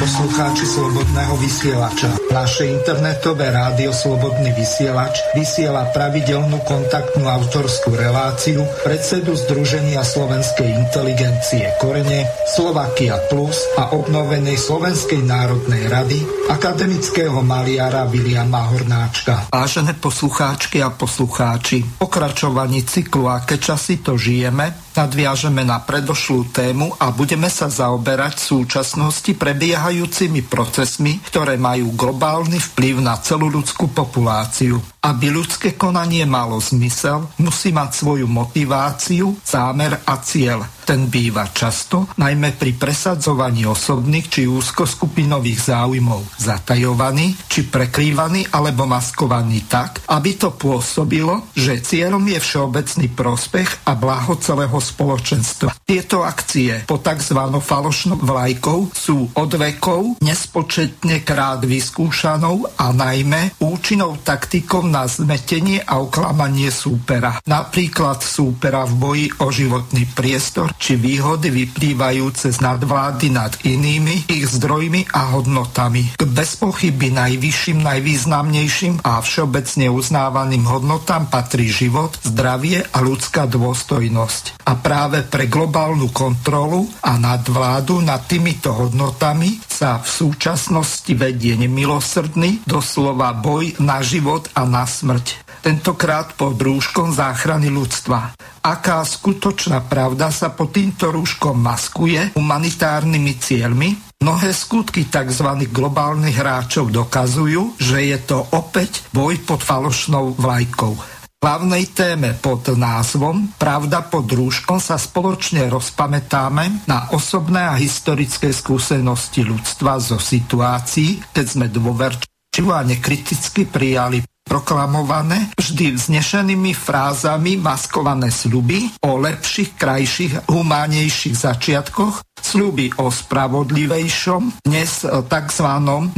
Poslucháči Slobodného vysielača, naše internetové rádio Slobodný vysielač vysiela pravidelnú kontaktnú autorskú reláciu predsedu Združenia slovenskej inteligencie Korene, Slovakia Plus a obnovenej Slovenskej národnej rady akademického maliara Viliama Hornáčka. Vážené poslucháčky a poslucháči, pokračovaní cyklu Aké časy to žijeme nadviažeme na predošlú tému a budeme sa zaoberať v súčasnosti prebiehajúcimi procesmi, ktoré majú globálny vplyv na celú ľudskú populáciu. Aby ľudské konanie malo zmysel, musí mať svoju motiváciu, zámer a cieľ. Ten býva často, najmä pri presadzovaní osobných či úzkoskupinových záujmov, zatajovaný či prekrývaný alebo maskovaný tak, aby to pôsobilo, že cieľom je všeobecný prospech a blaho celého spoločenstva. Tieto akcie po tzv. falošnou vlajkou sú od vekov nespočetne krát vyskúšanou a najmä účinnou taktikou na zmetenie a oklamanie súpera. Napríklad súpera v boji o životný priestor či výhody vyplývajúce z nadvlády nad inými, ich zdrojmi a hodnotami. K bezpochyby najvyšším, najvýznamnejším a všeobecne uznávaným hodnotám patrí život, zdravie a ľudská dôstojnosť. A práve pre globálnu kontrolu a nadvládu nad týmito hodnotami sa v súčasnosti vedie nemilosrdný, doslova boj na život a na smrť. Tentokrát pod rúškom záchrany ľudstva. Aká skutočná pravda sa pod týmto rúškom maskuje humanitárnymi cieľmi? Mnohé skutky tzv. globálnych hráčov dokazujú, že je to opäť boj pod falošnou vlajkou hlavnej téme pod názvom Pravda pod rúškom sa spoločne rozpamätáme na osobné a historické skúsenosti ľudstva zo situácií, keď sme dôverčivo a nekriticky prijali proklamované vždy vznešenými frázami maskované sľuby o lepších, krajších, humánejších začiatkoch, sľuby o spravodlivejšom, dnes tzv.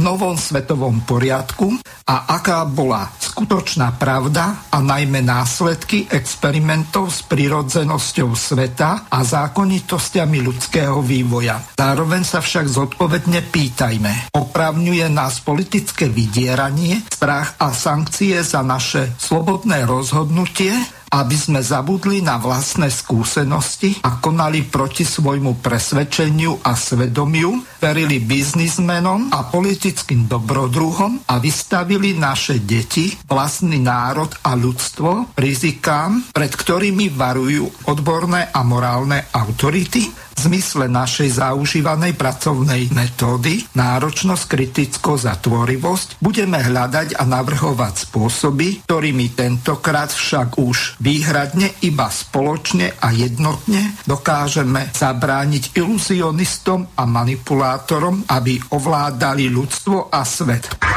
novom svetovom poriadku a aká bola skutočná pravda a najmä následky experimentov s prirodzenosťou sveta a zákonitosťami ľudského vývoja. Zároveň sa však zodpovedne pýtajme. Opravňuje nás politické vydieranie, strach a sankcie sankcie za naše slobodné rozhodnutie, aby sme zabudli na vlastné skúsenosti a konali proti svojmu presvedčeniu a svedomiu, verili biznismenom a politickým dobrodruhom a vystavili naše deti, vlastný národ a ľudstvo rizikám, pred ktorými varujú odborné a morálne autority? v zmysle našej zaužívanej pracovnej metódy, náročnosť, kritickosť a tvorivosť, budeme hľadať a navrhovať spôsoby, ktorými tentokrát však už výhradne iba spoločne a jednotne dokážeme zabrániť iluzionistom a manipulátorom, aby ovládali ľudstvo a svet.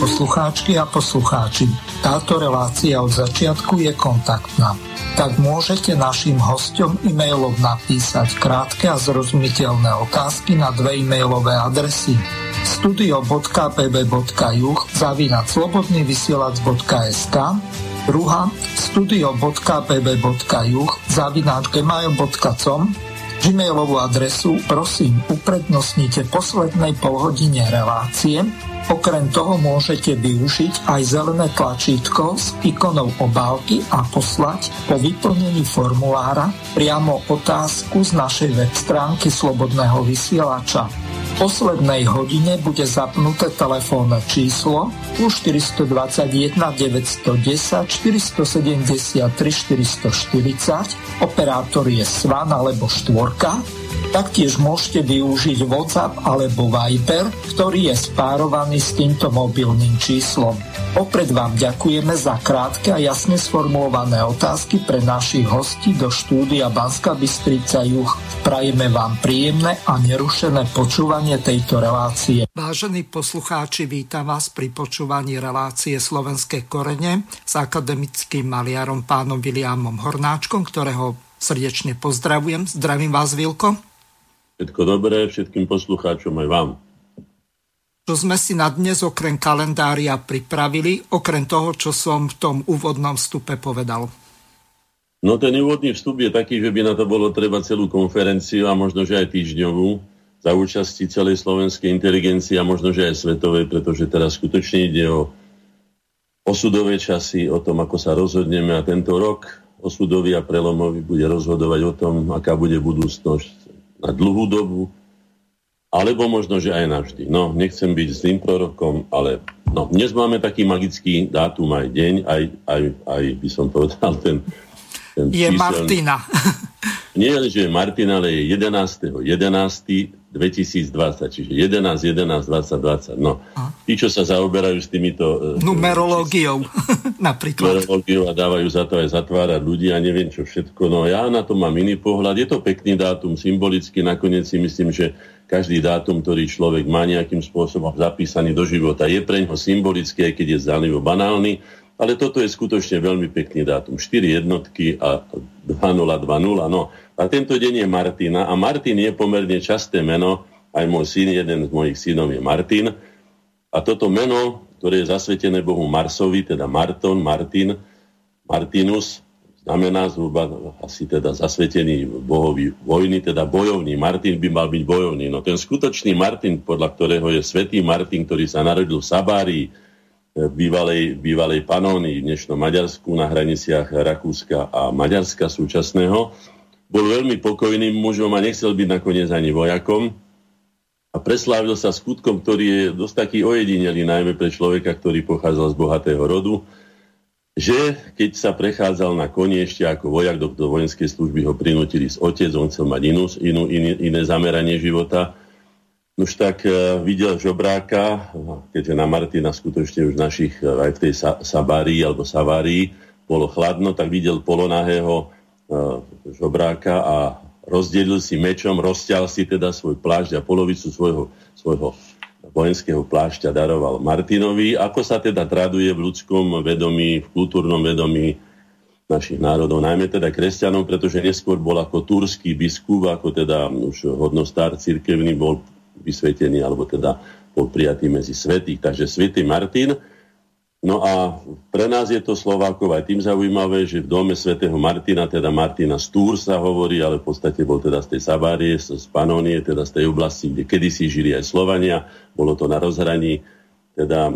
Poslucháčky a poslucháči. Táto relácia od začiatku je kontaktná. Tak môžete našim hostom e-mailom napísať krátke a zrozumiteľné otázky na dve e-mailové adresy studio.pb.juh zavinať slobodnyvysielac.sk druhá studio.pb.juh zavinať gmail.com Gmailovú adresu prosím uprednostnite poslednej polhodine relácie Okrem toho môžete využiť aj zelené tlačítko s ikonou obálky a poslať po vyplnení formulára priamo otázku z našej web stránky Slobodného vysielača. V poslednej hodine bude zapnuté telefónne číslo plus 421 910 473 440, operátor je Svan alebo Štvorka Taktiež môžete využiť WhatsApp alebo Viber, ktorý je spárovaný s týmto mobilným číslom. Opred vám ďakujeme za krátke a jasne sformulované otázky pre našich hostí do štúdia Banska Bystrica Juch. Prajeme vám príjemné a nerušené počúvanie tejto relácie. Vážení poslucháči, vítam vás pri počúvaní relácie Slovenské korene s akademickým maliarom pánom Williamom Hornáčkom, ktorého srdečne pozdravujem. Zdravím vás, Vilko. Všetko dobré všetkým poslucháčom aj vám. Čo sme si na dnes okrem kalendária pripravili, okrem toho, čo som v tom úvodnom vstupe povedal? No ten úvodný vstup je taký, že by na to bolo treba celú konferenciu a možno, že aj týždňovú za účasti celej slovenskej inteligencie a možno, že aj svetovej, pretože teraz skutočne ide o osudové časy, o tom, ako sa rozhodneme a tento rok osudový a prelomový bude rozhodovať o tom, aká bude budúcnosť na dlhú dobu, alebo možno, že aj navždy. No, nechcem byť zlým prorokom, ale no, dnes máme taký magický dátum aj deň, aj, aj, aj by som povedal ten... ten je čísel... Martina. Nie že je Martina, ale je 11. 11. 2020, čiže 11, 11, 20, 20. No, a? tí, čo sa zaoberajú s týmito... E, Numerológiou napríklad. Numerológiou a dávajú za to aj zatvárať ľudí a neviem čo všetko. No ja na to mám iný pohľad. Je to pekný dátum, symbolicky. Nakoniec si myslím, že každý dátum, ktorý človek má nejakým spôsobom zapísaný do života, je pre ňo symbolický, aj keď je zdálivo banálny. Ale toto je skutočne veľmi pekný dátum. 4 jednotky a 2020. No, a tento deň je Martina. A Martin je pomerne časté meno. Aj môj syn, jeden z mojich synov je Martin. A toto meno, ktoré je zasvetené Bohu Marsovi, teda Marton, Martin, Martinus, znamená zhruba asi teda zasvetený bohovi vojny, teda bojovný. Martin by mal byť bojovný. No ten skutočný Martin, podľa ktorého je svetý Martin, ktorý sa narodil v Sabárii, bývalej, bývalej panóny v dnešnom Maďarsku na hraniciach Rakúska a Maďarska súčasného. Bol veľmi pokojným mužom a nechcel byť nakoniec ani vojakom. A preslávil sa skutkom, ktorý je dosť taký ojedinelý, najmä pre človeka, ktorý pochádzal z bohatého rodu, že keď sa prechádzal na koni ešte ako vojak do, do vojenskej služby, ho prinútili z otec, on chcel mať inú, inú, iné, iné zameranie života, už tak uh, videl žobráka, keďže na Martina skutočne už našich uh, aj v tej sa, Sabárii alebo Savárii bolo chladno, tak videl polonahého uh, žobráka a rozdelil si mečom, rozťal si teda svoj plášť a polovicu svojho, svojho vojenského plášťa daroval Martinovi. Ako sa teda traduje v ľudskom vedomí, v kultúrnom vedomí našich národov, najmä teda kresťanov, pretože neskôr bol ako turský biskup, ako teda už hodnostár cirkevný, bol vysvetený, alebo teda bol prijatý medzi svetých. Takže svätý Martin. No a pre nás je to Slovákov aj tým zaujímavé, že v dome svätého Martina, teda Martina Stúr sa hovorí, ale v podstate bol teda z tej Sabárie, z Panónie, teda z tej oblasti, kde kedysi žili aj Slovania. Bolo to na rozhraní teda e,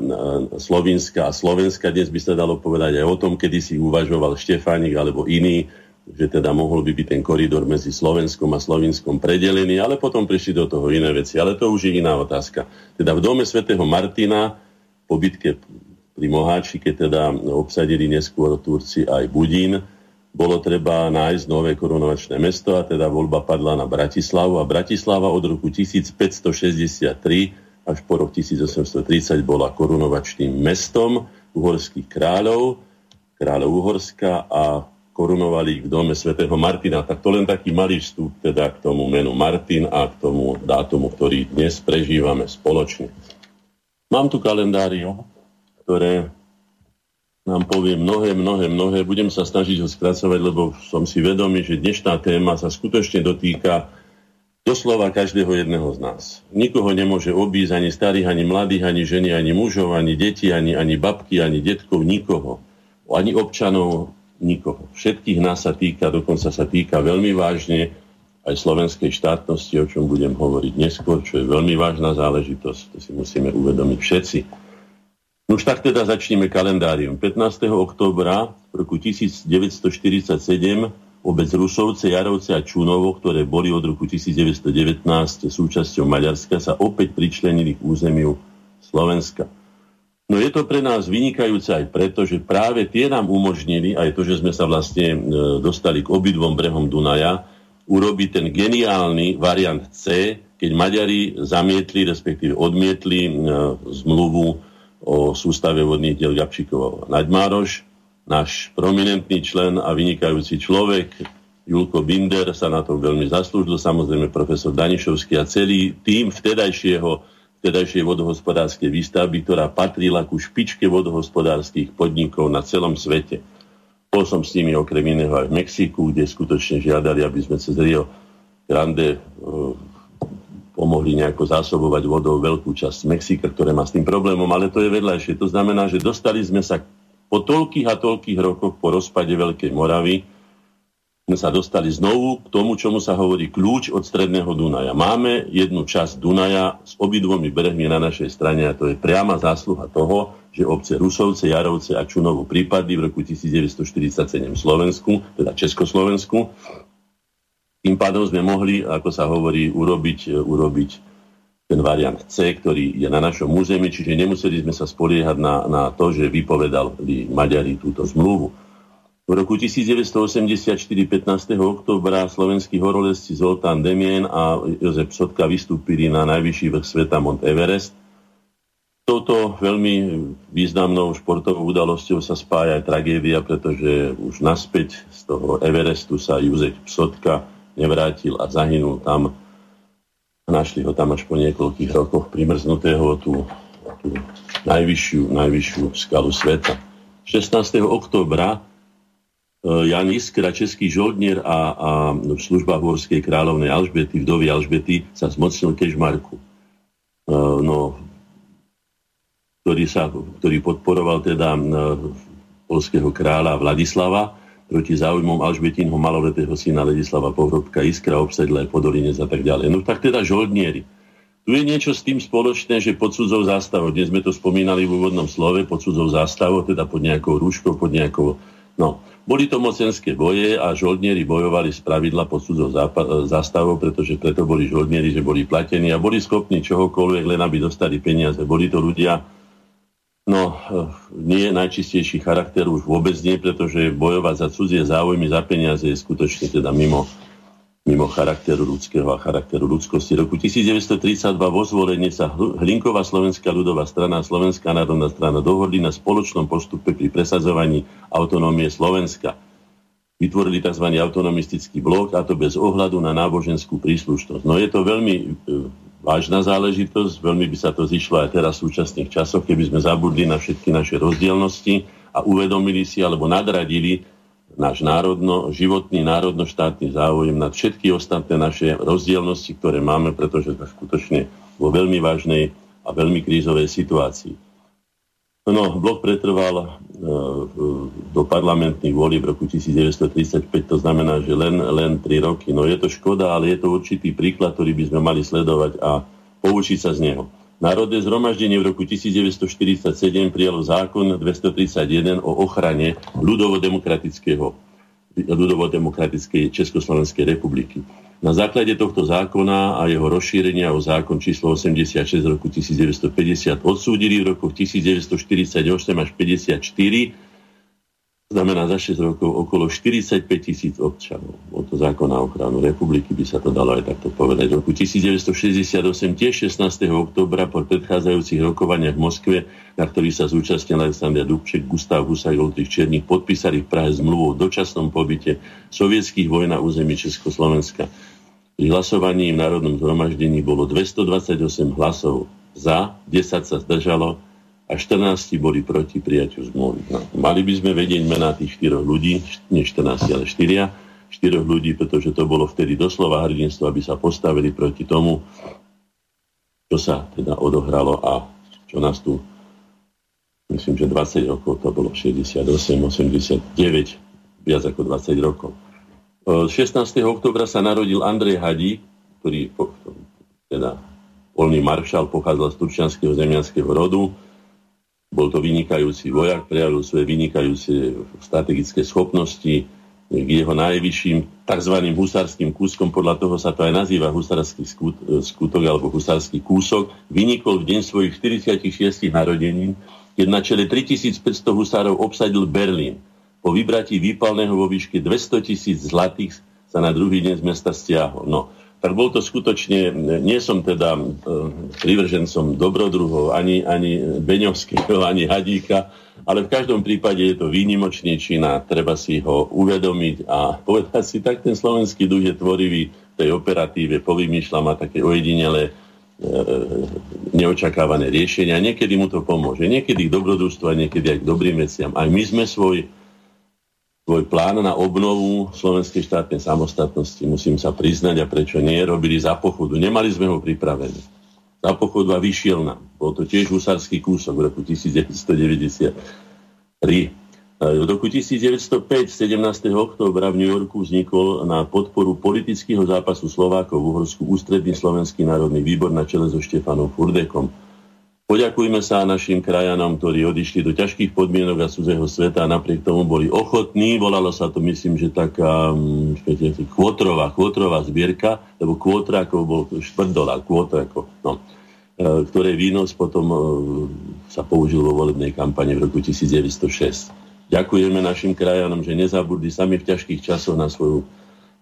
Slovinska a Slovenska. Dnes by sa dalo povedať aj o tom, kedy si uvažoval Štefánik alebo iný že teda mohol by byť ten koridor medzi Slovenskom a Slovinskom predelený, ale potom prišli do toho iné veci. Ale to už je iná otázka. Teda v dome svätého Martina po bitke pri Moháči, keď teda obsadili neskôr Turci aj Budín, bolo treba nájsť nové korunovačné mesto a teda voľba padla na Bratislavu a Bratislava od roku 1563 až po rok 1830 bola korunovačným mestom uhorských kráľov, kráľov Uhorska a korunovali v dome svätého Martina. Tak to len taký malý vstup teda k tomu menu Martin a k tomu dátumu, ktorý dnes prežívame spoločne. Mám tu kalendárium, ktoré nám povie mnohé, mnohé, mnohé. Budem sa snažiť ho skracovať, lebo som si vedomý, že dnešná téma sa skutočne dotýka doslova každého jedného z nás. Nikoho nemôže obísť ani starých, ani mladých, ani ženy, ani mužov, ani deti, ani, ani babky, ani detkov, nikoho. Ani občanov, nikoho. Všetkých nás sa týka, dokonca sa týka veľmi vážne aj slovenskej štátnosti, o čom budem hovoriť neskôr, čo je veľmi vážna záležitosť. To si musíme uvedomiť všetci. No už tak teda začneme kalendárium. 15. oktobra v roku 1947 obec Rusovce, Jarovce a Čunovo, ktoré boli od roku 1919 súčasťou Maďarska, sa opäť pričlenili k územiu Slovenska. No je to pre nás vynikajúce aj preto, že práve tie nám umožnili, aj to, že sme sa vlastne e, dostali k obidvom brehom Dunaja, urobiť ten geniálny variant C, keď Maďari zamietli, respektíve odmietli e, zmluvu o sústave vodných diel Gabčíkov Naďmároš. Náš prominentný člen a vynikajúci človek Julko Binder sa na tom veľmi zaslúžil, samozrejme profesor Danišovský a celý tým vtedajšieho, vtedajšej vodohospodárskej výstavby, ktorá patrila ku špičke vodohospodárskych podnikov na celom svete. Bol som s nimi okrem iného aj v Mexiku, kde skutočne žiadali, aby sme cez Rio Grande pomohli nejako zásobovať vodou veľkú časť Mexika, ktoré má s tým problémom, ale to je vedľajšie. To znamená, že dostali sme sa po toľkých a toľkých rokoch po rozpade Veľkej Moravy, sme sa dostali znovu k tomu, čomu sa hovorí kľúč od stredného Dunaja. Máme jednu časť Dunaja s obidvomi brehmi na našej strane a to je priama zásluha toho, že obce Rusovce, Jarovce a Čunovo prípadli v roku 1947 v Slovensku, teda Československu tým pádom sme mohli, ako sa hovorí, urobiť, urobiť ten variant C, ktorý je na našom území, čiže nemuseli sme sa spoliehať na, na to, že vypovedali Maďari túto zmluvu. V roku 1984, 15. oktobra, slovenskí horolezci Zoltán Demien a Jozef Sotka vystúpili na najvyšší vrch sveta Mont Everest. Touto veľmi významnou športovou udalosťou sa spája aj tragédia, pretože už naspäť z toho Everestu sa Jozef Psotka nevrátil a zahynul tam. Našli ho tam až po niekoľkých rokoch primrznutého tú, tú najvyššiu, najvyššiu skalu sveta. 16. oktobra e, Jan Iskra, český žoldnier a, a v službách Horskej kráľovnej Alžbety, vdovy Alžbety, sa zmocnil Kežmarku. E, no, ktorý, sa, ktorý podporoval teda e, polského kráľa Vladislava proti záujmom Alžbetinho maloletého syna Ledislava Pohrobka, Iskra, obsedle, Podolinec a tak ďalej. No tak teda žoldnieri. Tu je niečo s tým spoločné, že pod cudzou zástavou, dnes sme to spomínali v úvodnom slove, pod cudzou zástavou, teda pod nejakou rúškou, pod nejakou... No, boli to mocenské boje a žoldnieri bojovali z pravidla pod cudzou zástavou, pretože preto boli žoldnieri, že boli platení a boli schopní čohokoľvek, len aby dostali peniaze. Boli to ľudia, No, eh, nie je najčistejší charakter už vôbec nie, pretože bojovať za cudzie záujmy, za peniaze je skutočne teda mimo, mimo charakteru ľudského a charakteru ľudskosti. Roku 1932 vo zvolenie sa Hlinková slovenská ľudová strana a Slovenská národná strana dohodli na spoločnom postupe pri presadzovaní autonómie Slovenska. Vytvorili tzv. autonomistický blok a to bez ohľadu na náboženskú príslušnosť. No je to veľmi eh, vážna záležitosť. Veľmi by sa to zišlo aj teraz v súčasných časoch, keby sme zabudli na všetky naše rozdielnosti a uvedomili si alebo nadradili náš národno, životný národno-štátny záujem nad všetky ostatné naše rozdielnosti, ktoré máme, pretože sme skutočne vo veľmi vážnej a veľmi krízovej situácii. No, blok pretrval e, do parlamentných volí v roku 1935, to znamená, že len, len 3 roky. No je to škoda, ale je to určitý príklad, ktorý by sme mali sledovať a poučiť sa z neho. Národné zhromaždenie v roku 1947 prijalo zákon 231 o ochrane ľudovo-demokratického ľudovo-demokratickej Československej republiky. Na základe tohto zákona a jeho rozšírenia o zákon číslo 86 z roku 1950 odsúdili v rokoch 1948 až 54 znamená za 6 rokov okolo 45 tisíc občanov. Od to zákona o ochranu republiky by sa to dalo aj takto povedať. V roku 1968 tiež 16. oktobra po predchádzajúcich rokovaniach v Moskve, na ktorých sa zúčastnil Alexander Dubček, Gustav Husák, Oldrich Černých, podpísali v Prahe zmluvu o dočasnom pobyte sovietských voj na území Československa. Pri hlasovaní v Národnom zhromaždení bolo 228 hlasov za, 10 sa zdržalo a 14 boli proti prijaťu zmluvy. No, mali by sme vedieť mená tých 4 ľudí, nie 14, ale 4, 4 ľudí, pretože to bolo vtedy doslova hrdinstvo, aby sa postavili proti tomu, čo sa teda odohralo a čo nás tu, myslím, že 20 rokov, to bolo 68, 89, viac ako 20 rokov. 16. oktobra sa narodil Andrej Hadík, ktorý teda voľný maršal, pochádzal z turčianského zemianského rodu. Bol to vynikajúci vojak, prejavil svoje vynikajúce strategické schopnosti k jeho najvyšším tzv. husárským kúskom, podľa toho sa to aj nazýva husarský skutok alebo husársky kúsok, vynikol v deň svojich 46 narodení, keď na čele 3500 husárov obsadil Berlín po vybratí výpalného vo výške 200 tisíc zlatých sa na druhý deň z mesta stiahol. No, tak bol to skutočne, nie som teda e, privržencom dobrodruhov, ani, ani Beňovského, ani Hadíka, ale v každom prípade je to výnimočný čin a treba si ho uvedomiť a povedať si, tak ten slovenský duch je tvorivý v tej operatíve, povymýšľa má také ojedinele e, neočakávané riešenia. Niekedy mu to pomôže, niekedy k dobrodružstvu a niekedy aj k dobrým veciam. Aj my sme svoj svoj plán na obnovu slovenskej štátnej samostatnosti, musím sa priznať, a prečo nie, robili za pochodu. Nemali sme ho pripravený. Za pochodu a vyšiel nám. Bol to tiež husarský kúsok v roku 1993. V roku 1905, 17. októbra v New Yorku vznikol na podporu politického zápasu Slovákov v Uhorsku ústredný slovenský národný výbor na čele so Štefanom Furdekom. Poďakujme sa našim krajanom, ktorí odišli do ťažkých podmienok a cudzého sveta a napriek tomu boli ochotní. Volalo sa to, myslím, že taká mm, kvotrová, kvotrová zbierka, lebo kvotra ako bol štvrdola, kvotra ako, no, e, ktoré výnos potom e, sa použil vo volebnej kampane v roku 1906. Ďakujeme našim krajanom, že nezabudli sami v ťažkých časoch na svoju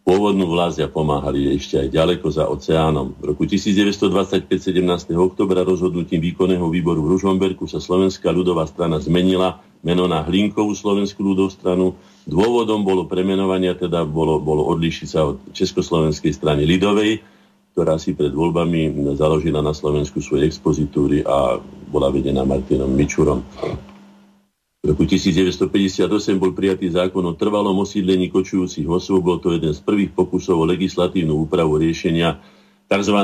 pôvodnú vlast a pomáhali ešte aj ďaleko za oceánom. V roku 1925 17. oktobra rozhodnutím výkonného výboru v Ružomberku sa Slovenská ľudová strana zmenila meno na Hlinkovú Slovenskú ľudovú stranu. Dôvodom bolo premenovania, teda bolo, bolo odlišiť sa od Československej strany Lidovej, ktorá si pred voľbami založila na Slovensku svoje expozitúry a bola vedená Martinom Mičurom. V roku 1958 bol prijatý zákon o trvalom osídlení kočujúcich osôb. Bol to jeden z prvých pokusov o legislatívnu úpravu riešenia tzv.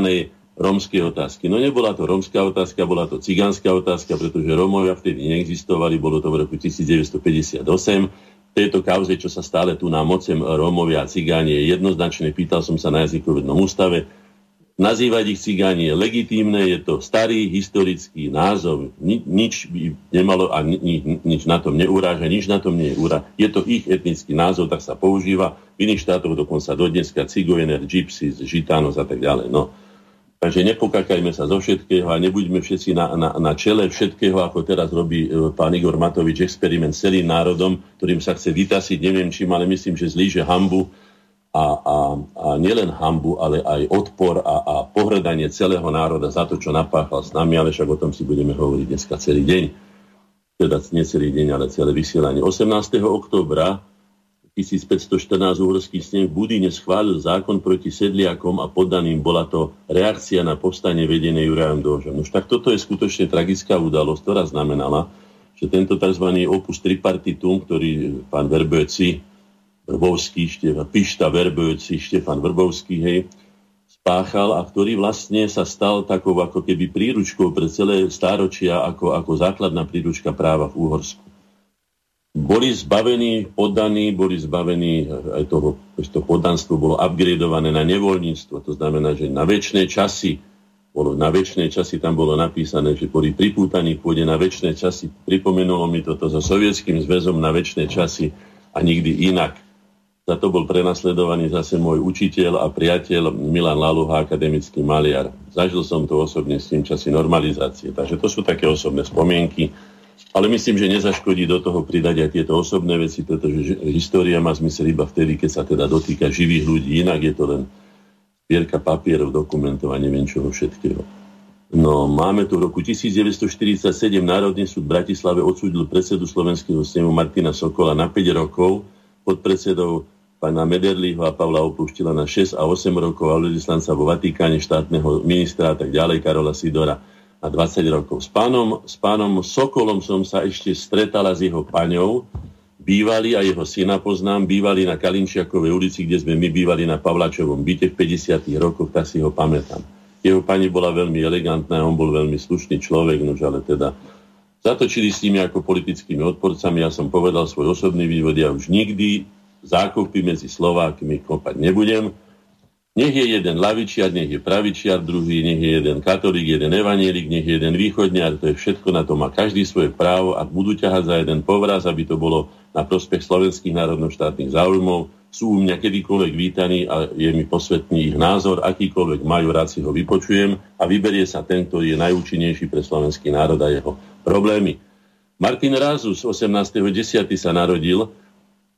rómskej otázky. No nebola to rómska otázka, bola to cigánska otázka, pretože Rómovia vtedy neexistovali, bolo to v roku 1958. V tejto kauze, čo sa stále tu na mocem Rómovia a cigáni je jednoznačne, pýtal som sa na jazykovednom ústave, Nazývať ich cigáni je legitímne, je to starý historický názov, Ni, nič by nemalo a ni, ni, nič na tom neuráža, nič na tom nie je úra. Je to ich etnický názov, tak sa používa. V iných štátoch dokonca dodneska cigojener, gypsies, žitános a tak ďalej. No. Takže nepokakajme sa zo všetkého a nebuďme všetci na, na, na čele všetkého, ako teraz robí e, pán Igor Matovič experiment s celým národom, ktorým sa chce vytasiť, neviem čím, ale myslím, že zlíže hambu a, a, a nielen hambu, ale aj odpor a, a pohrdanie celého národa za to, čo napáchal s nami, ale však o tom si budeme hovoriť dneska celý deň. Teda nie celý deň, ale celé vysielanie. 18. oktobra 1514 uhorský sneh v Budíne schválil zákon proti sedliakom a poddaným. Bola to reakcia na povstanie vedené Jurajom Dožom. Už tak toto je skutočne tragická udalosť, ktorá znamenala, že tento tzv. opus tripartitum, ktorý pán Verbeci Vrbovský, Štefan, Pišta Verbujúci, Štefan Vrbovský, hej, spáchal a ktorý vlastne sa stal takou ako keby príručkou pre celé stáročia ako, ako základná príručka práva v Úhorsku. Boli zbavení poddaní, boli zbavení aj toho, to poddanstvo bolo upgradeované na nevoľníctvo, to znamená, že na väčšie časy bolo, na väčšie časy tam bolo napísané, že boli pripútaní pôjde na väčšie časy. Pripomenulo mi toto so sovietským zväzom na väčšie časy a nikdy inak. Za to bol prenasledovaný zase môj učiteľ a priateľ Milan Laluha, akademický maliar. Zažil som to osobne s tým časy normalizácie. Takže to sú také osobné spomienky. Ale myslím, že nezaškodí do toho pridať aj tieto osobné veci, pretože história má zmysel iba vtedy, keď sa teda dotýka živých ľudí. Inak je to len zbierka papierov, dokumentov a neviem čoho všetkého. No, máme tu v roku 1947 Národný súd v Bratislave odsúdil predsedu Slovenského snemu Martina Sokola na 5 rokov pod predsedou pána Mederliho a Pavla Opuštila na 6 a 8 rokov a veľvyslanca vo Vatikáne štátneho ministra a tak ďalej, Karola Sidora na 20 rokov. S pánom, s pánom Sokolom som sa ešte stretala s jeho paňou, bývali a jeho syna poznám, bývali na Kalinčiakovej ulici, kde sme my bývali na Pavlačovom byte v 50 rokoch, tak si ho pamätám. Jeho pani bola veľmi elegantná, on bol veľmi slušný človek, nož ale teda zatočili s nimi ako politickými odporcami. Ja som povedal svoj osobný vývod, ja už nikdy zákopy medzi Slovákmi kopať nebudem. Nech je jeden lavičiar, nech je pravičiar, druhý, nech je jeden katolík, jeden evanielik, nech je jeden východniar, to je všetko, na to má každý svoje právo. Ak budú ťahať za jeden povraz, aby to bolo na prospech slovenských národno-štátnych záujmov, sú u mňa kedykoľvek vítaní a je mi posvetný ich názor, akýkoľvek majú, rád si ho vypočujem a vyberie sa ten, ktorý je najúčinnejší pre slovenský národ a jeho problémy. Martin Rázus 18.10. sa narodil,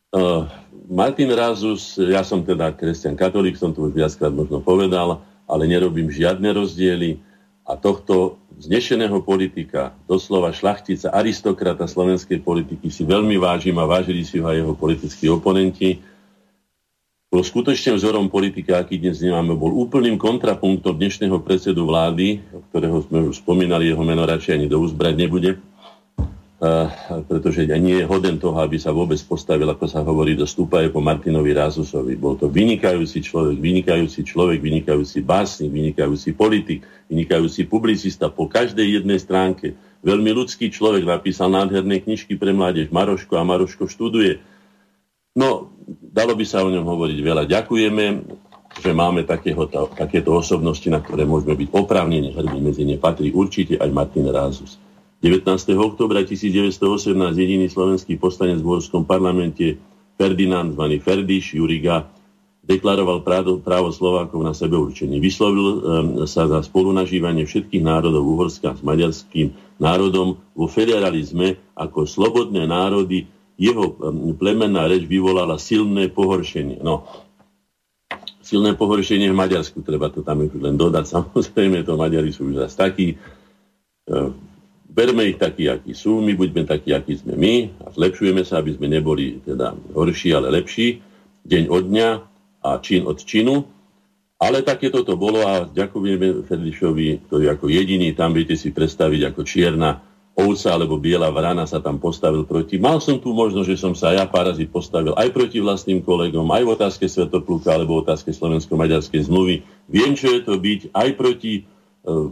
Uh, Martin Razus, ja som teda kresťan katolík, som to už viackrát možno povedal, ale nerobím žiadne rozdiely a tohto znešeného politika, doslova šlachtica, aristokrata slovenskej politiky si veľmi vážim a vážili si ho aj jeho politickí oponenti. Bol skutočne vzorom politika, aký dnes nemáme, bol úplným kontrapunktom dnešného predsedu vlády, ktorého sme už spomínali, jeho meno radšej ani do úzbrať nebude, pretože nie je hoden toho, aby sa vôbec postavil, ako sa hovorí, do stúpaje po Martinovi Rázusovi. Bol to vynikajúci človek, vynikajúci človek, vynikajúci básnik, vynikajúci politik, vynikajúci publicista po každej jednej stránke. Veľmi ľudský človek, napísal nádherné knižky pre mládež Maroško a Maroško študuje. No, dalo by sa o ňom hovoriť veľa. Ďakujeme, že máme takého, takéto osobnosti, na ktoré môžeme byť oprávnení hrdí. Medzi ne patrí určite aj Martin Rázus. 19. oktobra 1918 jediný slovenský poslanec v Borskom parlamente Ferdinand zvaný Ferdiš Juriga deklaroval právo, právo Slovákov na sebeurčenie. Vyslovil um, sa za spolunažívanie všetkých národov Uhorska s maďarským národom vo federalizme ako slobodné národy. Jeho um, plemenná reč vyvolala silné pohoršenie. No, silné pohoršenie v Maďarsku, treba to tam len dodať. Samozrejme, to Maďari sú už zase takí. Uh, berme ich takí, akí sú, my buďme takí, akí sme my a zlepšujeme sa, aby sme neboli teda horší, ale lepší, deň od dňa a čin od činu. Ale takéto to bolo a ďakujeme Ferdišovi, ktorý ako jediný tam viete si predstaviť ako čierna ovca alebo biela vrana sa tam postavil proti. Mal som tu možnosť, že som sa ja parazit postavil aj proti vlastným kolegom, aj v otázke Svetopluka alebo v otázke slovensko-maďarskej zmluvy. Viem, čo je to byť aj proti uh,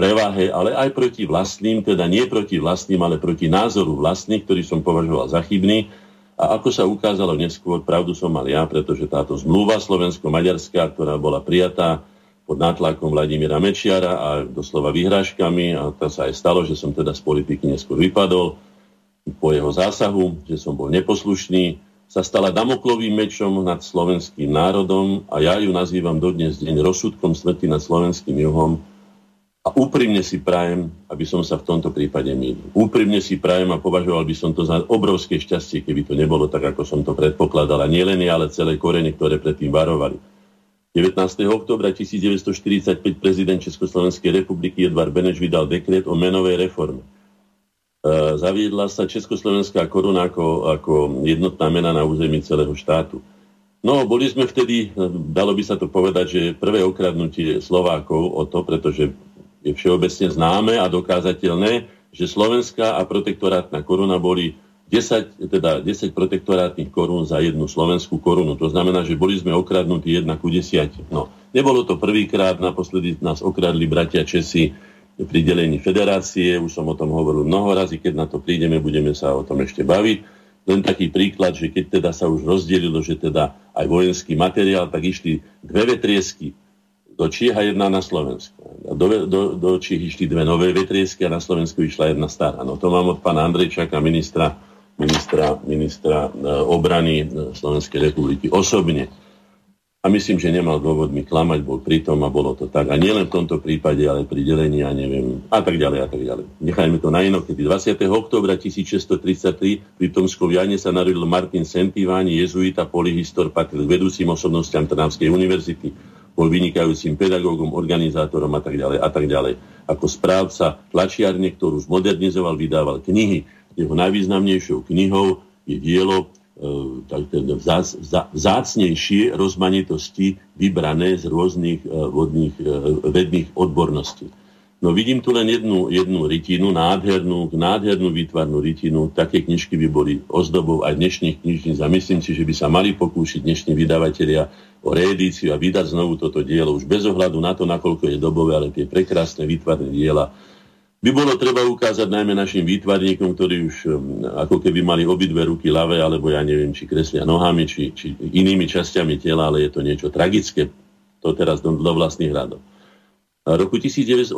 prevahe, ale aj proti vlastným, teda nie proti vlastným, ale proti názoru vlastných, ktorý som považoval za chybný. A ako sa ukázalo neskôr, pravdu som mal ja, pretože táto zmluva slovensko-maďarská, ktorá bola prijatá pod nátlakom Vladimíra Mečiara a doslova vyhrážkami, a to sa aj stalo, že som teda z politiky neskôr vypadol po jeho zásahu, že som bol neposlušný, sa stala damoklovým mečom nad slovenským národom a ja ju nazývam dodnes deň rozsudkom smrti nad slovenským juhom, a úprimne si prajem, aby som sa v tomto prípade mýlil. Úprimne si prajem a považoval by som to za obrovské šťastie, keby to nebolo tak, ako som to predpokladal. A nielen ale celé korene, ktoré predtým varovali. 19. oktobra 1945 prezident Československej republiky Edvard Beneš vydal dekret o menovej reforme. E, zaviedla sa Československá koruna ako, ako jednotná mena na území celého štátu. No, boli sme vtedy, dalo by sa to povedať, že prvé okradnutie Slovákov o to, pretože je všeobecne známe a dokázateľné, že slovenská a protektorátna koruna boli 10, teda 10 protektorátnych korún za jednu slovenskú korunu. To znamená, že boli sme okradnutí jedna ku desiati. No, nebolo to prvýkrát, naposledy nás okradli bratia Česi pri delení federácie, už som o tom hovoril mnoho razy, keď na to prídeme, budeme sa o tom ešte baviť. Len taký príklad, že keď teda sa už rozdelilo, že teda aj vojenský materiál, tak išli dve vetriesky do Číh a jedna na Slovensku. Do, do, do Číh išli dve nové vetriesky a na Slovensku išla jedna stará. No to mám od pána Andrejčaka, ministra, ministra, ministra e, obrany e, Slovenskej republiky osobne. A myslím, že nemal dôvod mi klamať, bol pritom a bolo to tak. A nielen v tomto prípade, ale pri delení, ja neviem, a tak ďalej, a tak ďalej. Nechajme to na inokedy. 20. oktobra 1633 pri Tomskom Jane sa narodil Martin Sentiváni, jezuita, polyhistor, patril vedúcim osobnostiam Trnavskej univerzity bol vynikajúcim pedagógom, organizátorom a tak ďalej a tak ďalej. Ako správca tlačiarne, ktorú zmodernizoval, vydával knihy. Jeho najvýznamnejšou knihou je dielo e, vzácnejšie rozmanitosti vybrané z rôznych e, vodných, e, vedných odborností. No vidím tu len jednu, jednu rytinu, nádhernú, nádhernú výtvarnú rytinu. Také knižky by boli ozdobou aj dnešných knižníc a myslím si, že by sa mali pokúšiť dnešní vydavatelia o reedíciu a vydať znovu toto dielo už bez ohľadu na to, nakoľko je dobové, ale tie prekrásne výtvarné diela by bolo treba ukázať najmä našim výtvarníkom, ktorí už um, ako keby mali obidve ruky ľavé, alebo ja neviem, či kreslia nohami, či, či inými časťami tela, ale je to niečo tragické. To teraz do, do vlastných radov. V roku 1848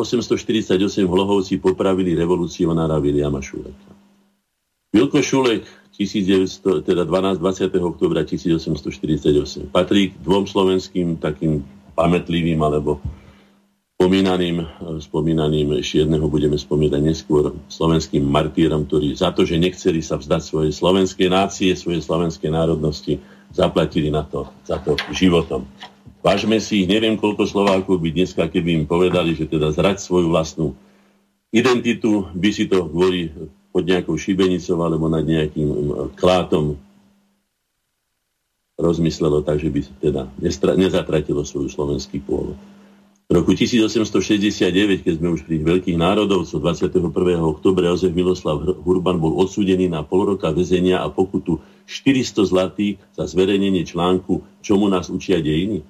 v Hlohovci popravili revolucionára Viliama Šuleka. Vilko Šulek 1900, teda 12, 20. oktobra 1848 patrí k dvom slovenským takým pamätlivým alebo spomínaným, spomínaným ešte jedného budeme spomínať neskôr slovenským martýrom, ktorí za to, že nechceli sa vzdať svojej slovenskej nácie, svojej slovenskej národnosti, zaplatili na to, za to životom. Vážme si ich, neviem koľko Slovákov by dneska, keby im povedali, že teda zrať svoju vlastnú identitu, by si to kvôli pod nejakou šibenicou alebo nad nejakým klátom rozmyslelo tak, že by teda nezatratilo svoj slovenský pôvod. V roku 1869, keď sme už pri veľkých národovcov, 21. oktobra Jozef Miloslav Hurban bol odsúdený na pol roka väzenia a pokutu 400 zlatých za zverejnenie článku Čomu nás učia dejiny.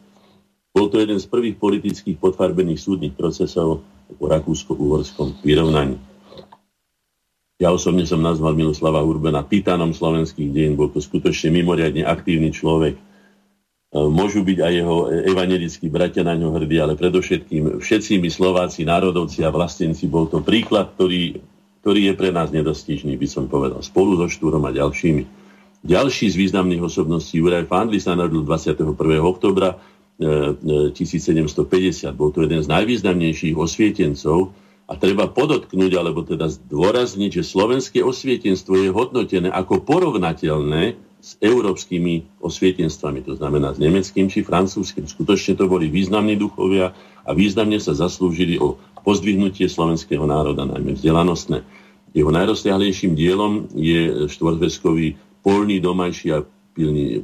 Bol to jeden z prvých politických podfarbených súdnych procesov o rakúsko-uhorskom vyrovnaní. Ja osobne som nazval Miloslava Urbana titánom slovenských dejín. Bol to skutočne mimoriadne aktívny človek E, môžu byť aj jeho evangelickí bratia na ňo hrdí, ale predovšetkým všetci my Slováci, národovci a vlastenci, bol to príklad, ktorý, ktorý je pre nás nedostižný, by som povedal, spolu so Štúrom a ďalšími. Ďalší z významných osobností, Juraj Fandli, sa narodil 21. oktobra 1750. E, bol to jeden z najvýznamnejších osvietencov a treba podotknúť, alebo teda zdôrazniť, že slovenské osvietenstvo je hodnotené ako porovnateľné s európskymi osvietenstvami, to znamená s nemeckým či francúzským. Skutočne to boli významní duchovia a významne sa zaslúžili o pozdvihnutie slovenského národa, najmä vzdelanostné. Jeho najrozsiahlejším dielom je štvorvezkový polný domajší a pilný,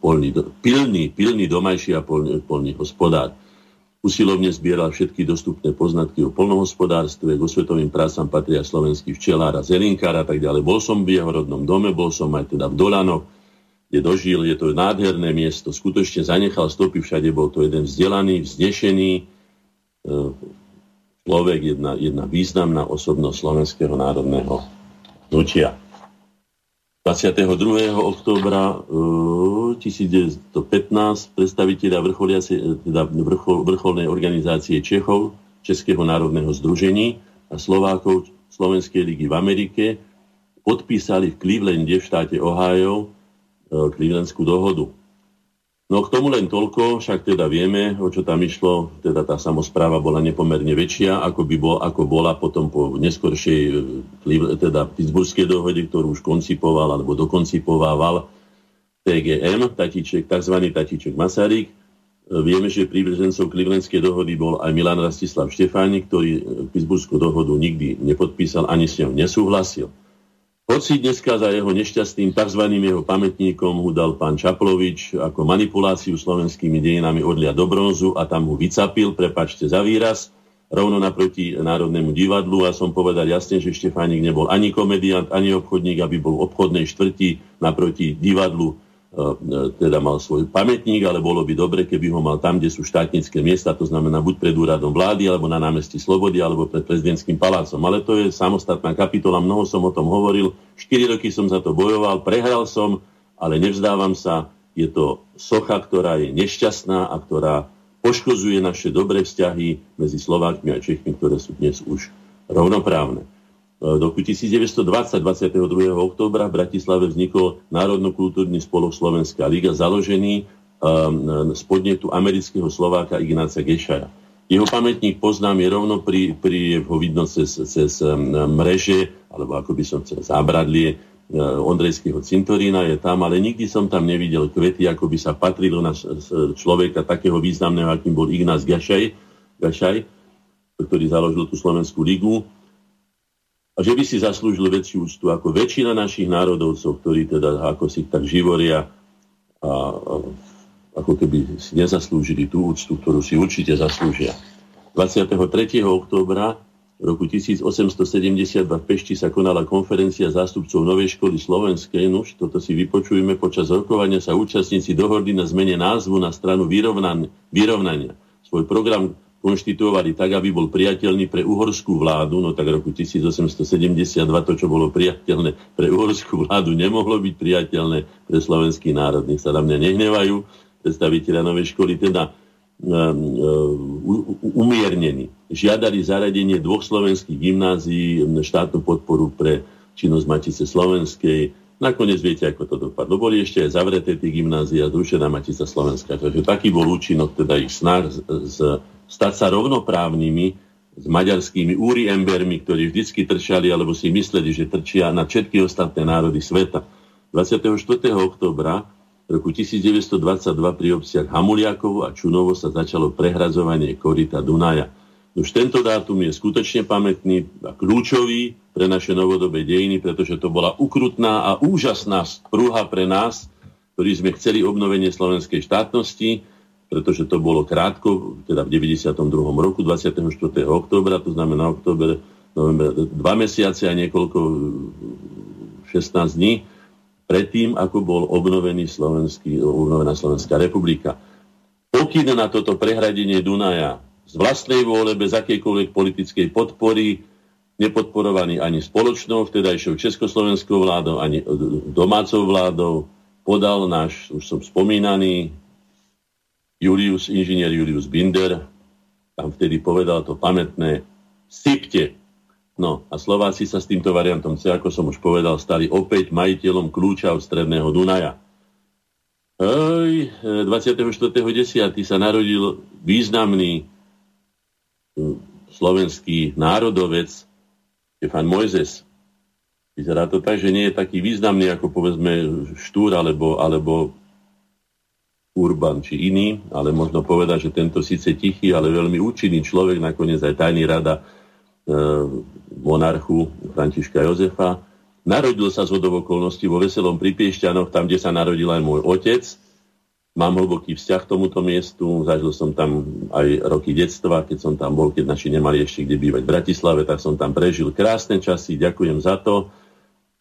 polný, pilný, pilný domajší a polný, polný hospodár. Usilovne zbieral všetky dostupné poznatky o polnohospodárstve, k osvetovým prácam patria slovenský včelár a zelinkár a tak ďalej. Bol som v jeho rodnom dome, bol som aj teda v Dolanoch, kde dožil, je to nádherné miesto, skutočne zanechal stopy všade, bol to jeden vzdelaný, vznešený e, človek, jedna, jedna významná osobnosť slovenského národného hnutia. 22. októbra 1915 predstaviteľa teda vrchol, vrcholnej organizácie Čechov, Českého národného združení a Slovákov Slovenskej ligy v Amerike podpísali v Clevelande v štáte Ohio e, Clevelandskú dohodu. No k tomu len toľko, však teda vieme, o čo tam išlo, teda tá samozpráva bola nepomerne väčšia, ako, by bol, ako bola potom po neskoršej e, teda Pittsburghskej dohode, ktorú už koncipoval alebo dokoncipovával TGM, tatíček, tzv. tatíček Masaryk. E, vieme, že prívržencov Clevelandskej dohody bol aj Milan Rastislav Štefánik, ktorý e, Pittsburghskú dohodu nikdy nepodpísal ani s ňou nesúhlasil. Hoci dneska za jeho nešťastným tzv. jeho pamätníkom mu dal pán Čaplovič ako manipuláciu slovenskými dejinami odlia do bronzu a tam mu vycapil, prepačte za výraz, rovno naproti Národnému divadlu a som povedal jasne, že Štefánik nebol ani komediant, ani obchodník, aby bol v obchodnej štvrti naproti divadlu teda mal svoj pamätník, ale bolo by dobre, keby ho mal tam, kde sú štátnické miesta, to znamená buď pred úradom vlády, alebo na námestí Slobody, alebo pred prezidentským palácom. Ale to je samostatná kapitola, mnoho som o tom hovoril, 4 roky som za to bojoval, prehral som, ale nevzdávam sa, je to socha, ktorá je nešťastná a ktorá poškozuje naše dobré vzťahy medzi Slovákmi a Čechmi, ktoré sú dnes už rovnoprávne. V roku 1920, 22. októbra v Bratislave vznikol Národno-kultúrny spolok Slovenská liga, založený um, z podnetu amerického Slováka Ignáca Gešaja. Jeho pamätník poznám je rovno pri, pri ho vidno cez, cez mreže, alebo ako by som chcel, zábradlie uh, Ondrejského cintorína je tam, ale nikdy som tam nevidel kvety, ako by sa patrilo na človeka takého významného, akým bol Ignác Gašaj, Gašaj ktorý založil tú Slovenskú ligu a že by si zaslúžil väčšiu úctu ako väčšina našich národovcov, ktorí teda ako si tak živoria a, a ako keby si nezaslúžili tú úctu, ktorú si určite zaslúžia. 23. októbra roku 1872 v Pešti sa konala konferencia zástupcov Novej školy slovenskej. Nuž, toto si vypočujeme. Počas rokovania sa účastníci dohodli na zmene názvu na stranu vyrovnania. Svoj program konštituovali tak, aby bol priateľný pre uhorskú vládu, no tak roku 1872 to, čo bolo priateľné pre uhorskú vládu, nemohlo byť priateľné pre slovenský národ. Nech sa na mňa nehnevajú predstaviteľa novej školy, teda um, um, umiernení. Žiadali zaradenie dvoch slovenských gymnázií, štátnu podporu pre činnosť Matice Slovenskej, Nakoniec viete, ako to dopadlo. Boli ešte aj zavreté tie gymnázia, zrušená Matica Slovenská. Takže taký bol účinok teda ich snah z, z stať sa rovnoprávnymi s maďarskými úri embermi, ktorí vždycky trčali alebo si mysleli, že trčia na všetky ostatné národy sveta. 24. oktobra roku 1922 pri obciach Hamuliakovo a Čunovo sa začalo prehradzovanie korita Dunaja. Už tento dátum je skutočne pamätný a kľúčový pre naše novodobé dejiny, pretože to bola ukrutná a úžasná sprúha pre nás, ktorí sme chceli obnovenie slovenskej štátnosti, pretože to bolo krátko, teda v 92. roku, 24. októbra, to znamená október, november, dva mesiace a niekoľko, 16 dní, predtým, ako bol obnovený slovenský, obnovená Slovenská republika. Pokyn na toto prehradenie Dunaja z vlastnej vôle, bez akejkoľvek politickej podpory, nepodporovaný ani spoločnou vtedajšou československou vládou, ani domácou vládou, podal náš, už som spomínaný, Julius, inžinier Julius Binder, tam vtedy povedal to pamätné, sypte. No a Slováci sa s týmto variantom C, ako som už povedal, stali opäť majiteľom kľúča od stredného Dunaja. 24.10. sa narodil významný slovenský národovec Stefan Mojzes. Vyzerá to tak, že nie je taký významný ako povedzme Štúr alebo, alebo Urban či iný, ale možno povedať, že tento síce tichý, ale veľmi účinný človek, nakoniec aj tajný rada e, monarchu Františka Jozefa. Narodil sa z okolností vo Veselom pri Piešťanoch, tam, kde sa narodil aj môj otec – Mám hlboký vzťah k tomuto miestu, zažil som tam aj roky detstva, keď som tam bol, keď naši nemali ešte kde bývať v Bratislave, tak som tam prežil krásne časy, ďakujem za to.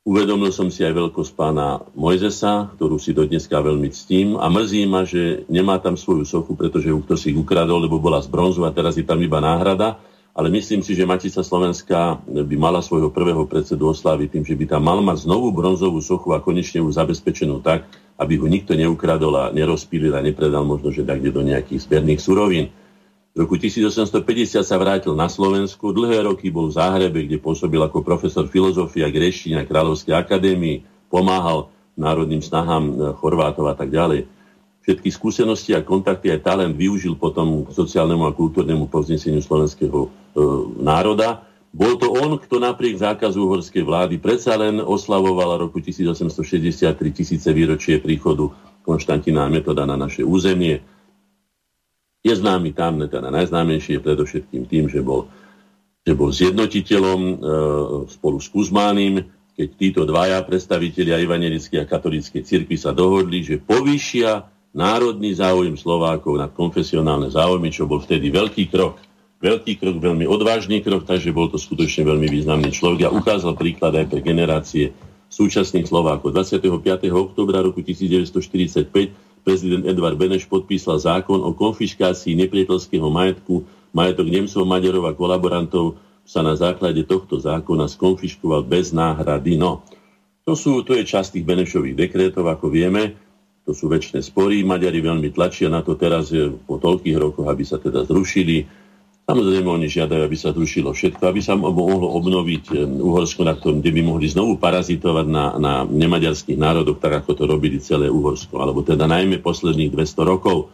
Uvedomil som si aj veľkosť pána Mojzesa, ktorú si do veľmi ctím a mrzí ma, že nemá tam svoju sochu, pretože ju kto si ukradol, lebo bola z bronzu a teraz je tam iba náhrada. Ale myslím si, že Matica Slovenská by mala svojho prvého predsedu osláviť tým, že by tam mal mať znovu bronzovú sochu a konečne ju zabezpečenú tak, aby ho nikto neukradol a nerozpílil a nepredal možno, že tak do nejakých zberných surovín. V roku 1850 sa vrátil na Slovensku, dlhé roky bol v Záhrebe, kde pôsobil ako profesor filozofie a greštín na Kráľovskej akadémii, pomáhal národným snahám e, Chorvátov a tak ďalej. Všetky skúsenosti a kontakty aj talent využil potom k sociálnemu a kultúrnemu povzneseniu slovenského e, národa bol to on, kto napriek zákazu uhorskej vlády predsa len oslavoval roku 1863 tisíce výročie príchodu Konštantina a Metoda na naše územie. Je známy tam, teda najznámejší je predovšetkým tým, že bol, že bol zjednotiteľom e, spolu s Kuzmánim, keď títo dvaja predstavitelia evangelickej a katolíckej cirkvi sa dohodli, že povýšia národný záujem Slovákov nad konfesionálne záujmy, čo bol vtedy veľký krok veľký krok, veľmi odvážny krok, takže bol to skutočne veľmi významný človek a ukázal príklad aj pre generácie súčasných Slovákov. 25. oktobra roku 1945 prezident Edvard Beneš podpísal zákon o konfiškácii nepriateľského majetku. Majetok Nemcov, Maďarov a kolaborantov sa na základe tohto zákona skonfiškoval bez náhrady. No, to, sú, to je časť tých Benešových dekrétov, ako vieme. To sú väčšie spory. Maďari veľmi tlačia na to teraz po toľkých rokoch, aby sa teda zrušili Samozrejme, oni žiadajú, aby sa zrušilo všetko, aby sa mohlo obnoviť eh, Uhorsko, na ktorom, kde by mohli znovu parazitovať na, na nemaďarských národoch, tak ako to robili celé Uhorsko, alebo teda najmä posledných 200 rokov.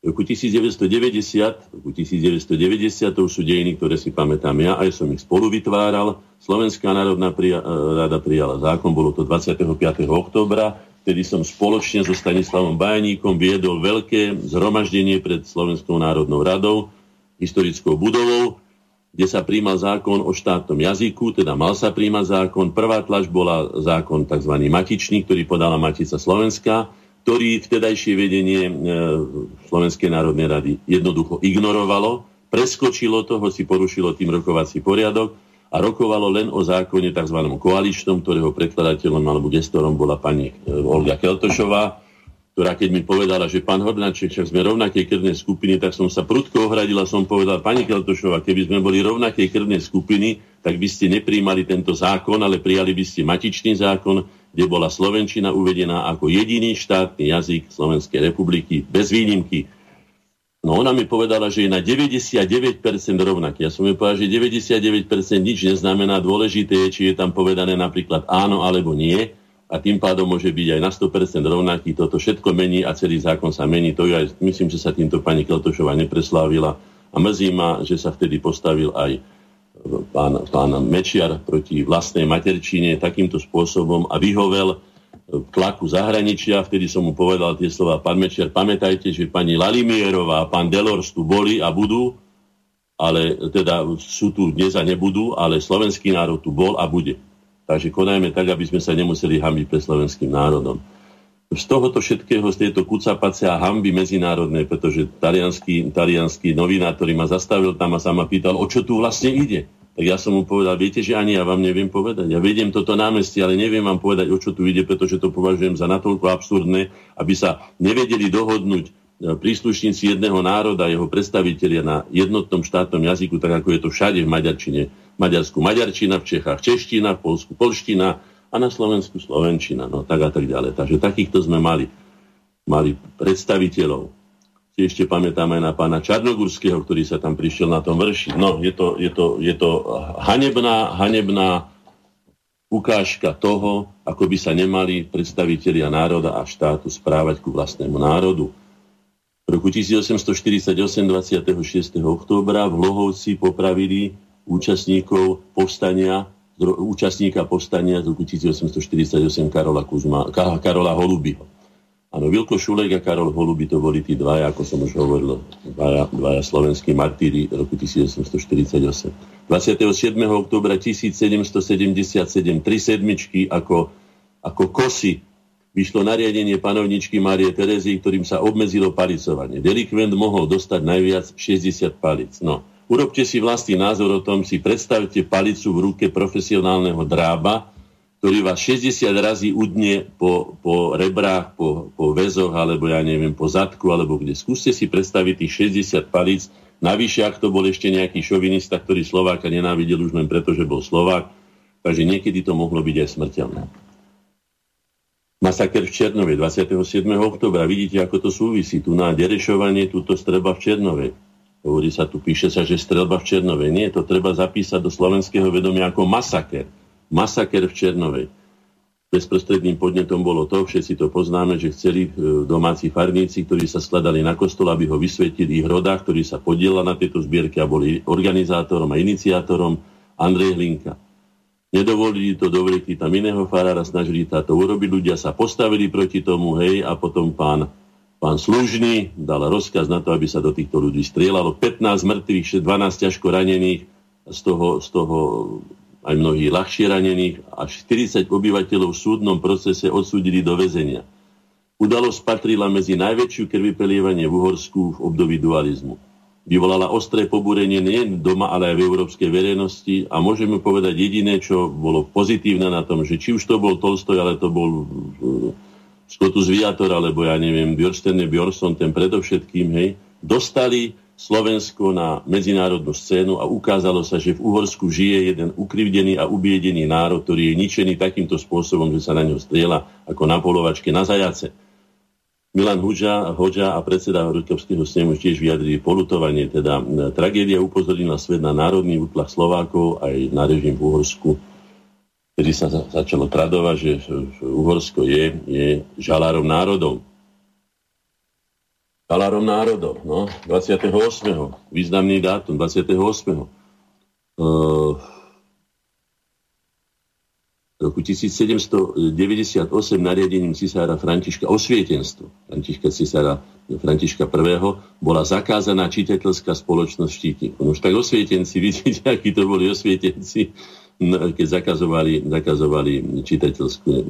V roku 1990, roku 1990 to už sú dejiny, ktoré si pamätám ja, aj som ich spolu vytváral. Slovenská národná prija- eh, rada prijala zákon, bolo to 25. októbra, vtedy som spoločne so Stanislavom Bajaníkom viedol veľké zhromaždenie pred Slovenskou národnou radou, historickou budovou, kde sa príjmal zákon o štátnom jazyku, teda mal sa príjmať zákon. Prvá tlač bola zákon tzv. matičný, ktorý podala Matica Slovenská, ktorý vtedajšie vedenie e, Slovenskej národnej rady jednoducho ignorovalo, preskočilo to, hoci porušilo tým rokovací poriadok a rokovalo len o zákone tzv. koaličnom, ktorého predkladateľom alebo gestorom bola pani e, Olga Keltošová ktorá keď mi povedala, že pán Hornáček, však sme rovnakej krvnej skupiny, tak som sa prudko ohradila, som povedal, pani Keltošova, keby sme boli rovnakej krvnej skupiny, tak by ste nepríjmali tento zákon, ale prijali by ste matičný zákon, kde bola Slovenčina uvedená ako jediný štátny jazyk Slovenskej republiky, bez výnimky. No ona mi povedala, že je na 99% rovnaký. Ja som mi povedal, že 99% nič neznamená. Dôležité je, či je tam povedané napríklad áno alebo nie a tým pádom môže byť aj na 100% rovnaký. Toto všetko mení a celý zákon sa mení. To aj, myslím, že sa týmto pani Keltošová nepreslávila A mrzí ma, že sa vtedy postavil aj pán, pán Mečiar proti vlastnej materčine takýmto spôsobom a vyhovel tlaku zahraničia. Vtedy som mu povedal tie slova, pán Mečiar, pamätajte, že pani Lalimierová a pán Delors tu boli a budú, ale teda sú tu dnes a nebudú, ale slovenský národ tu bol a bude. Takže konajme tak, aby sme sa nemuseli hambiť pre slovenským národom z tohoto všetkého, z tejto kucapace a hamby medzinárodnej, pretože talianský, talianský novinár, ktorý ma zastavil tam a sa ma pýtal, o čo tu vlastne ide. Tak ja som mu povedal, viete, že ani ja vám neviem povedať. Ja vediem toto námestie, ale neviem vám povedať, o čo tu ide, pretože to považujem za natoľko absurdné, aby sa nevedeli dohodnúť príslušníci jedného národa, jeho predstavitelia na jednotnom štátnom jazyku, tak ako je to všade v Maďarčine. Maďarsku Maďarčina, v Čechách Čeština, v Polsku Polština, a na Slovensku Slovenčina, no tak a tak ďalej. Takže takýchto sme mali, mali predstaviteľov. Si ešte pamätáme na pána Čarnogurského, ktorý sa tam prišiel na tom vršiť. No, je to, je to, je to hanebná, hanebná ukážka toho, ako by sa nemali predstavitelia národa a štátu správať ku vlastnému národu. V roku 1848, 26. októbra v Lohovci popravili účastníkov povstania účastníka povstania z roku 1848 Karola, Kuzma, Karola Holubyho. Áno, Vilko Šulek a Karol Holuby to boli tí dvaja, ako som už hovoril, dvaja, dvaja slovenskí martíri roku 1848. 27. oktobra 1777 tri sedmičky ako, ako kosy vyšlo nariadenie panovničky Márie Terezy, ktorým sa obmedzilo palicovanie. Delikvent mohol dostať najviac 60 palic. No, Urobte si vlastný názor o tom, si predstavte palicu v ruke profesionálneho drába, ktorý vás 60 razy udne po, po rebrách, po, po väzoch, alebo ja neviem, po zadku, alebo kde. Skúste si predstaviť tých 60 palíc. Navyše, ak to bol ešte nejaký šovinista, ktorý Slováka nenávidel už len preto, že bol Slovák, takže niekedy to mohlo byť aj smrteľné. Masaker v Černovej 27. oktobra. Vidíte, ako to súvisí. Tu na derešovanie, túto streba v Černovej. Hovorí sa tu, píše sa, že strelba v Černovej. Nie, to treba zapísať do slovenského vedomia ako masaker. Masaker v Černovej. Bezprostredným podnetom bolo to, všetci to poznáme, že chceli e, domáci farníci, ktorí sa skladali na kostol, aby ho vysvetili ich roda, ktorý sa podielal na tejto zbierke a boli organizátorom a iniciátorom Andrej Hlinka. Nedovolili to, dovolili tam iného farára, snažili táto urobiť, ľudia sa postavili proti tomu, hej, a potom pán Pán Služný dal rozkaz na to, aby sa do týchto ľudí strieľalo. 15 mŕtvych, 12 ťažko ranených, z toho, z toho aj mnohí ľahšie ranených a 40 obyvateľov v súdnom procese odsúdili do väzenia. Udalosť patrila medzi najväčšiu krviprelievanie v Uhorsku v období dualizmu. Vyvolala ostré pobúrenie nie doma, ale aj v európskej verejnosti a môžeme povedať jediné, čo bolo pozitívne na tom, že či už to bol Tolstoj, ale to bol Scotus Viator, alebo ja neviem, Björstene Björnsson, ten predovšetkým, hej, dostali Slovensko na medzinárodnú scénu a ukázalo sa, že v Uhorsku žije jeden ukrivdený a ubiedený národ, ktorý je ničený takýmto spôsobom, že sa na ňo striela ako na polovačke na zajace. Milan Huža, Hoďa a predseda Rukovského snemu tiež vyjadrili polutovanie, teda tragédia upozornila svet na národný útlach Slovákov aj na režim v Uhorsku kedy sa začalo tradovať, že Uhorsko je, je žalárom národov. Žalárom národov, no, 28. významný dátum, 28. Uh, roku 1798 nariadením cisára Františka osvietenstvo Františka cisára Františka I. bola zakázaná čitateľská spoločnosť štítnikov. No už tak osvietenci, vidíte, akí to boli osvietenci, keď zakazovali, zakazovali čitateľskú e,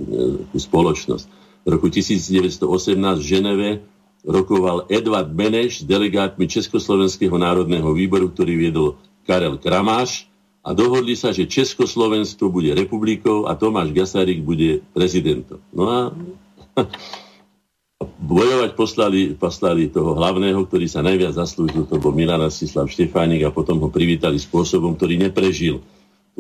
spoločnosť. V roku 1918 v Ženeve rokoval Edvard Beneš s delegátmi Československého národného výboru, ktorý viedol Karel Kramáš a dohodli sa, že Československo bude republikou a Tomáš Gasarik bude prezidentom. No a bojovať poslali, poslali toho hlavného, ktorý sa najviac zaslúžil, to bol Milan Asislav Štefánik a potom ho privítali spôsobom, ktorý neprežil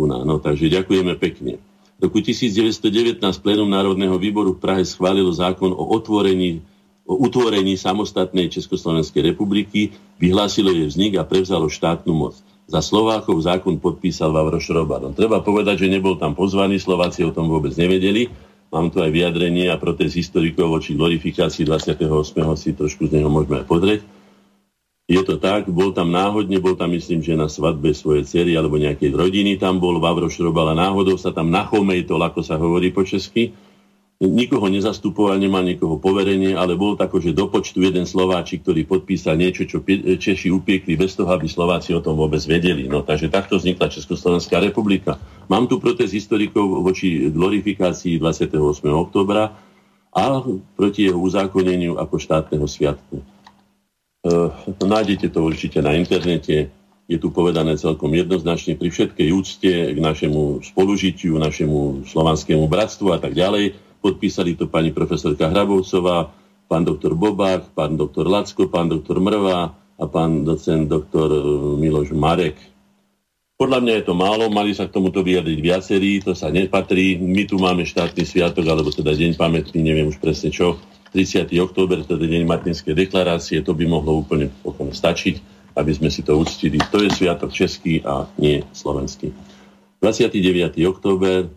No, takže ďakujeme pekne. V roku 1919 plénum Národného výboru v Prahe schválilo zákon o otvorení o utvorení samostatnej Československej republiky, vyhlásilo jej vznik a prevzalo štátnu moc. Za Slovákov zákon podpísal Vavro Šroba. Treba povedať, že nebol tam pozvaný, Slováci o tom vôbec nevedeli. Mám tu aj vyjadrenie a protest historikov voči glorifikácii 28. si trošku z neho môžeme aj pozrieť. Je to tak, bol tam náhodne, bol tam myslím, že na svadbe svojej cery alebo nejakej rodiny tam bol, Vavro Šrobal a náhodou sa tam nachomejtol, ako sa hovorí po česky. Nikoho nezastupoval, nemal nikoho poverenie, ale bol tako, že do počtu jeden Slováčik, ktorý podpísal niečo, čo Češi upiekli bez toho, aby Slováci o tom vôbec vedeli. No, takže takto vznikla Československá republika. Mám tu protest historikov voči glorifikácii 28. oktobra a proti jeho uzákoneniu ako štátneho sviatku. Uh, nájdete to určite na internete. Je tu povedané celkom jednoznačne pri všetkej úcte k našemu spolužitiu, našemu slovanskému bratstvu a tak ďalej. Podpísali to pani profesorka Hrabovcová, pán doktor Bobák, pán doktor Lacko, pán doktor Mrva a pán docent doktor e, Miloš Marek. Podľa mňa je to málo, mali sa k tomuto vyjadriť viacerí, to sa nepatrí. My tu máme štátny sviatok, alebo teda deň pamätný, neviem už presne čo, 30. október, teda deň Martinskej deklarácie, to by mohlo úplne potom stačiť, aby sme si to uctili. To je sviatok český a nie slovenský. 29. október.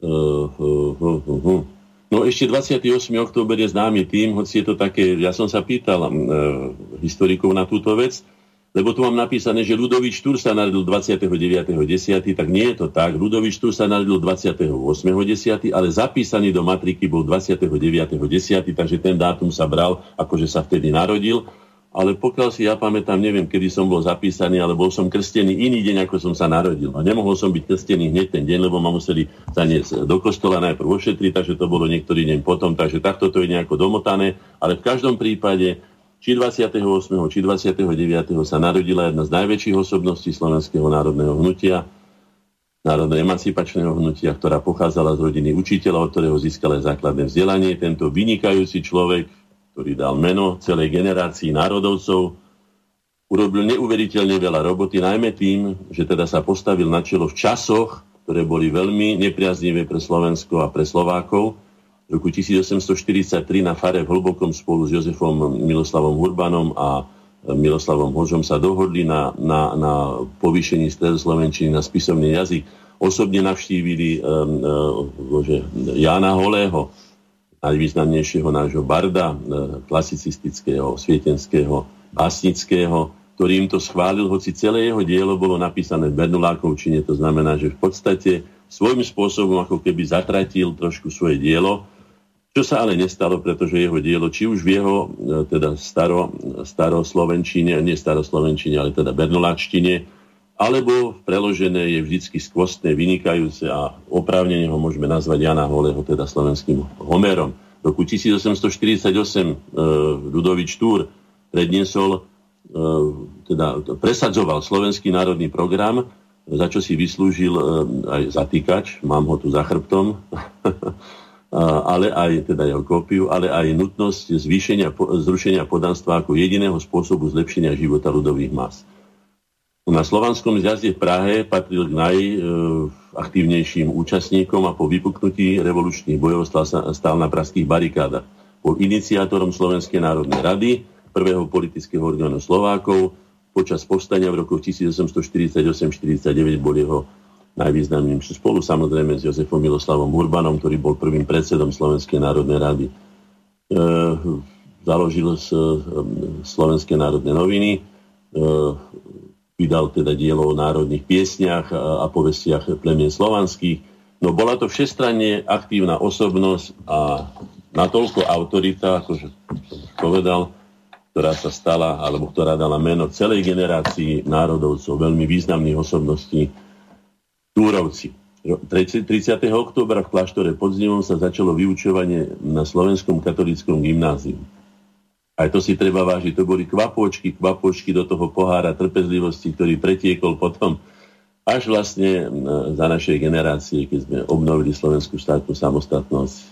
Uh, uh, uh, uh. No ešte 28. október je známy tým, hoci je to také, ja som sa pýtal uh, historikov na túto vec, lebo tu mám napísané, že Ludovič Tur sa narodil 29.10., tak nie je to tak. Ludovič Tur sa narodil 28.10., ale zapísaný do matriky bol 29.10., takže ten dátum sa bral, akože sa vtedy narodil. Ale pokiaľ si ja pamätám, neviem, kedy som bol zapísaný, ale bol som krstený iný deň, ako som sa narodil. A nemohol som byť krstený hneď ten deň, lebo ma museli zaniesť do kostola najprv ošetriť, takže to bolo niektorý deň potom, takže takto to je nejako domotané. Ale v každom prípade či 28. či 29. sa narodila jedna z najväčších osobností slovenského národného hnutia, národného emancipačného hnutia, ktorá pochádzala z rodiny učiteľa, od ktorého získala základné vzdelanie. Tento vynikajúci človek, ktorý dal meno celej generácii národovcov, urobil neuveriteľne veľa roboty, najmä tým, že teda sa postavil na čelo v časoch, ktoré boli veľmi nepriaznivé pre Slovensko a pre Slovákov, v roku 1843 na fare v Hlbokom spolu s Jozefom Miloslavom Hurbanom a Miloslavom Hožom sa dohodli na, na, na povýšení stredoslovenčiny na spisovný jazyk. Osobne navštívili um, uh, Jána Holého, najvýznamnejšieho nášho barda, uh, klasicistického, svietenského, básnického, ktorý im to schválil, hoci celé jeho dielo bolo napísané v Bernulákovčine, to znamená, že v podstate svojím spôsobom ako keby zatratil trošku svoje dielo, čo sa ale nestalo, pretože jeho dielo, či už v jeho e, teda staro, staroslovenčine, nie staroslovenčine, ale teda bernoláčtine, alebo preložené je vždycky skvostné, vynikajúce a oprávnene ho môžeme nazvať Jana Holého, teda slovenským Homerom. V roku 1848 e, Ludovič Túr predniesol, e, teda presadzoval slovenský národný program, za čo si vyslúžil e, aj zatýkač, mám ho tu za chrbtom, ale aj teda jeho kópiu, ale aj nutnosť zvýšenia, zrušenia podanstva ako jediného spôsobu zlepšenia života ľudových mas. Na Slovanskom zjazde v Prahe patril k najaktívnejším účastníkom a po vypuknutí revolučných bojov stal na pražských barikádach. Bol iniciátorom Slovenskej národnej rady, prvého politického orgánu Slovákov. Počas povstania v rokoch 1848-49 bol jeho najvýznamnejší spolu samozrejme s Jozefom Miloslavom Urbanom, ktorý bol prvým predsedom Slovenskej národnej rady. E, založil e, Slovenské národné noviny, e, vydal teda dielo o národných piesniach a, povestiach plemien slovanských. No bola to všestranne aktívna osobnosť a natoľko autorita, akože som povedal, ktorá sa stala, alebo ktorá dala meno celej generácii národovcov, veľmi významných osobností, Túrovci. 30. oktobra v kláštore pod Znivom sa začalo vyučovanie na slovenskom katolickom gymnáziu. Aj to si treba vážiť. To boli kvapočky, kvapočky do toho pohára trpezlivosti, ktorý pretiekol potom až vlastne za našej generácie, keď sme obnovili slovenskú štátnu samostatnosť e,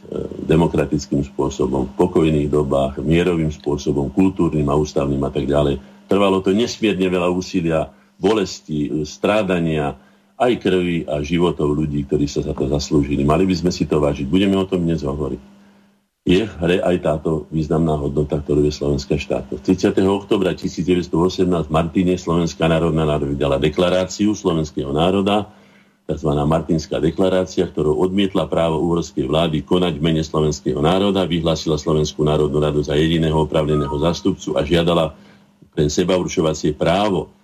demokratickým spôsobom, v pokojných dobách, mierovým spôsobom, kultúrnym a ústavným a tak ďalej. Trvalo to nesmierne veľa úsilia, bolesti, strádania, aj krvi a životov ľudí, ktorí sa za to zaslúžili. Mali by sme si to vážiť. Budeme o tom dnes hovoriť. Je v hre aj táto významná hodnota, ktorú je slovenská štátnosť. 30. oktobra 1918 v Martine Slovenská národná národa vydala deklaráciu slovenského národa, tzv. Martinská deklarácia, ktorou odmietla právo úhorskej vlády konať v mene slovenského národa, vyhlásila Slovenskú národnú radu za jediného opravneného zástupcu a žiadala pre seba určovacie právo.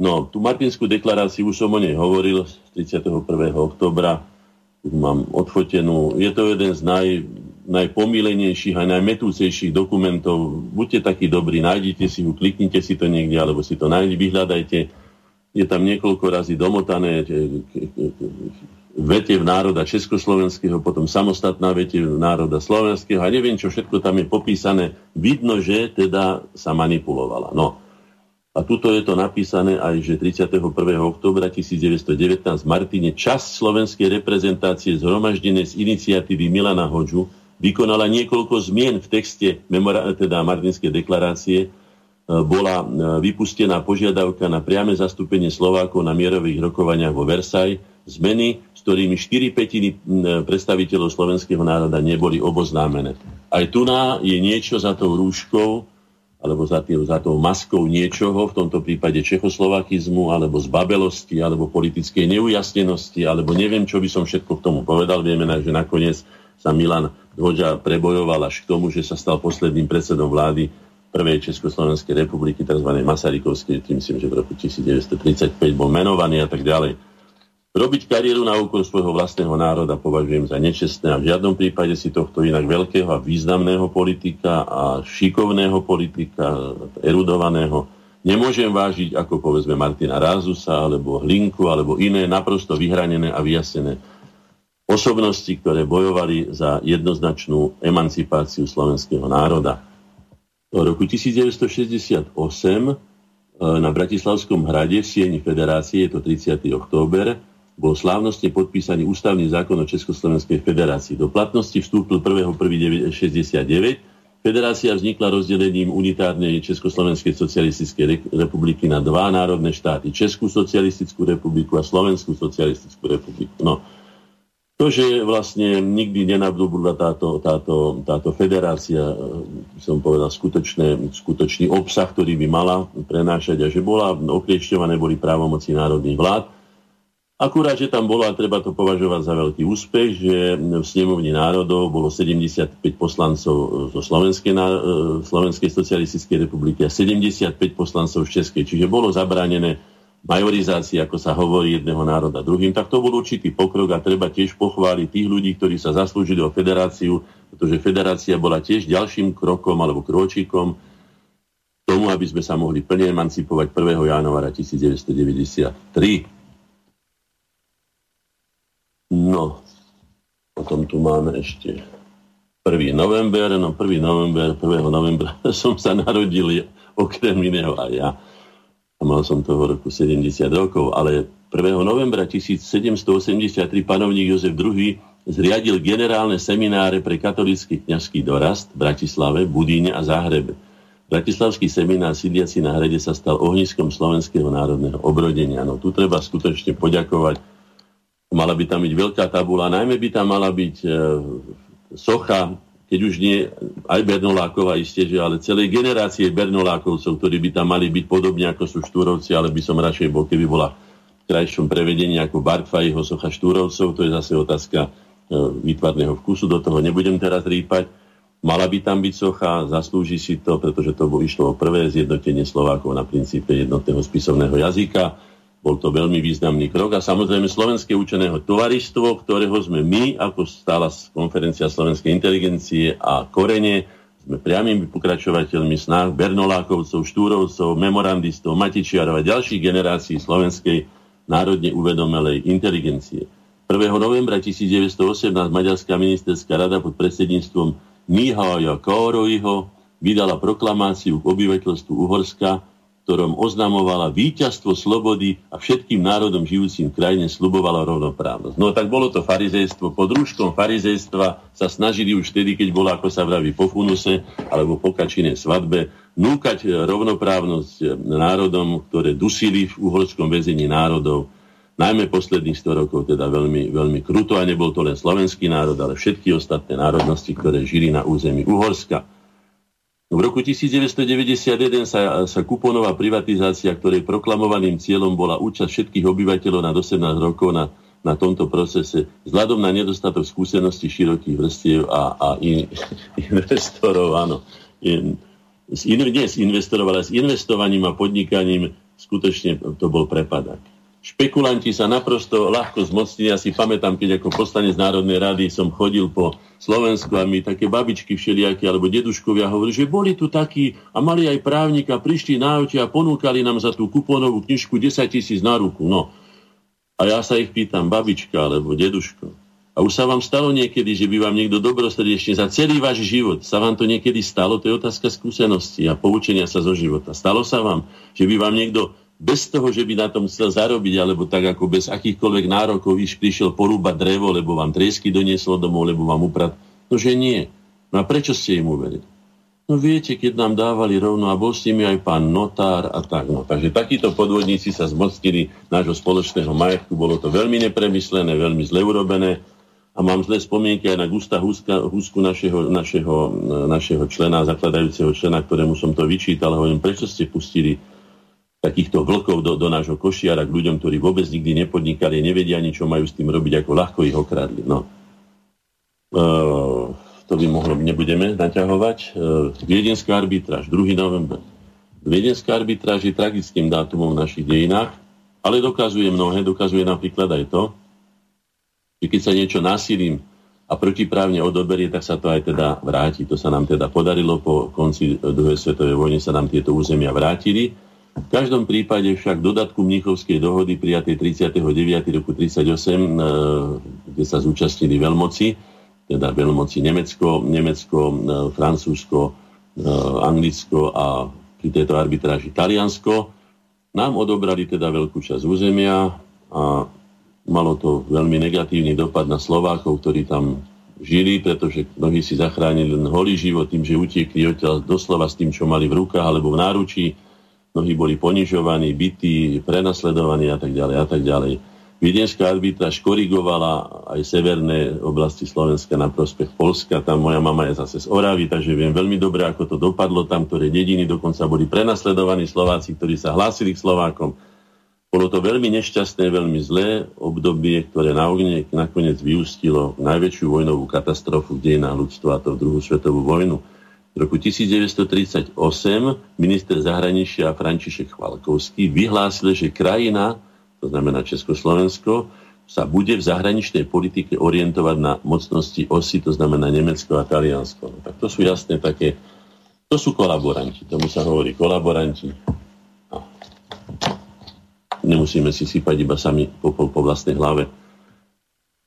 No, tú Martinskú deklaráciu už som o nej hovoril 31. oktobra, mám odfotenú. Je to jeden z naj, najpomílenejších a najmetúcejších dokumentov. Buďte takí dobrí, nájdite si ho, kliknite si to niekde, alebo si to nájdete, vyhľadajte. Je tam niekoľko razy domotané vetev národa Československého, potom samostatná vetev národa slovenského a neviem, čo všetko tam je popísané. Vidno, že teda sa manipulovala. No. A tuto je to napísané aj, že 31. oktobra 1919 v Martine časť slovenskej reprezentácie zhromaždené z iniciatívy Milana Hoďu vykonala niekoľko zmien v texte memora- teda Martinskej deklarácie, bola e, vypustená požiadavka na priame zastúpenie Slovákov na mierových rokovaniach vo Versailles, zmeny, s ktorými 4 petiny predstaviteľov slovenského národa neboli oboznámené. Aj tu je niečo za tou rúškou, alebo za, tým, za tou maskou niečoho, v tomto prípade čechoslovakizmu, alebo zbabelosti, alebo politickej neujasnenosti, alebo neviem, čo by som všetko k tomu povedal. Vieme, že nakoniec sa Milan Hoďa prebojoval až k tomu, že sa stal posledným predsedom vlády prvej Československej republiky, tzv. Masarykovskej, tým myslím, že v roku 1935 bol menovaný a tak ďalej. Robiť kariéru na úkor svojho vlastného národa považujem za nečestné a v žiadnom prípade si tohto inak veľkého a významného politika a šikovného politika, erudovaného, nemôžem vážiť ako povedzme Martina Rázusa alebo Hlinku alebo iné naprosto vyhranené a vyjasnené osobnosti, ktoré bojovali za jednoznačnú emancipáciu slovenského národa. V roku 1968 e, na Bratislavskom hrade v Sieni Federácie, je to 30. október, bol slávnostne podpísaný ústavný zákon o Československej federácii. Do platnosti vstúpil 1.1.69. Federácia vznikla rozdelením unitárnej Československej socialistickej republiky na dva národné štáty. Českú socialistickú republiku a Slovenskú socialistickú republiku. No, to, že vlastne nikdy nenabudla táto, táto, táto federácia, eh, som povedal, skutočné, skutočný obsah, ktorý by mala prenášať a že bola okliešťované boli právomoci národných vlád. Akurát, že tam bolo, a treba to považovať za veľký úspech, že v snemovni národov bolo 75 poslancov zo Slovenskej, eh, Slovenskej socialistickej republiky a 75 poslancov z Českej. Čiže bolo zabránené majorizácii, ako sa hovorí, jedného národa druhým, tak to bol určitý pokrok a treba tiež pochváliť tých ľudí, ktorí sa zaslúžili o federáciu, pretože federácia bola tiež ďalším krokom alebo kročíkom tomu, aby sme sa mohli plne emancipovať 1. januára 1993. No, potom tu máme ešte 1. november, no 1. november, 1. novembra som sa narodil okrem iného aj ja a mal som toho roku 70 rokov, ale 1. novembra 1783 panovník Jozef II zriadil generálne semináre pre katolický kňazský dorast v Bratislave, Budíne a Záhrebe. Bratislavský seminár sídiaci na hrade sa stal ohniskom slovenského národného obrodenia. No tu treba skutočne poďakovať. Mala by tam byť veľká tabula, najmä by tam mala byť e, socha keď už nie aj Bernolákova isté, že ale celej generácie Bernolákovcov, ktorí by tam mali byť podobne ako sú Štúrovci, ale by som radšej bol, keby bola v krajšom prevedení ako Barkfa jeho socha Štúrovcov, to je zase otázka e, výtvarného vkusu, do toho nebudem teraz rýpať. Mala by tam byť socha, zaslúži si to, pretože to išlo o prvé zjednotenie Slovákov na princípe jednotného spisovného jazyka bol to veľmi významný krok a samozrejme Slovenské učeného tovaristvo, ktorého sme my, ako stála konferencia slovenskej inteligencie a korene, sme priamými pokračovateľmi snách Bernolákovcov, Štúrovcov, memorandistov, Matičiarov a ďalších generácií slovenskej národne uvedomelej inteligencie. 1. novembra 1918 Maďarská ministerská rada pod predsedníctvom Mihája Kóroiho vydala proklamáciu k obyvateľstvu Uhorska, ktorom oznamovala víťazstvo slobody a všetkým národom žijúcim v krajine slubovala rovnoprávnosť. No tak bolo to farizejstvo. Pod rúškom farizejstva sa snažili už vtedy, keď bolo, ako sa vraví, po funuse alebo po kačinej svadbe, núkať rovnoprávnosť národom, ktoré dusili v uhorskom väzení národov, najmä posledných 100 rokov, teda veľmi, veľmi kruto a nebol to len slovenský národ, ale všetky ostatné národnosti, ktoré žili na území Uhorska. V roku 1991 sa, sa kuponová privatizácia, ktorej proklamovaným cieľom bola účasť všetkých obyvateľov na 18 rokov na, na tomto procese, vzhľadom na nedostatok skúseností širokých vrstiev a, a in, investorov, áno, in, nie s investorom, ale s investovaním a podnikaním skutočne to bol prepadak. Špekulanti sa naprosto ľahko zmocnili. Ja si pamätám, keď ako poslanec Národnej rady som chodil po Slovensku a mi také babičky všelijaké alebo deduškovia hovorili, že boli tu takí a mali aj právnika, prišli na aute a ponúkali nám za tú kuponovú knižku 10 tisíc na ruku. No. A ja sa ich pýtam, babička alebo deduško, a už sa vám stalo niekedy, že by vám niekto dobrosrdečne za celý váš život, sa vám to niekedy stalo, to je otázka skúsenosti a poučenia sa zo života. Stalo sa vám, že by vám niekto bez toho, že by na tom chcel zarobiť, alebo tak ako bez akýchkoľvek nárokov iš prišiel porúbať drevo, lebo vám triesky donieslo domov, lebo vám uprat. No že nie. No a prečo ste im uverili? No viete, keď nám dávali rovno a bol s nimi aj pán notár a tak. No. Takže takíto podvodníci sa zmocnili nášho spoločného majetku. Bolo to veľmi nepremyslené, veľmi zle urobené a mám zlé spomienky aj na Gusta Huska, Husku, našeho, našeho, našeho člena, zakladajúceho člena, ktorému som to vyčítal. Hovorím, prečo ste pustili takýchto vlkov do, do nášho košiara k ľuďom, ktorí vôbec nikdy nepodnikali, nevedia ani, čo majú s tým robiť, ako ľahko ich okradli. No. Uh, to by mohlo, nebudeme naťahovať. Uh, Viedenská arbitráž, 2. november. Viedenská arbitráž je tragickým dátumom v našich dejinách, ale dokazuje mnohé, dokazuje napríklad aj to, že keď sa niečo násilím a protiprávne odoberie, tak sa to aj teda vráti. To sa nám teda podarilo po konci druhej svetovej vojny sa nám tieto územia vrátili. V každom prípade však dodatku Mnichovskej dohody prijatej 39. roku 38, e, kde sa zúčastnili veľmoci, teda veľmoci Nemecko, Nemecko, e, Francúzsko, e, Anglicko a pri tejto arbitráži Taliansko, nám odobrali teda veľkú časť územia a Malo to veľmi negatívny dopad na Slovákov, ktorí tam žili, pretože mnohí si zachránili len holý život tým, že utiekli odtiaľ doslova s tým, čo mali v rukách alebo v náručí. Mnohí boli ponižovaní, bytí, prenasledovaní a tak ďalej a tak ďalej. Viedenská arbitráž korigovala aj severné oblasti Slovenska na prospech Polska. Tam moja mama je zase z Oravy, takže viem veľmi dobre, ako to dopadlo. Tam, ktoré dediny dokonca boli prenasledovaní Slováci, ktorí sa hlásili k Slovákom bolo to veľmi nešťastné, veľmi zlé obdobie, ktoré na ogne nakoniec vyústilo najväčšiu vojnovú katastrofu v dejinách ľudstva, a to v druhú svetovú vojnu. V roku 1938 minister zahraničia František Chvalkovský vyhlásil, že krajina, to znamená Československo, sa bude v zahraničnej politike orientovať na mocnosti osy, to znamená Nemecko a Taliansko. No, tak to sú jasné také, to sú kolaboranti, tomu sa hovorí kolaboranti. Nemusíme si sypať iba sami po, po, po vlastnej hlave.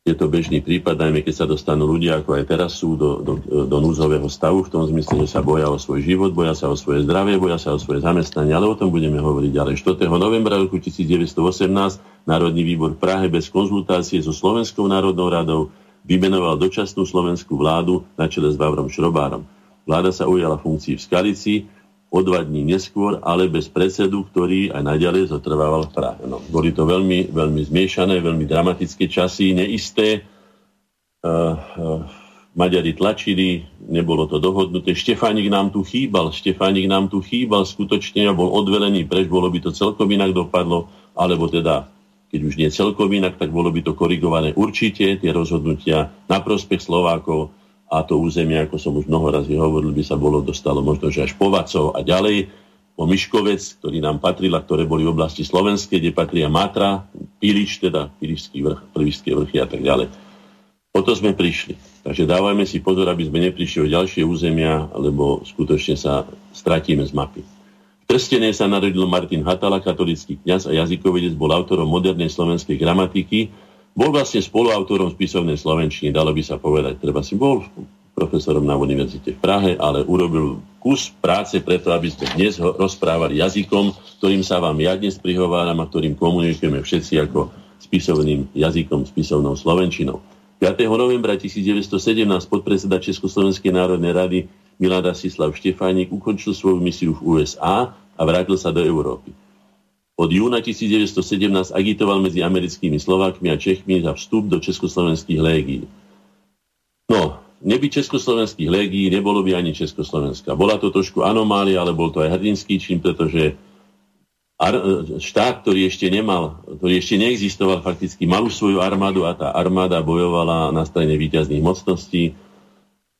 Je to bežný prípad, najmä keď sa dostanú ľudia, ako aj teraz sú, do, do, do núzového stavu, v tom zmysle, že sa boja o svoj život, boja sa o svoje zdravie, boja sa o svoje zamestnanie, ale o tom budeme hovoriť ďalej. 4. novembra roku 1918 Národný výbor v Prahe bez konzultácie so Slovenskou národnou radou vymenoval dočasnú slovenskú vládu na čele s Vavrom Šrobárom. Vláda sa ujala funkcií v Skalici, o dva dní neskôr, ale bez predsedu, ktorý aj naďalej zotrvával v Prahe. No, boli to veľmi, veľmi zmiešané, veľmi dramatické časy, neisté. Uh, uh, Maďari tlačili, nebolo to dohodnuté. Štefánik nám tu chýbal, Štefánik nám tu chýbal skutočne a bol odvelený preč, bolo by to celkom inak dopadlo, alebo teda, keď už nie celkom inak, tak bolo by to korigované určite, tie rozhodnutia na prospech Slovákov, a to územie, ako som už mnoho razy hovoril, by sa bolo dostalo možno, že až po Vacov a ďalej, po Miškovec, ktorý nám patril a ktoré boli v oblasti Slovenskej, kde patria Matra, Pilič, teda Pilišský vrch, Plivišské vrchy a tak ďalej. O to sme prišli. Takže dávajme si pozor, aby sme neprišli o ďalšie územia, lebo skutočne sa stratíme z mapy. V Trstene sa narodil Martin Hatala, katolický kňaz a jazykovedec, bol autorom modernej slovenskej gramatiky, bol vlastne spoluautorom spisovnej slovenčiny, dalo by sa povedať. Treba si bol profesorom na univerzite v Prahe, ale urobil kus práce preto, aby sme dnes rozprávali jazykom, ktorým sa vám ja dnes prihováram a ktorým komunikujeme všetci ako spisovným jazykom, spisovnou slovenčinou. 5. novembra 1917 podpredseda Československej národnej rady Milan Rasislav Štefánik ukončil svoju misiu v USA a vrátil sa do Európy. Od júna 1917 agitoval medzi americkými Slovákmi a Čechmi za vstup do československých légií. No, neby československých légií, nebolo by ani Československa. Bola to trošku anomália, ale bol to aj hrdinský čin, pretože štát, ktorý ešte nemal, ktorý ešte neexistoval fakticky, mal už svoju armádu a tá armáda bojovala na strane výťazných mocností.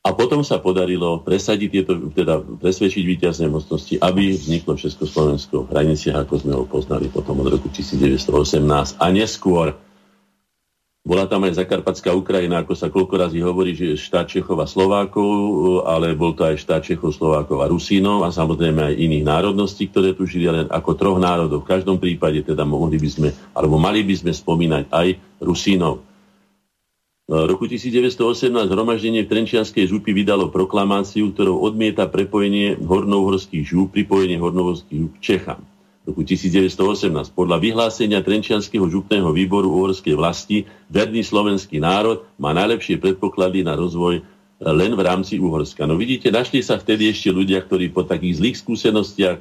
A potom sa podarilo presadiť tieto, teda presvedčiť víťazné mocnosti, aby vzniklo Československo v hraniciach, ako sme ho poznali potom od roku 1918 a neskôr bola tam aj Zakarpatská Ukrajina, ako sa koľko razy hovorí, že štát Čechov a Slovákov, ale bol to aj štát Čechov, Slovákov a Rusínov a samozrejme aj iných národností, ktoré tu žili, len ako troch národov. V každom prípade teda mohli by sme, alebo mali by sme spomínať aj Rusínov. V roku 1918 zhromaždenie Trenčianskej župy vydalo proklamáciu, ktorou odmieta prepojenie hornovhorských žúp, pripojenie hornovhorských žúp k Čechám roku 1918 podľa vyhlásenia Trenčianského župného výboru uhorskej vlasti verný slovenský národ má najlepšie predpoklady na rozvoj len v rámci Uhorska. No vidíte, našli sa vtedy ešte ľudia, ktorí po takých zlých skúsenostiach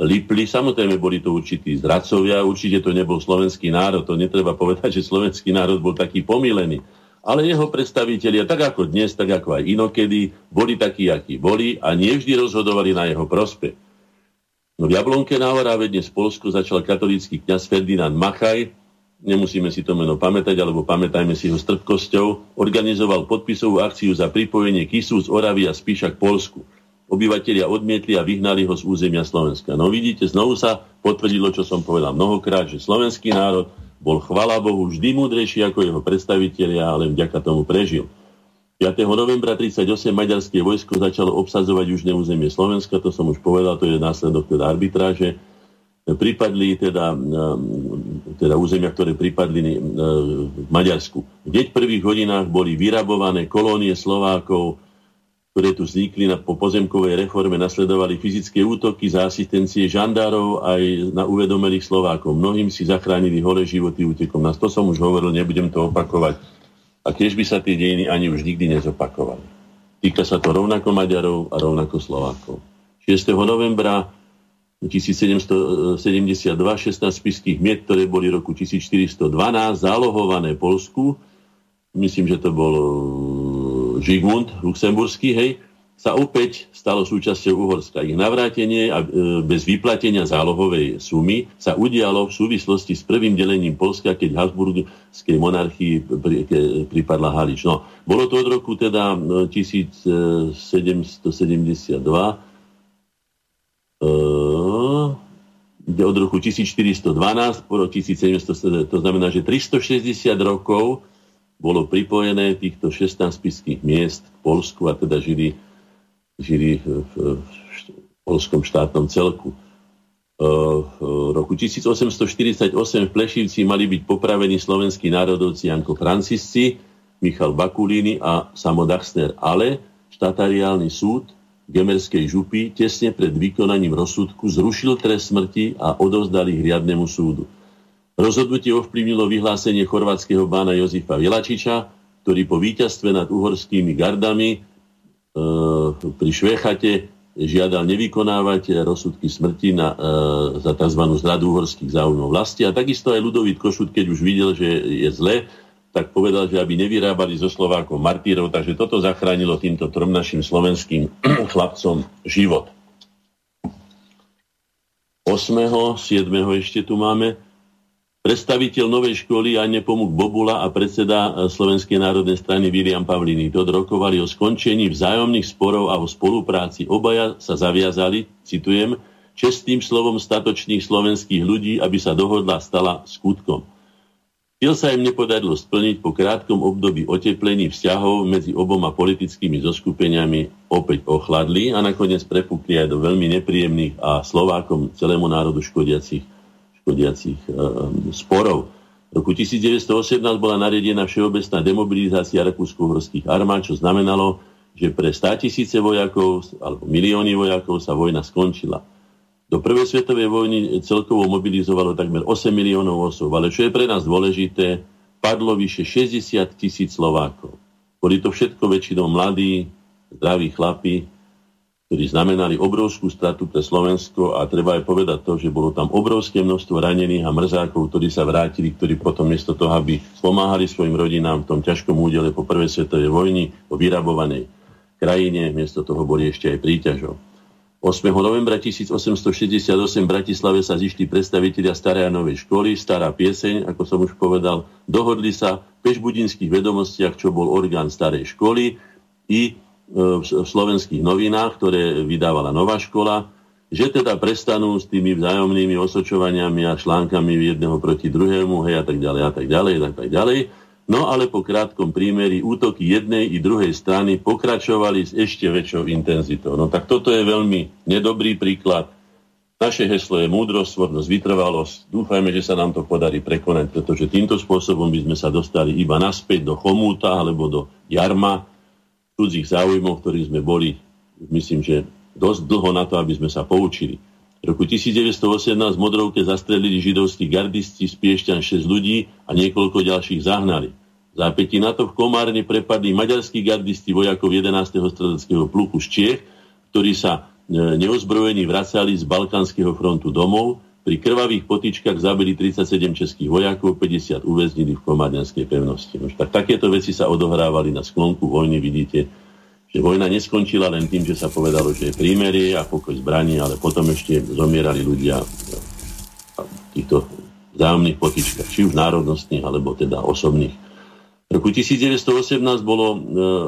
lipli. Samozrejme boli to určití zradcovia, určite to nebol slovenský národ, to netreba povedať, že slovenský národ bol taký pomílený. Ale jeho predstavitelia, tak ako dnes, tak ako aj inokedy, boli takí, akí boli a nevždy rozhodovali na jeho prospech. No v Jablonke na Orave dnes v Polsku začal katolícky kňaz Ferdinand Machaj, nemusíme si to meno pamätať, alebo pamätajme si ho s trpkosťou, organizoval podpisovú akciu za pripojenie Kisu z Oravy a Spíša k Polsku. Obyvatelia odmietli a vyhnali ho z územia Slovenska. No vidíte, znovu sa potvrdilo, čo som povedal mnohokrát, že slovenský národ bol, chvala Bohu, vždy múdrejší ako jeho predstavitelia, ale vďaka tomu prežil. 5. novembra 1938 maďarské vojsko začalo obsadzovať južné územie Slovenska, to som už povedal, to je následok teda arbitráže. Pripadli teda, teda územia, ktoré pripadli v Maďarsku. Hneď v prvých hodinách boli vyrabované kolónie Slovákov, ktoré tu vznikli na, po pozemkovej reforme, nasledovali fyzické útoky za asistencie žandárov aj na uvedomelých Slovákov. Mnohým si zachránili hole životy útekom. To som už hovoril, nebudem to opakovať a tiež by sa tie dejiny ani už nikdy nezopakovali. Týka sa to rovnako Maďarov a rovnako Slovákov. 6. novembra 1772 16 spiských miet, ktoré boli roku 1412 zálohované Polsku, myslím, že to bol Žigmund Luxemburský, hej, sa opäť stalo súčasťou Uhorska. Ich navrátenie a e, bez vyplatenia zálohovej sumy sa udialo v súvislosti s prvým delením Polska, keď Habsburgskej monarchii pripadla Halič. No, bolo to od roku teda 1772 e, e, od roku 1412 po 1700, to znamená, že 360 rokov bolo pripojené týchto 16 spiských miest k Polsku a teda žili žili v, polskom štátnom celku. E, v roku 1848 v Plešivci mali byť popravení slovenskí národovci Janko Francisci, Michal Bakulíny a Samo Dachsner, ale štatariálny súd Gemerskej župy tesne pred vykonaním rozsudku zrušil trest smrti a odovzdal ich riadnemu súdu. Rozhodnutie ovplyvnilo vyhlásenie chorvátskeho bána Jozifa Vilačiča, ktorý po víťazstve nad uhorskými gardami E, pri Švechate žiadal nevykonávať rozsudky smrti na, e, za tzv. zradu uhorských záujmov vlasti. A takisto aj Ludovít Košut, keď už videl, že je zle, tak povedal, že aby nevyrábali zo Slovákov martírov, takže toto zachránilo týmto trom našim slovenským chlapcom život. 8. 7. ešte tu máme Predstaviteľ novej školy a Nepomuk Bobula a predseda e, Slovenskej národnej strany William Pavliny rokovali o skončení vzájomných sporov a o spolupráci. Obaja sa zaviazali, citujem, čestným slovom statočných slovenských ľudí, aby sa dohodla stala skutkom. Cieľ sa im nepodarilo splniť po krátkom období oteplení vzťahov medzi oboma politickými zoskupeniami opäť ochladli a nakoniec prepukli aj do veľmi nepríjemných a Slovákom celému národu škodiacich škodiacich e, sporov. V roku 1918 bola naredená všeobecná demobilizácia rakúsko-horských armád, čo znamenalo, že pre 100 tisíce vojakov alebo milióny vojakov sa vojna skončila. Do prvej svetovej vojny celkovo mobilizovalo takmer 8 miliónov osôb, ale čo je pre nás dôležité, padlo vyše 60 tisíc Slovákov. Boli to všetko väčšinou mladí, zdraví chlapi, ktorí znamenali obrovskú stratu pre Slovensko a treba aj povedať to, že bolo tam obrovské množstvo ranených a mrzákov, ktorí sa vrátili, ktorí potom miesto toho, aby pomáhali svojim rodinám v tom ťažkom údele po prvej svetovej vojni, po vyrabovanej krajine, miesto toho boli ešte aj príťažov. 8. novembra 1868 v Bratislave sa zišli predstavitelia starej a novej školy, stará pieseň, ako som už povedal, dohodli sa v pešbudinských vedomostiach, čo bol orgán starej školy i v slovenských novinách, ktoré vydávala Nová škola, že teda prestanú s tými vzájomnými osočovaniami a článkami jedného proti druhému, hej, a tak ďalej, a tak ďalej, a tak ďalej. No ale po krátkom prímeri útoky jednej i druhej strany pokračovali s ešte väčšou intenzitou. No tak toto je veľmi nedobrý príklad. Naše heslo je múdrosť, svornosť, vytrvalosť. Dúfajme, že sa nám to podarí prekonať, pretože týmto spôsobom by sme sa dostali iba naspäť do chomúta alebo do jarma cudzích záujmov, ktorí sme boli, myslím, že dosť dlho na to, aby sme sa poučili. V roku 1918 v Modrovke zastrelili židovskí gardisti z Piešťan 6 ľudí a niekoľko ďalších zahnali. Zápätí na to v Komárne prepadli maďarskí gardisti vojakov 11. stredeckého pluku z Čiech, ktorí sa e, neozbrojení vracali z Balkánskeho frontu domov. Pri krvavých potičkách zabili 37 českých vojakov, 50 uväznili v Komárňanskej pevnosti. No, tak takéto veci sa odohrávali na sklonku vojny, vidíte, že vojna neskončila len tým, že sa povedalo, že je prímerie a pokoj zbraní, ale potom ešte zomierali ľudia v týchto vzájomných potičkách, či už národnostných, alebo teda osobných. V roku 1918 bolo e,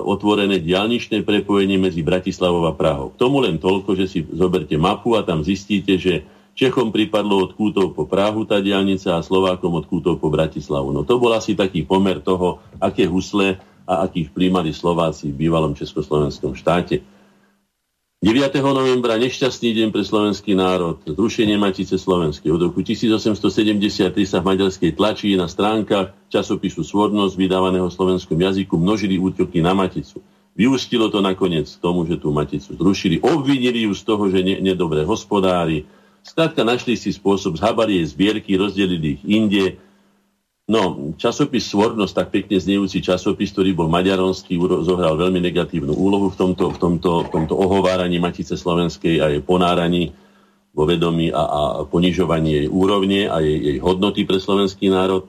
otvorené diálničné prepojenie medzi Bratislavou a Prahou. K tomu len toľko, že si zoberte mapu a tam zistíte, že Čechom pripadlo od Kútov po Prahu tá diálnica a Slovákom od Kútov po Bratislavu. No to bol asi taký pomer toho, aké husle a aký vplyv mali Slováci v bývalom Československom štáte. 9. novembra nešťastný deň pre slovenský národ, zrušenie Matice Slovenskej. Od roku 1873 sa v maďarskej tlači na stránkach časopisu Svornosť vydávaného slovenskom jazyku množili útoky na Maticu. Vyústilo to nakoniec k tomu, že tú Maticu zrušili. Obvinili ju z toho, že ne, nedobre hospodári. Skrátka našli si spôsob, zhabali jej zbierky, rozdelili ich inde, No, časopis Svornosť, tak pekne znejúci časopis, ktorý bol maďaronský, zohral veľmi negatívnu úlohu v tomto, v tomto, v tomto ohováraní Matice Slovenskej a jej ponáraní vo vedomí a, a ponižovaní jej úrovne a jej, jej hodnoty pre slovenský národ.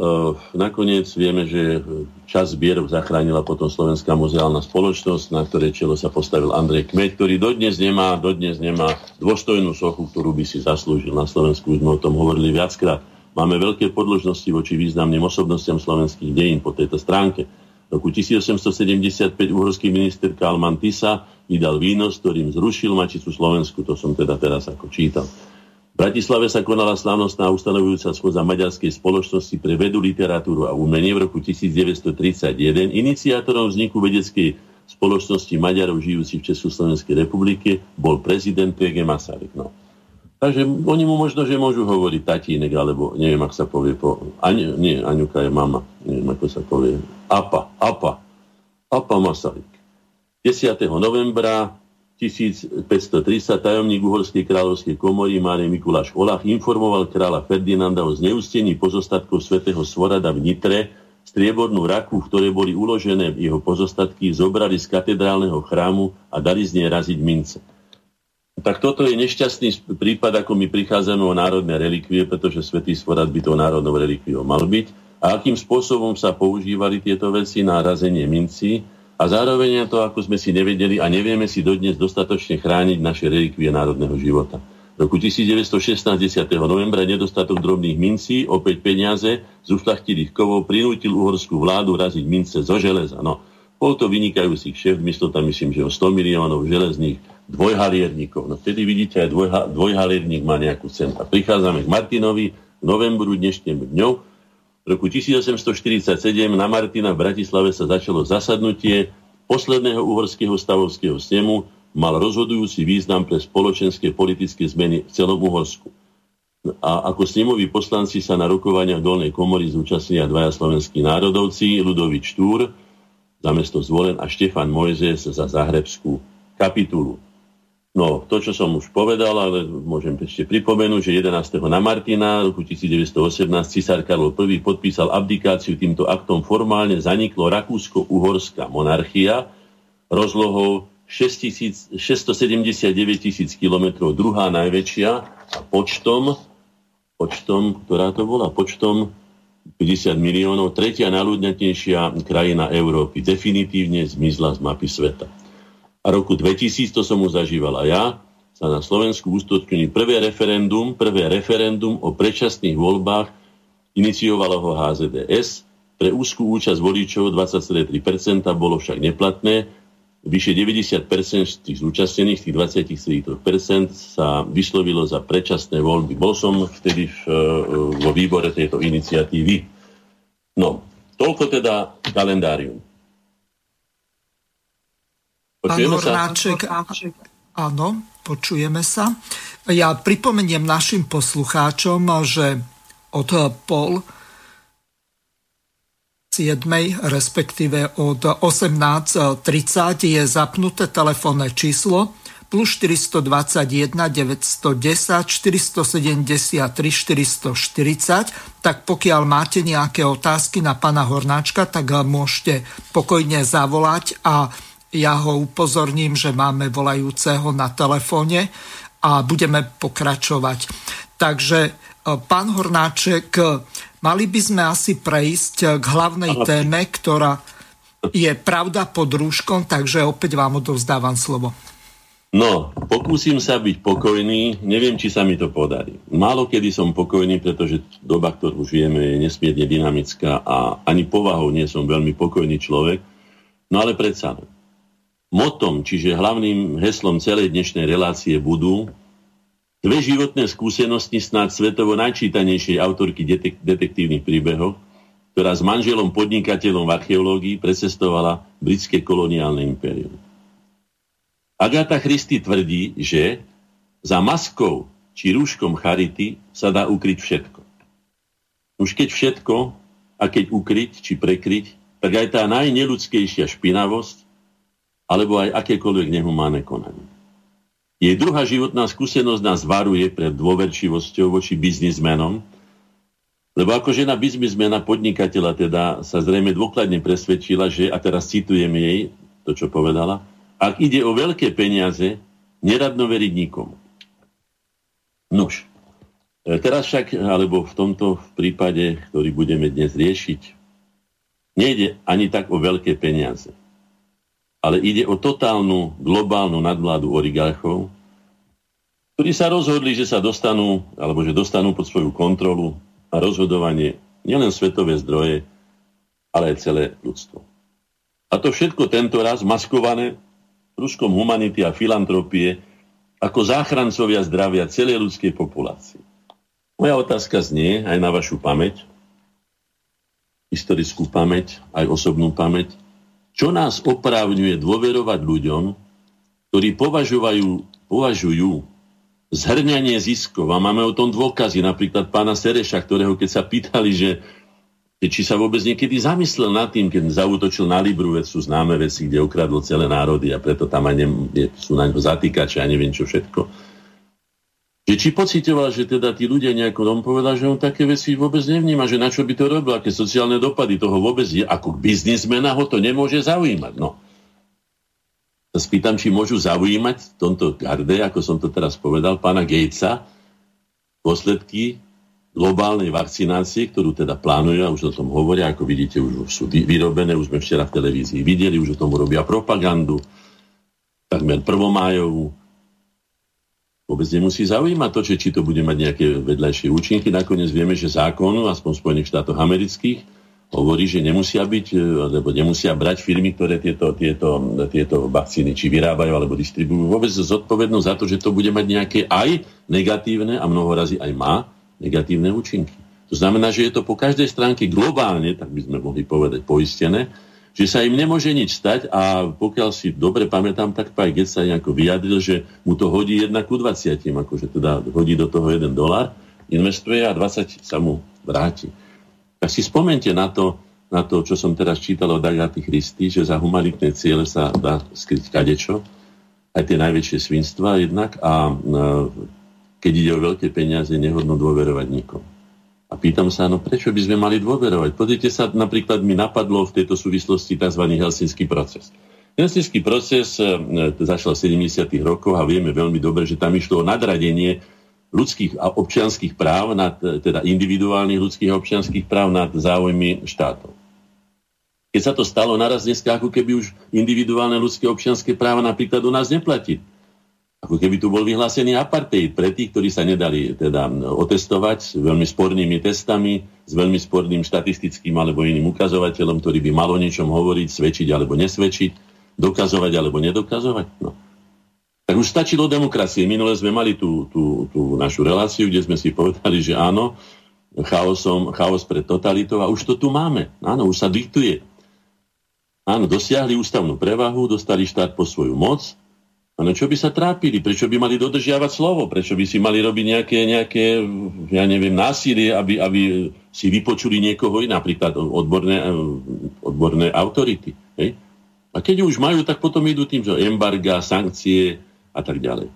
E, nakoniec vieme, že čas zbierov zachránila potom Slovenská muzeálna spoločnosť, na ktoré čelo sa postavil Andrej Kmeď, ktorý dodnes nemá, dodnes nemá dôstojnú sochu, ktorú by si zaslúžil na Slovensku. Už sme o tom hovorili viackrát Máme veľké podložnosti voči významným osobnostiam slovenských dejín po tejto stránke. V roku 1875 uhorský minister Kalman Tisa vydal výnos, ktorým zrušil Mačicu Slovensku, to som teda teraz ako čítal. Bratislave sa konala slávnostná ustanovujúca schôdza maďarskej spoločnosti pre vedu, literatúru a umenie v roku 1931. Iniciátorom vzniku vedeckej spoločnosti Maďarov žijúcich v Československej republike bol prezident P.G. Masaryk. No. Takže oni mu možno, že môžu hovoriť tatínek, alebo neviem, ak sa povie po... Ani, nie, Aňuka je mama, neviem, ako sa povie. Apa, Apa, Apa Masaryk. 10. novembra 1530 tajomník Uhorskej kráľovskej komory Márie Mikuláš Olach informoval kráľa Ferdinanda o zneustení pozostatkov svätého Svorada v Nitre, striebornú raku, v ktorej boli uložené jeho pozostatky, zobrali z katedrálneho chrámu a dali z nej raziť mince. Tak toto je nešťastný prípad, ako my prichádzame o národné relikvie, pretože Svetý Svorad by to národnou relikviou mal byť. A akým spôsobom sa používali tieto veci na razenie minci a zároveň to, ako sme si nevedeli a nevieme si dodnes dostatočne chrániť naše relikvie národného života. V roku 1916, 10. novembra, nedostatok drobných mincí, opäť peniaze z ušlachtilých kovov, prinútil uhorskú vládu raziť mince zo železa. No, bol to vynikajúci šéf, myslel tam myslím, že o 100 miliónov železných dvojhalierníkov. No vtedy vidíte, aj dvojha, dvojhalierník má nejakú cenu. A prichádzame k Martinovi novembru dnešným dňou. V roku 1847 na Martina v Bratislave sa začalo zasadnutie posledného uhorského stavovského snemu, mal rozhodujúci význam pre spoločenské politické zmeny v celom Uhorsku. A ako snemoví poslanci sa na rokovaniach dolnej komory zúčastnia dvaja slovenskí národovci, Ludovič Túr, za mesto Zvolen a Štefan Mojzes za Zahrebskú kapitulu. No, to, čo som už povedal, ale môžem ešte pripomenúť, že 11. na Martina roku 1918 cisár Karol I podpísal abdikáciu týmto aktom formálne zaniklo Rakúsko-Uhorská monarchia rozlohou 679 tisíc kilometrov, druhá najväčšia a počtom, počtom, ktorá to bola, počtom 50 miliónov, tretia najľudnatnejšia krajina Európy. Definitívne zmizla z mapy sveta. A roku 2000, to som už zažíval a ja, sa na Slovensku uskutočnili prvé referendum, prvé referendum o predčasných voľbách iniciovalo ho HZDS. Pre úzkú účasť voličov 20,3% bolo však neplatné vyše 90% z tých zúčastnených, tých 23% sa vyslovilo za predčasné voľby. Bol som vtedy v, e, vo výbore tejto iniciatívy. No, toľko teda kalendárium. Pán Hornáček, áno, počujeme sa. Ja pripomeniem našim poslucháčom, že od pol 7, respektíve od 18.30 je zapnuté telefónne číslo plus 421 910 473 440, tak pokiaľ máte nejaké otázky na pána Hornáčka, tak môžete pokojne zavolať a ja ho upozorním, že máme volajúceho na telefóne a budeme pokračovať. Takže pán Hornáček, Mali by sme asi prejsť eh, k hlavnej Aha. téme, ktorá je pravda pod rúškom, takže opäť vám odovzdávam slovo. No, pokúsim sa byť pokojný, neviem, či sa mi to podarí. Málo kedy som pokojný, pretože doba, ktorú žijeme, je nesmierne dynamická a ani povahou nie som veľmi pokojný človek, no ale predsa Motom, čiže hlavným heslom celej dnešnej relácie budú Dve životné skúsenosti snáď svetovo najčítanejšej autorky detek- detektívnych príbehov, ktorá s manželom podnikateľom v archeológii precestovala britské koloniálne impérium. Agatha Christie tvrdí, že za maskou či rúškom charity sa dá ukryť všetko. Už keď všetko, a keď ukryť či prekryť, tak aj tá najneludskejšia špinavosť, alebo aj akékoľvek nehumánne konanie. Jej druhá životná skúsenosť nás varuje pred dôverčivosťou voči biznismenom, lebo ako žena biznismena, podnikateľa teda sa zrejme dôkladne presvedčila, že, a teraz citujem jej to, čo povedala, ak ide o veľké peniaze, neradno veriť nikomu. Nuž, e, teraz však, alebo v tomto prípade, ktorý budeme dnes riešiť, nejde ani tak o veľké peniaze ale ide o totálnu globálnu nadvládu oligarchov, ktorí sa rozhodli, že sa dostanú, alebo že dostanú pod svoju kontrolu a rozhodovanie nielen svetové zdroje, ale aj celé ľudstvo. A to všetko tento raz maskované ruskom humanity a filantropie ako záchrancovia zdravia celej ľudskej populácie. Moja otázka znie aj na vašu pamäť, historickú pamäť, aj osobnú pamäť. Čo nás oprávňuje dôverovať ľuďom, ktorí považujú, považujú zhrňanie ziskov, a máme o tom dôkazy, napríklad pána Sereša, ktorého keď sa pýtali, že či sa vôbec niekedy zamyslel nad tým, keď zautočil na Libru, veď sú známe veci, kde okradlo celé národy a preto tam aj ne, sú na ňo zatýkače a neviem čo všetko že či pocitoval, že teda tí ľudia nejako, on povedal, že on také veci vôbec nevníma, že na čo by to robil, aké sociálne dopady toho vôbec je, ako biznismena ho to nemôže zaujímať. No. Sa spýtam, či môžu zaujímať v tomto garde, ako som to teraz povedal, pána Gatesa, dôsledky globálnej vakcinácie, ktorú teda plánujú a už o tom hovoria, ako vidíte, už sú vyrobené, už sme včera v televízii videli, už o tom robia propagandu, takmer prvomájovú, vôbec nemusí zaujímať to, či, či to bude mať nejaké vedľajšie účinky. Nakoniec vieme, že zákon, aspoň v Spojených štátoch amerických, hovorí, že nemusia byť, e, alebo nemusia brať firmy, ktoré tieto, tieto, tieto vakcíny či vyrábajú alebo distribujú vôbec zodpovednosť za to, že to bude mať nejaké aj negatívne a mnoho razy aj má negatívne účinky. To znamená, že je to po každej stránke globálne, tak by sme mohli povedať, poistené, že sa im nemôže nič stať a pokiaľ si dobre pamätám, tak Paj Get sa nejako vyjadril, že mu to hodí 1 ku 20, akože teda hodí do toho 1 dolar, investuje a 20 sa mu vráti. Tak si spomente na to, na to, čo som teraz čítal od Agaty Christy, že za humanitné ciele sa dá skryť kadečo, aj tie najväčšie svinstva jednak a keď ide o veľké peniaze, nehodno dôverovať nikomu. A pýtam sa, no prečo by sme mali dôverovať? Pozrite sa, napríklad mi napadlo v tejto súvislosti tzv. helsinský proces. Helsinský proces e, začal v 70. rokoch a vieme veľmi dobre, že tam išlo o nadradenie ľudských a občianských práv, nad, e, teda individuálnych ľudských a občianských práv nad záujmy štátov. Keď sa to stalo, naraz dneska ako keby už individuálne ľudské občianské práva napríklad u nás neplatí ako keby tu bol vyhlásený apartheid pre tých, ktorí sa nedali teda otestovať s veľmi spornými testami, s veľmi sporným štatistickým alebo iným ukazovateľom, ktorý by malo niečom hovoriť, svedčiť alebo nesvedčiť. dokazovať alebo nedokazovať? No. Tak už stačilo demokracie. Minule sme mali tú, tú, tú našu reláciu, kde sme si povedali, že áno, chaosom, chaos pred totalitou a už to tu máme. Áno, už sa diktuje. Áno, dosiahli ústavnú prevahu, dostali štát po svoju moc. Áno, čo by sa trápili? Prečo by mali dodržiavať slovo? Prečo by si mali robiť nejaké, nejaké ja neviem, násilie, aby, aby si vypočuli niekoho iné, napríklad odborné, odborné autority. Hej? A keď už majú, tak potom idú tým, že embarga, sankcie, a tak ďalej.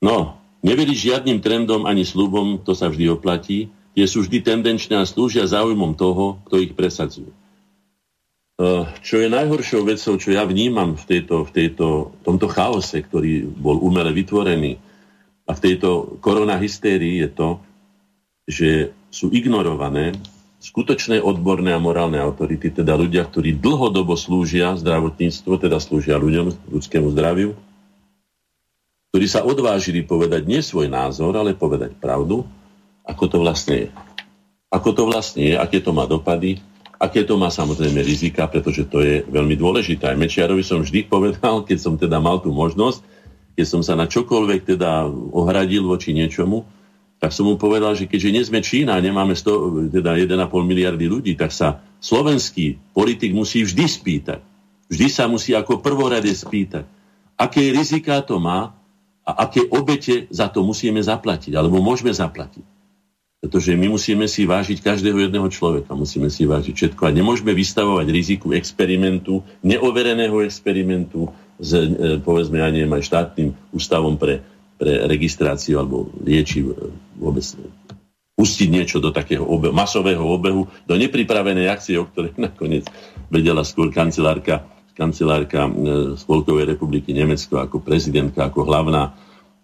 No, neveriť žiadnym trendom ani slubom, to sa vždy oplatí. Tie sú vždy tendenčné a slúžia záujmom toho, kto ich presadzuje. Čo je najhoršou vecou, čo ja vnímam v, tejto, v tejto, tomto chaose, ktorý bol umele vytvorený a v tejto koronahystérii je to, že sú ignorované skutočné odborné a morálne autority, teda ľudia, ktorí dlhodobo slúžia zdravotníctvo, teda slúžia ľuďom, ľudskému zdraviu, ktorí sa odvážili povedať nie svoj názor, ale povedať pravdu, ako to vlastne je. Ako to vlastne je, aké to má dopady, aké to má samozrejme rizika, pretože to je veľmi dôležité. Aj Mečiarovi som vždy povedal, keď som teda mal tú možnosť, keď som sa na čokoľvek teda ohradil voči niečomu, tak som mu povedal, že keďže nie sme Čína, nemáme 100, teda 1,5 miliardy ľudí, tak sa slovenský politik musí vždy spýtať. Vždy sa musí ako prvorade spýtať, aké rizika to má a aké obete za to musíme zaplatiť, alebo môžeme zaplatiť. Pretože my musíme si vážiť každého jedného človeka, musíme si vážiť všetko a nemôžeme vystavovať riziku experimentu, neovereného experimentu s, e, povedzme, ja aj štátnym ústavom pre, pre registráciu alebo liečiv e, vôbec pustiť niečo do takého obehu, masového obehu, do nepripravenej akcie, o ktorej nakoniec vedela skôr kancelárka kancelárka e, Spolkovej republiky Nemecko ako prezidentka, ako hlavná,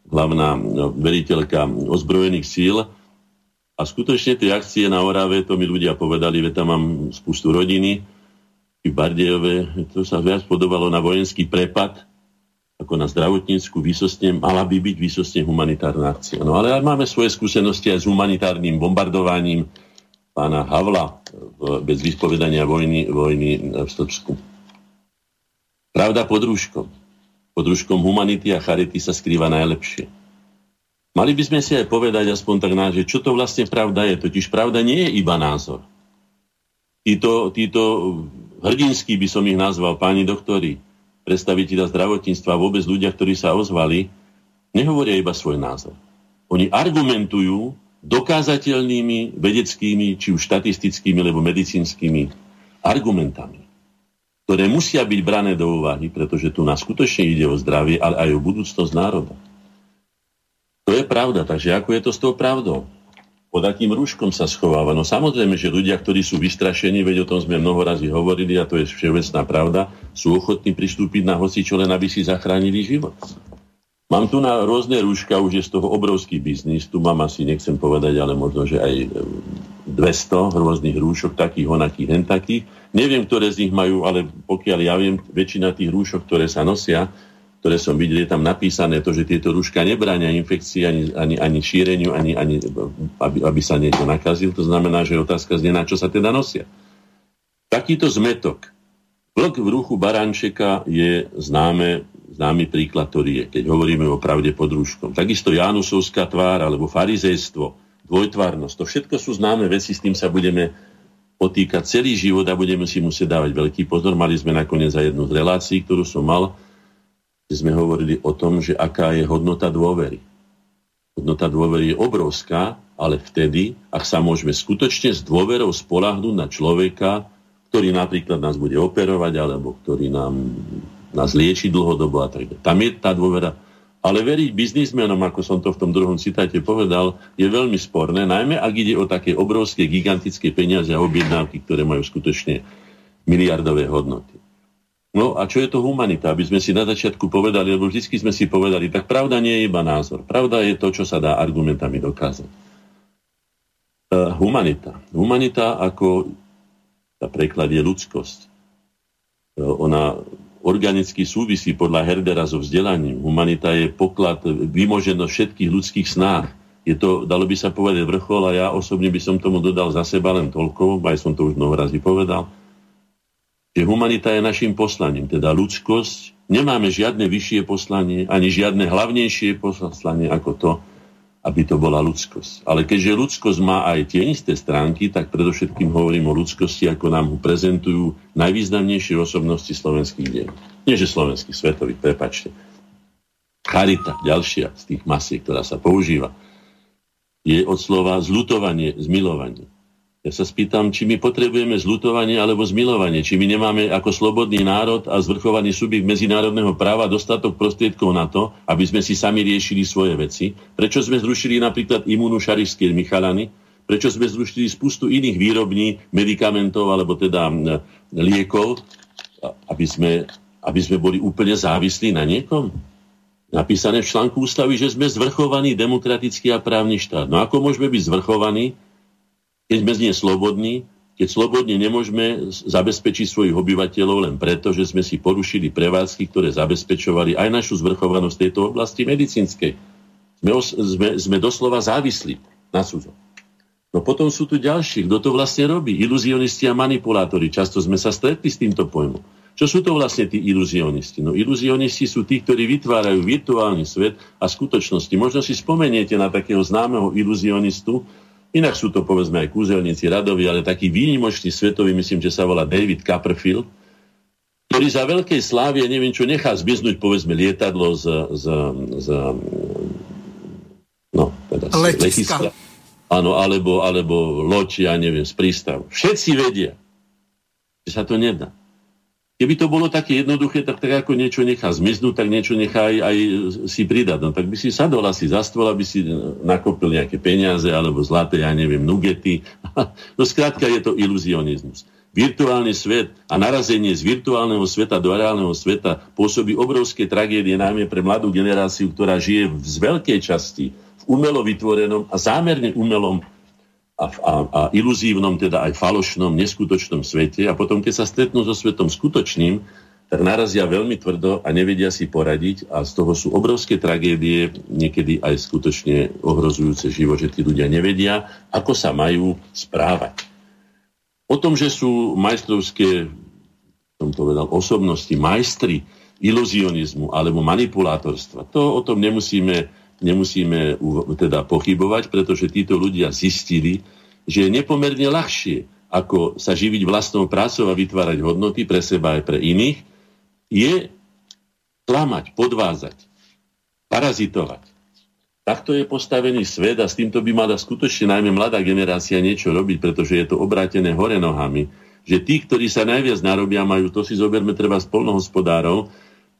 hlavná no, veriteľka ozbrojených síl. A skutočne tie akcie na Orave, to mi ľudia povedali, že tam mám spustu rodiny, v Bardejove, to sa viac podobalo na vojenský prepad, ako na zdravotníckú výsostne, mala by byť výsostne humanitárna akcia. No ale máme svoje skúsenosti aj s humanitárnym bombardovaním pána Havla bez vyspovedania vojny, vojny v Srbsku. Pravda pod rúškom. Pod rúškom humanity a charity sa skrýva najlepšie. Mali by sme si aj povedať aspoň tak náš, že čo to vlastne pravda je. Totiž pravda nie je iba názor. Títo, títo hrdinskí by som ich nazval, páni doktori, predstaviteľa zdravotníctva, vôbec ľudia, ktorí sa ozvali, nehovoria iba svoj názor. Oni argumentujú dokázateľnými vedeckými, či už štatistickými, alebo medicínskymi argumentami ktoré musia byť brané do úvahy, pretože tu nás skutočne ide o zdravie, ale aj o budúcnosť národa. To je pravda, takže ako je to s tou pravdou? Pod akým rúškom sa schováva? No samozrejme, že ľudia, ktorí sú vystrašení, veď o tom sme mnoho razy hovorili, a to je všeobecná pravda, sú ochotní pristúpiť na hoci čo len, aby si zachránili život. Mám tu na rôzne rúška, už je z toho obrovský biznis. Tu mám asi, nechcem povedať, ale možno, že aj 200 rôznych rúšok, takých, onakých, hentakých. Neviem, ktoré z nich majú, ale pokiaľ ja viem, väčšina tých rúšok, ktoré sa nosia, ktoré som videl, je tam napísané to, že tieto rúška nebránia infekcii ani, ani, ani šíreniu, ani, ani aby, aby sa niekto nakazil. To znamená, že otázka znie, na čo sa teda nosia. Takýto zmetok. Vlk v ruchu barančeka je známe známy príklad, ktorý je, keď hovoríme o pravde pod rúškom. Takisto Janusovská tvár alebo farizejstvo, dvojtvárnosť. To všetko sú známe veci, s tým sa budeme potýkať celý život a budeme si musieť dávať veľký pozor. Mali sme nakoniec aj jednu z relácií, ktorú som mal, kde sme hovorili o tom, že aká je hodnota dôvery. Hodnota dôvery je obrovská, ale vtedy, ak sa môžeme skutočne s dôverou spolahnúť na človeka, ktorý napríklad nás bude operovať, alebo ktorý nám nás lieči dlhodobo a tak. Tam je tá dôvera. Ale veriť biznismenom, ako som to v tom druhom citáte povedal, je veľmi sporné, najmä ak ide o také obrovské, gigantické peniaze a objednávky, ktoré majú skutočne miliardové hodnoty. No a čo je to humanita? Aby sme si na začiatku povedali, lebo vždy sme si povedali, tak pravda nie je iba názor. Pravda je to, čo sa dá argumentami dokázať. Uh, humanita. Humanita ako tá preklad je ľudskosť. Uh, ona organicky súvisí podľa Herdera so vzdelaním. Humanita je poklad, vymoženosť všetkých ľudských snách. Je to, dalo by sa povedať, vrchol a ja osobne by som tomu dodal za seba len toľko, aj som to už mnoho razy povedal, že humanita je našim poslaním, teda ľudskosť. Nemáme žiadne vyššie poslanie, ani žiadne hlavnejšie poslanie ako to, aby to bola ľudskosť. Ale keďže ľudskosť má aj tie isté stránky, tak predovšetkým hovorím o ľudskosti, ako nám ho prezentujú najvýznamnejšie osobnosti slovenských deň. Nie, že slovenských, svetových, prepačte. Charita, ďalšia z tých masiek, ktorá sa používa, je od slova zlutovanie, zmilovanie. Ja sa spýtam, či my potrebujeme zlutovanie alebo zmilovanie, či my nemáme ako slobodný národ a zvrchovaný subjekt medzinárodného práva dostatok prostriedkov na to, aby sme si sami riešili svoje veci. Prečo sme zrušili napríklad imúnu šarišskej Michalany? Prečo sme zrušili spustu iných výrobní medikamentov alebo teda liekov, aby sme, aby sme boli úplne závislí na niekom? Napísané v článku ústavy, že sme zvrchovaný demokratický a právny štát. No ako môžeme byť zvrchovaní, keď sme z nie slobodní, keď slobodne nemôžeme zabezpečiť svojich obyvateľov len preto, že sme si porušili prevádzky, ktoré zabezpečovali aj našu zvrchovanosť tejto oblasti medicínskej. Sme, sme, sme doslova závislí na cudzom. No potom sú tu ďalší, kto to vlastne robí. Iluzionisti a manipulátori. Často sme sa stretli s týmto pojmom. Čo sú to vlastne tí iluzionisti? No iluzionisti sú tí, ktorí vytvárajú virtuálny svet a skutočnosti. Možno si spomeniete na takého známeho iluzionistu, Inak sú to povedzme aj kúzelníci radovi, ale taký výnimočný svetový, myslím, že sa volá David Copperfield, ktorý za veľkej slávy, ja neviem čo, nechá zmiznúť povedzme lietadlo z, z, z no, teda z letiska. letiska. Áno, alebo, alebo loď, ja neviem, z prístavu. Všetci vedia, že sa to nedá. Keby to bolo také jednoduché, tak, tak ako niečo nechá zmiznúť, tak niečo nechá aj, aj si pridať. No tak by si sadol asi za stôl, aby si nakopil nejaké peniaze alebo zlaté, ja neviem, nugety. no skrátka je to iluzionizmus. Virtuálny svet a narazenie z virtuálneho sveta do reálneho sveta pôsobí obrovské tragédie najmä pre mladú generáciu, ktorá žije z veľkej časti v umelo vytvorenom a zámerne umelom a, a, a iluzívnom, teda aj falošnom, neskutočnom svete a potom, keď sa stretnú so svetom skutočným, tak narazia veľmi tvrdo a nevedia si poradiť a z toho sú obrovské tragédie, niekedy aj skutočne ohrozujúce život, že tí ľudia nevedia, ako sa majú správať. O tom, že sú majstrovské, som povedal, osobnosti, majstri iluzionizmu alebo manipulátorstva, to o tom nemusíme nemusíme teda pochybovať, pretože títo ľudia zistili, že je nepomerne ľahšie, ako sa živiť vlastnou prácou a vytvárať hodnoty pre seba aj pre iných, je klamať, podvázať, parazitovať. Takto je postavený svet a s týmto by mala skutočne najmä mladá generácia niečo robiť, pretože je to obrátené hore nohami, že tí, ktorí sa najviac narobia, majú, to si zoberme treba z polnohospodárov,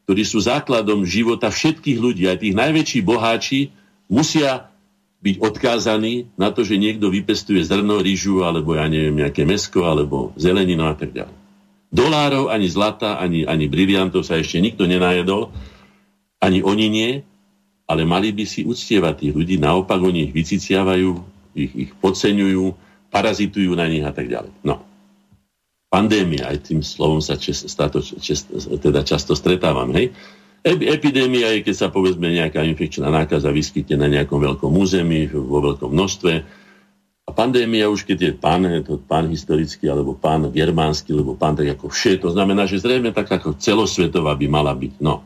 ktorí sú základom života všetkých ľudí, aj tých najväčší boháči, musia byť odkázaní na to, že niekto vypestuje zrno, rýžu, alebo ja neviem, nejaké mesko, alebo zeleninu a tak ďalej. Dolárov, ani zlata, ani, ani briliantov sa ešte nikto nenajedol, ani oni nie, ale mali by si uctievať tých ľudí, naopak oni ich vyciciavajú, ich, ich podceňujú, parazitujú na nich a tak ďalej. No pandémia, aj tým slovom sa čest, státo, čest, teda často stretávam, hej. Epidémia je, keď sa povedzme nejaká infekčná nákaza vyskytne na nejakom veľkom území, vo veľkom množstve. A pandémia už, keď je pán, je to pán historický, alebo pán germánsky, alebo pán tak ako vše, to znamená, že zrejme tak ako celosvetová by mala byť. No.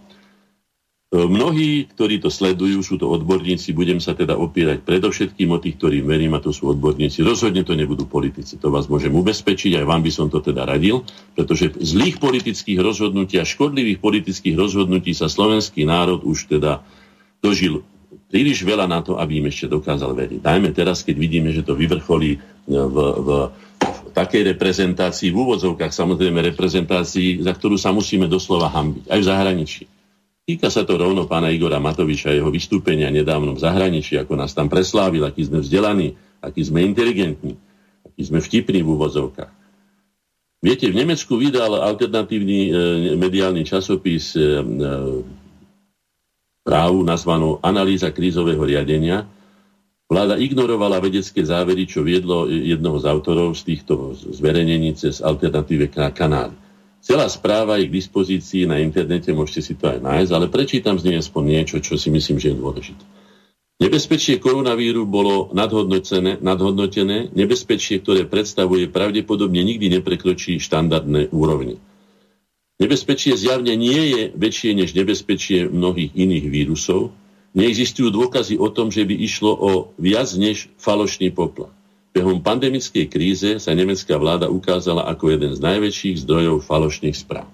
E, mnohí, ktorí to sledujú, sú to odborníci, budem sa teda opierať predovšetkým o tých, ktorým verím, a to sú odborníci. Rozhodne to nebudú politici, to vás môžem ubezpečiť, aj vám by som to teda radil, pretože zlých politických rozhodnutí a škodlivých politických rozhodnutí sa slovenský národ už teda dožil príliš veľa na to, aby im ešte dokázal veriť. Dajme teraz, keď vidíme, že to vyvrcholí v, v, v takej reprezentácii, v úvodzovkách samozrejme reprezentácii, za ktorú sa musíme doslova hambiť, aj v zahraničí. Týka sa to rovno pána Igora Matoviča, jeho vystúpenia nedávno v zahraničí, ako nás tam preslávil, aký sme vzdelaní, aký sme inteligentní, aký sme vtipní v úvozovkách. Viete, v Nemecku vydal alternatívny e, mediálny časopis e, e, právu nazvanú Analýza krízového riadenia. Vláda ignorovala vedecké závery, čo viedlo jednoho z autorov z týchto zverejnení cez alternatíve kanály. Celá správa je k dispozícii na internete, môžete si to aj nájsť, ale prečítam z nej aspoň niečo, čo si myslím, že je dôležité. Nebezpečie koronavíru bolo nadhodnotené, nadhodnotené, nebezpečie, ktoré predstavuje pravdepodobne nikdy neprekročí štandardné úrovne. Nebezpečie zjavne nie je väčšie než nebezpečie mnohých iných vírusov. Neexistujú dôkazy o tom, že by išlo o viac než falošný poplach. Behom pandemickej kríze sa nemecká vláda ukázala ako jeden z najväčších zdrojov falošných správ.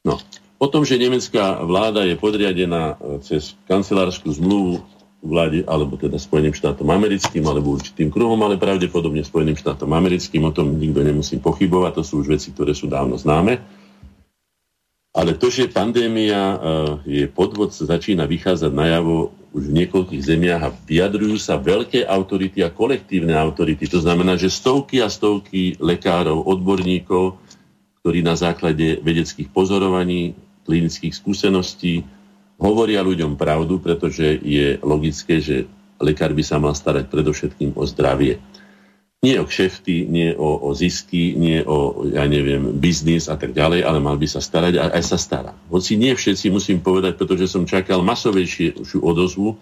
No, o tom, že nemecká vláda je podriadená cez kancelárskú zmluvu vláde, alebo teda Spojeným štátom americkým, alebo určitým kruhom, ale pravdepodobne Spojeným štátom americkým, o tom nikto nemusí pochybovať, to sú už veci, ktoré sú dávno známe. Ale to, že pandémia e, je podvod, začína vychádzať najavo už v niekoľkých zemiach a vyjadrujú sa veľké autority a kolektívne autority. To znamená, že stovky a stovky lekárov, odborníkov, ktorí na základe vedeckých pozorovaní, klinických skúseností hovoria ľuďom pravdu, pretože je logické, že lekár by sa mal starať predovšetkým o zdravie nie o kšefty, nie o, o zisky, nie o, ja neviem, biznis a tak ďalej, ale mal by sa starať a aj sa stará. Hoci nie všetci, musím povedať, pretože som čakal masovejšiu odozvu.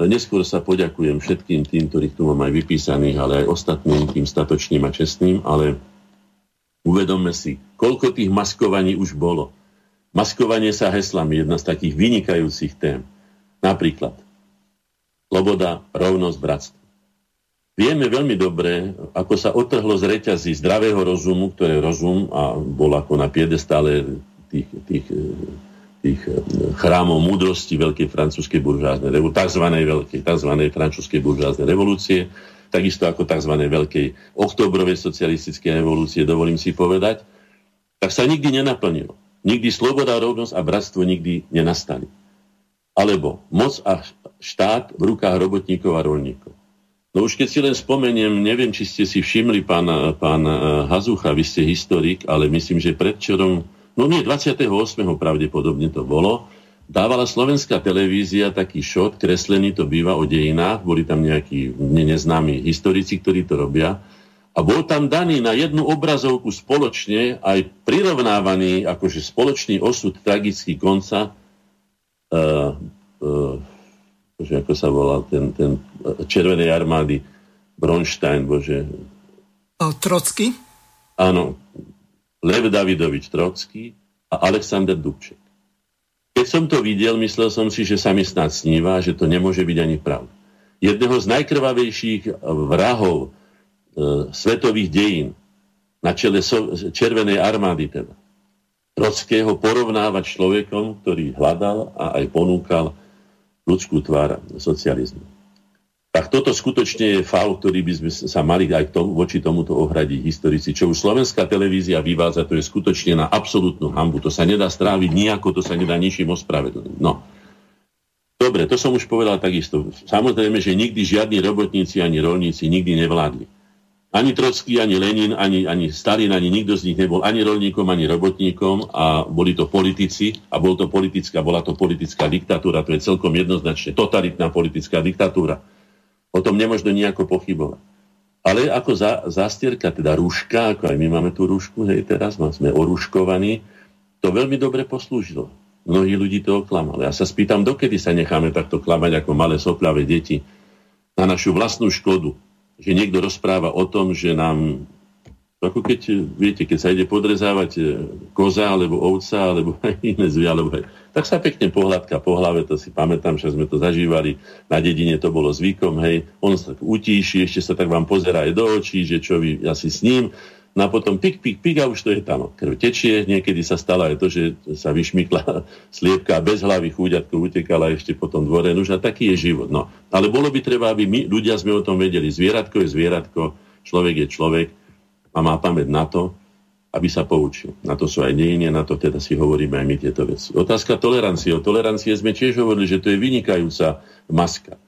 Neskôr sa poďakujem všetkým tým, ktorých tu mám aj vypísaných, ale aj ostatným, tým statočným a čestným, ale uvedomme si, koľko tých maskovaní už bolo. Maskovanie sa heslami, jedna z takých vynikajúcich tém. Napríklad, sloboda, rovnosť, bratstvo. Vieme veľmi dobre, ako sa otrhlo z reťazí zdravého rozumu, ktoré rozum a bol ako na piedestále tých, tých, tých eh, chrámov múdrosti veľkej francúzskej buržáznej revolúcie, tzv. veľkej, tzv. francúzskej buržáznej revolúcie, takisto ako tzv. veľkej oktobrovej socialistickej revolúcie, dovolím si povedať, tak sa nikdy nenaplnilo. Nikdy sloboda, rovnosť a bratstvo nikdy nenastali. Alebo moc a štát v rukách robotníkov a rolníkov. No už keď si len spomeniem, neviem, či ste si všimli, pán, pán eh, Hazucha, vy ste historik, ale myslím, že predčerom, no nie, 28. pravdepodobne to bolo, dávala slovenská televízia taký šot, kreslený to býva o dejinách, boli tam nejakí neznámi historici, ktorí to robia, a bol tam daný na jednu obrazovku spoločne aj prirovnávaný akože spoločný osud tragický konca uh, uh, že ako sa volal ten, ten e, červenej armády Bronstein, bože. Trocky? Áno. Lev Davidovič Trocky a Alexander Dubček. Keď som to videl, myslel som si, že sa mi snad sníva, že to nemôže byť ani pravda. Jedného z najkrvavejších vrahov e, svetových dejín na čele so, Červenej armády teda. Trockého porovnávať človekom, ktorý hľadal a aj ponúkal ľudskú tvár socializmu. Tak toto skutočne je faul, ktorý by sme sa mali aj tomu, voči tomuto ohradiť historici. Čo už slovenská televízia vyvádza, to je skutočne na absolútnu hambu. To sa nedá stráviť nejako, to sa nedá ničím ospravedlniť. No. Dobre, to som už povedal takisto. Samozrejme, že nikdy žiadni robotníci ani rolníci nikdy nevládli. Ani Trocký, ani Lenin, ani, ani Stalin, ani nikto z nich nebol ani rolníkom, ani robotníkom a boli to politici a bol to politická, bola to politická diktatúra, to je celkom jednoznačne totalitná politická diktatúra. O tom nemožno nejako pochybovať. Ale ako za, zastierka, teda rúška, ako aj my máme tú rúšku, hej, teraz sme oruškovaní, to veľmi dobre poslúžilo. Mnohí ľudí to oklamali. Ja sa spýtam, dokedy sa necháme takto klamať ako malé soplavé deti na našu vlastnú škodu že niekto rozpráva o tom, že nám ako keď, viete, keď sa ide podrezávať e, koza, alebo ovca, alebo iné zvie, alebo tak sa pekne pohľadka po hlave, to si pamätám, že sme to zažívali, na dedine to bolo zvykom, hej, on sa tak utíši, ešte sa tak vám pozerá aj do očí, že čo vy asi s ním, No a potom pik, pik, pik a už to je tam. Krv tečie, niekedy sa stalo aj to, že sa vyšmykla sliepka a bez hlavy chúďatko utekala ešte po tom dvore. Nož a taký je život. No. Ale bolo by treba, aby my ľudia sme o tom vedeli. Zvieratko je zvieratko, človek je človek a má pamäť na to, aby sa poučil. Na to sú aj dejiny, na to teda si hovoríme aj my tieto veci. Otázka tolerancie. O tolerancie sme tiež hovorili, že to je vynikajúca maska.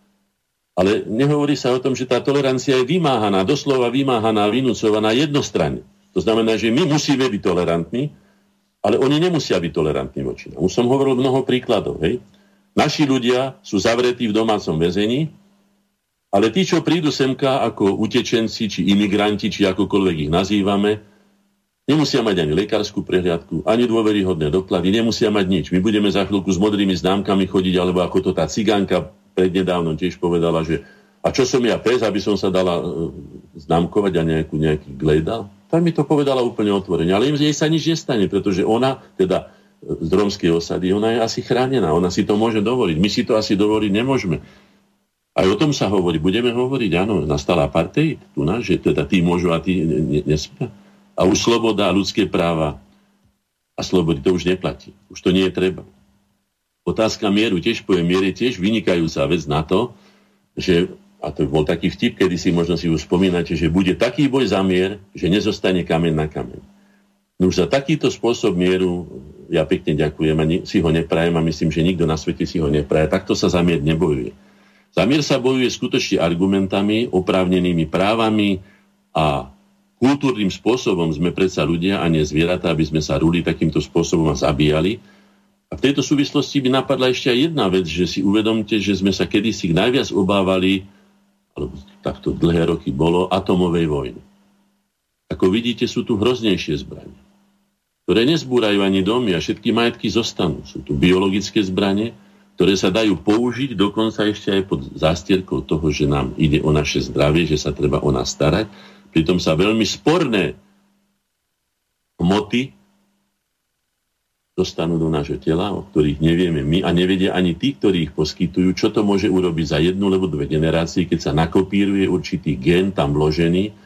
Ale nehovorí sa o tom, že tá tolerancia je vymáhaná, doslova vymáhaná, vynúcovaná jednostranne. To znamená, že my musíme byť tolerantní, ale oni nemusia byť tolerantní voči nám. Už som hovoril mnoho príkladov. Hej? Naši ľudia sú zavretí v domácom väzení, ale tí, čo prídu semka ako utečenci, či imigranti, či akokoľvek ich nazývame, nemusia mať ani lekárskú prehliadku, ani dôveryhodné doklady, nemusia mať nič. My budeme za chvíľku s modrými známkami chodiť, alebo ako to tá cigánka prednedávno tiež povedala, že a čo som ja pes, aby som sa dala uh, známkovať a nejakú, nejaký glejda? Tam mi to povedala úplne otvorene. Ale jej sa nič nestane, pretože ona, teda z romskej osady, ona je asi chránená. Ona si to môže dovoliť. My si to asi dovoliť nemôžeme. Aj o tom sa hovorí. Budeme hovoriť, áno, nastala partej, tu na, že teda tí môžu a tí nesmia. A už sloboda a ľudské práva a slobody to už neplatí. Už to nie je treba. Otázka mieru, tiež poviem, mier tiež vynikajúca vec na to, že, a to bol taký vtip, kedy si možno si už spomínate, že bude taký boj za mier, že nezostane kameň na kameň. No už za takýto spôsob mieru ja pekne ďakujem a si ho neprajem a myslím, že nikto na svete si ho nepraje. Takto sa za mier nebojuje. Za mier sa bojuje skutočne argumentami, oprávnenými právami a kultúrnym spôsobom sme predsa ľudia a nie zvieratá, aby sme sa ruli takýmto spôsobom a zabíjali. A v tejto súvislosti by napadla ešte aj jedna vec, že si uvedomte, že sme sa kedysi najviac obávali, alebo takto dlhé roky bolo, atomovej vojny. Ako vidíte, sú tu hroznejšie zbranie, ktoré nezbúrajú ani domy a všetky majetky zostanú. Sú tu biologické zbranie, ktoré sa dajú použiť dokonca ešte aj pod zástierkou toho, že nám ide o naše zdravie, že sa treba o nás starať Pritom sa veľmi sporné hmoty dostanú do nášho tela, o ktorých nevieme my a nevedia ani tí, ktorí ich poskytujú, čo to môže urobiť za jednu alebo dve generácie, keď sa nakopíruje určitý gen tam vložený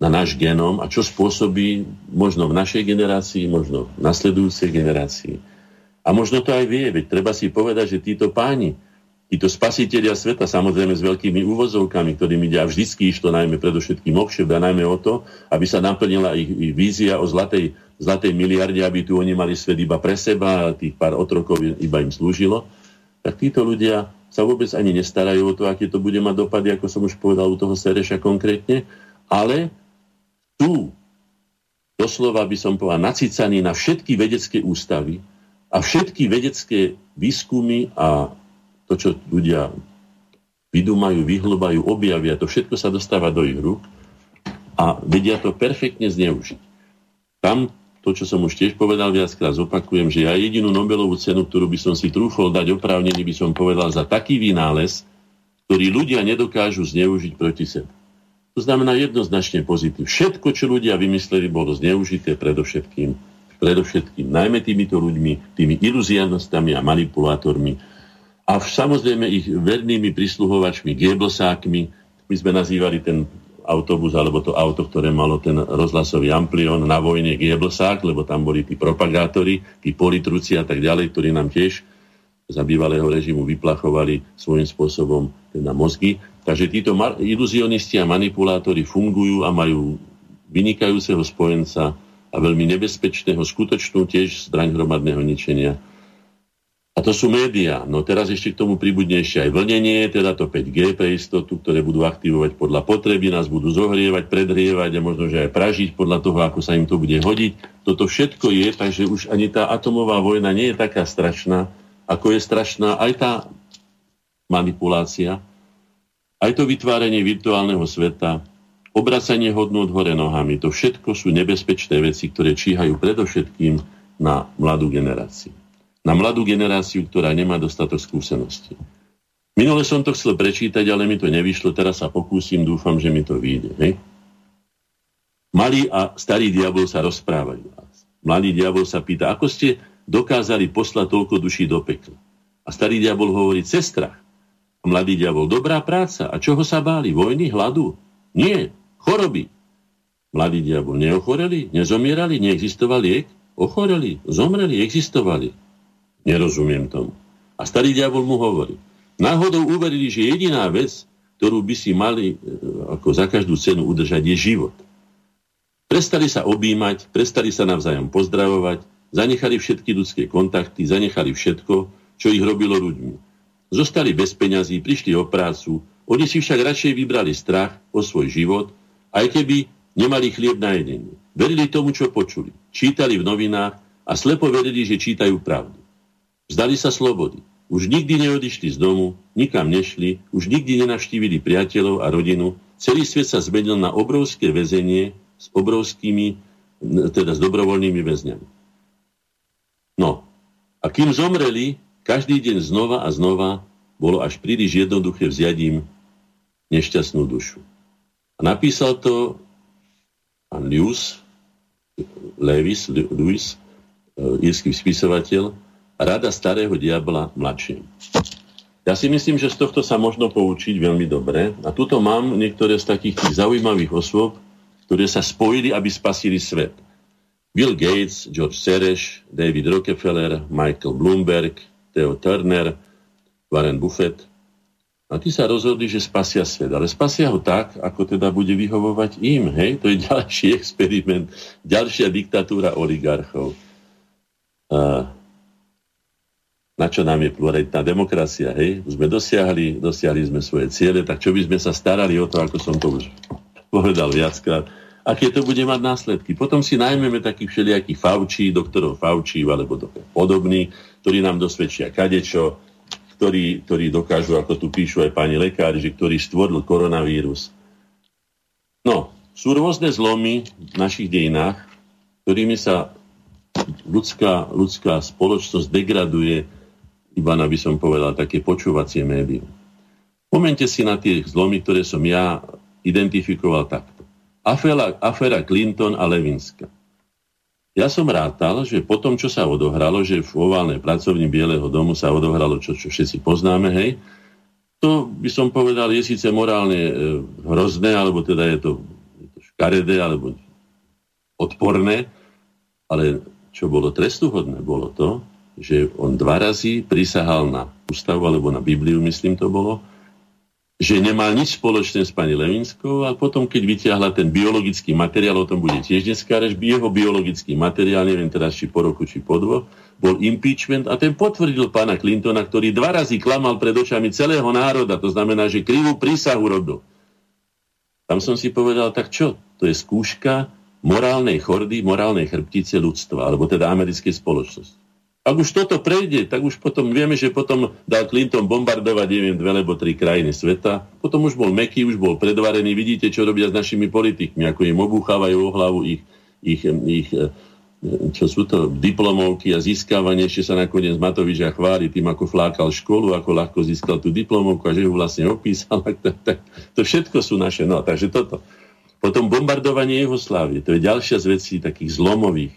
na náš genom a čo spôsobí možno v našej generácii, možno v nasledujúcej generácii. A možno to aj vie, veď treba si povedať, že títo páni, títo spasiteľia sveta, samozrejme s veľkými úvozovkami, ktorým ide a vždycky išlo najmä predovšetkým obšeb a najmä o to, aby sa naplnila ich, ich vízia o zlatej, zlatej miliarde, aby tu oni mali svet iba pre seba a tých pár otrokov iba im slúžilo, tak títo ľudia sa vôbec ani nestarajú o to, aké to bude mať dopady, ako som už povedal u toho Sereša konkrétne, ale tu doslova by som povedal nacicaní na všetky vedecké ústavy a všetky vedecké výskumy a to, čo ľudia vydúmajú, vyhlbajú, objavia, to všetko sa dostáva do ich rúk a vedia to perfektne zneužiť. Tam to, čo som už tiež povedal viackrát, zopakujem, že ja jedinú Nobelovú cenu, ktorú by som si trúfol dať oprávnený, by som povedal za taký vynález, ktorý ľudia nedokážu zneužiť proti sebe. To znamená jednoznačne pozitív. Všetko, čo ľudia vymysleli, bolo zneužité predovšetkým, predovšetkým najmä týmito ľuďmi, tými iluzianostami a manipulátormi, a samozrejme ich vernými prisluhovačmi, Goebbelsákmi. My sme nazývali ten autobus alebo to auto, ktoré malo ten rozhlasový amplión na vojne Goebbelsák, lebo tam boli tí propagátori, tí politruci a tak ďalej, ktorí nám tiež za bývalého režimu vyplachovali svojím spôsobom teda mozgy. Takže títo iluzionisti a manipulátori fungujú a majú vynikajúceho spojenca a veľmi nebezpečného, skutočnú tiež zbraň hromadného ničenia a to sú médiá. No teraz ešte k tomu pribudne ešte aj vlnenie, teda to 5G pre istotu, ktoré budú aktivovať podľa potreby, nás budú zohrievať, predrievať a možno, že aj pražiť podľa toho, ako sa im to bude hodiť. Toto všetko je, takže už ani tá atomová vojna nie je taká strašná, ako je strašná aj tá manipulácia, aj to vytváranie virtuálneho sveta, obracanie hodnot hore nohami. To všetko sú nebezpečné veci, ktoré číhajú predovšetkým na mladú generáciu na mladú generáciu, ktorá nemá dostatok skúseností. Minule som to chcel prečítať, ale mi to nevyšlo, teraz sa pokúsim, dúfam, že mi to vyjde. Hej? Malý a starý diabol sa rozprávajú. Mladý diabol sa pýta, ako ste dokázali poslať toľko duší do pekla. A starý diabol hovorí, cez strach. A mladý diabol, dobrá práca. A čoho sa báli? Vojny, hladu? Nie, choroby. Mladý diabol, neochoreli, nezomierali, neexistoval liek? Ochoreli, zomreli, existovali. Nerozumiem tomu. A starý diabol mu hovorí. Náhodou uverili, že jediná vec, ktorú by si mali e, ako za každú cenu udržať, je život. Prestali sa objímať, prestali sa navzájom pozdravovať, zanechali všetky ľudské kontakty, zanechali všetko, čo ich robilo ľuďmi. Zostali bez peňazí, prišli o prácu, oni si však radšej vybrali strach o svoj život, aj keby nemali chlieb na jedenie. Verili tomu, čo počuli. Čítali v novinách a slepo verili, že čítajú pravdu. Vzdali sa slobody. Už nikdy neodišli z domu, nikam nešli, už nikdy nenavštívili priateľov a rodinu. Celý svet sa zmenil na obrovské väzenie s obrovskými, teda s dobrovoľnými väzňami. No, a kým zomreli, každý deň znova a znova bolo až príliš jednoduché vziať im nešťastnú dušu. A napísal to pán Lius Lewis, Lewis e, írsky spisovateľ, Rada starého diabla mladšie. Ja si myslím, že z tohto sa možno poučiť veľmi dobre. A tuto mám niektoré z takých tých zaujímavých osôb, ktoré sa spojili, aby spasili svet. Bill Gates, George Sereš, David Rockefeller, Michael Bloomberg, Theo Turner, Warren Buffett. A tí sa rozhodli, že spasia svet. Ale spasia ho tak, ako teda bude vyhovovať im. Hej? To je ďalší experiment, ďalšia diktatúra oligarchov. Uh, na čo nám je pluralitná demokracia, hej? Už sme dosiahli, dosiahli sme svoje ciele, tak čo by sme sa starali o to, ako som to už povedal viackrát, aké to bude mať následky. Potom si najmeme takých všelijakých Faučí, doktorov Faučí alebo podobných, ktorí nám dosvedčia kadečo, ktorí, ktorí dokážu, ako tu píšu aj pani lekári, že ktorý stvoril koronavírus. No, sú rôzne zlomy v našich dejinách, ktorými sa ľudská, ľudská spoločnosť degraduje iba na by som povedal také počúvacie médium. Pomente si na tie zlomy, ktoré som ja identifikoval takto. Afera, afera Clinton a Levinska. Ja som rátal, že po tom, čo sa odohralo, že v oválnej pracovni Bieleho domu sa odohralo, čo, čo všetci poznáme, hej, to by som povedal, je síce morálne e, hrozné, alebo teda je to, je to škaredé, alebo odporné, ale čo bolo trestuhodné, bolo to, že on dva razy prisahal na ústavu alebo na Bibliu, myslím to bolo, že nemal nič spoločné s pani Levinskou a potom, keď vyťahla ten biologický materiál, o tom bude tiež dneska reč, jeho biologický materiál, neviem teraz, či po roku, či po dvoch, bol impeachment a ten potvrdil pána Clintona, ktorý dva razy klamal pred očami celého národa, to znamená, že krivú prísahu robil. Tam som si povedal, tak čo? To je skúška morálnej chordy, morálnej chrbtice ľudstva, alebo teda americkej spoločnosti. Ak už toto prejde, tak už potom vieme, že potom dal Clinton bombardovať, neviem, dve alebo tri krajiny sveta. Potom už bol meký, už bol predvarený. Vidíte, čo robia s našimi politikmi, ako im obúchávajú o hlavu ich, ich, ich eh, čo sú to diplomovky a získavanie, ešte sa nakoniec Matovič a chváli tým, ako flákal školu, ako ľahko získal tú diplomovku a že ju vlastne opísal. Tak, tak, to všetko sú naše. No, takže toto. Potom bombardovanie Jugoslávie. To je ďalšia z vecí takých zlomových,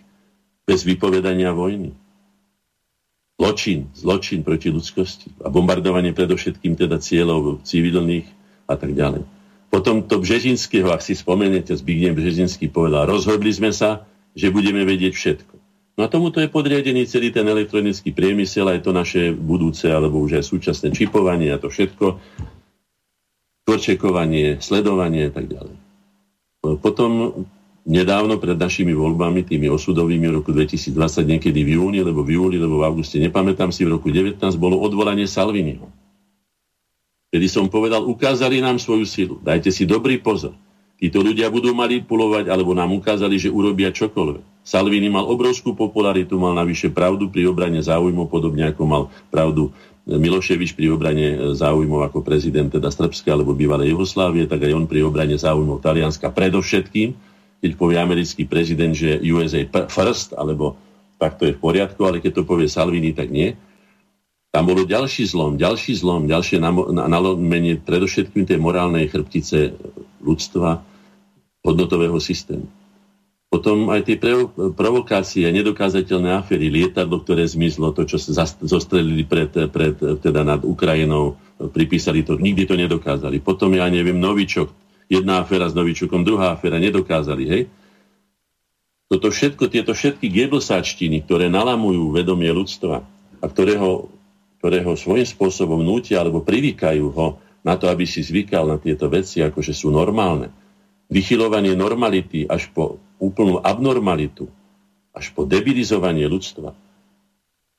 bez vypovedania vojny zločin, zločin proti ľudskosti a bombardovanie predovšetkým teda cieľov civilných a tak ďalej. Potom to Břežinského, ak si spomeniete, Zbigniew Břežinský povedal, rozhodli sme sa, že budeme vedieť všetko. No a tomuto je podriadený celý ten elektronický priemysel, aj to naše budúce, alebo už aj súčasné čipovanie a to všetko, tvorčekovanie, sledovanie a tak ďalej. Potom nedávno pred našimi voľbami, tými osudovými v roku 2020, niekedy v júni, lebo v júli, lebo v auguste, nepamätám si, v roku 19 bolo odvolanie Salviniho. Kedy som povedal, ukázali nám svoju silu. Dajte si dobrý pozor. Títo ľudia budú manipulovať, alebo nám ukázali, že urobia čokoľvek. Salvini mal obrovskú popularitu, mal navyše pravdu pri obrane záujmov, podobne ako mal pravdu Miloševič pri obrane záujmov ako prezident teda Srbska alebo bývalej Jugoslávie, tak aj on pri obrane záujmov Talianska predovšetkým keď povie americký prezident, že USA first, alebo tak to je v poriadku, ale keď to povie Salvini, tak nie. Tam bolo ďalší zlom, ďalší zlom, ďalšie nalomenie predovšetkým tej morálnej chrbtice ľudstva, hodnotového systému. Potom aj tie provokácie, nedokázateľné aféry, lietadlo, ktoré zmizlo, to, čo sa zostrelili pred, pred, teda nad Ukrajinou, pripísali to, nikdy to nedokázali. Potom, ja neviem, Novičok, Jedna aféra s Novičukom, druhá aféra, nedokázali, hej? Toto všetko, tieto všetky gebelsáčtiny, ktoré nalamujú vedomie ľudstva a ktorého, ktorého svojím spôsobom nútia alebo privykajú ho na to, aby si zvykal na tieto veci, ako že sú normálne. Vychylovanie normality až po úplnú abnormalitu, až po debilizovanie ľudstva.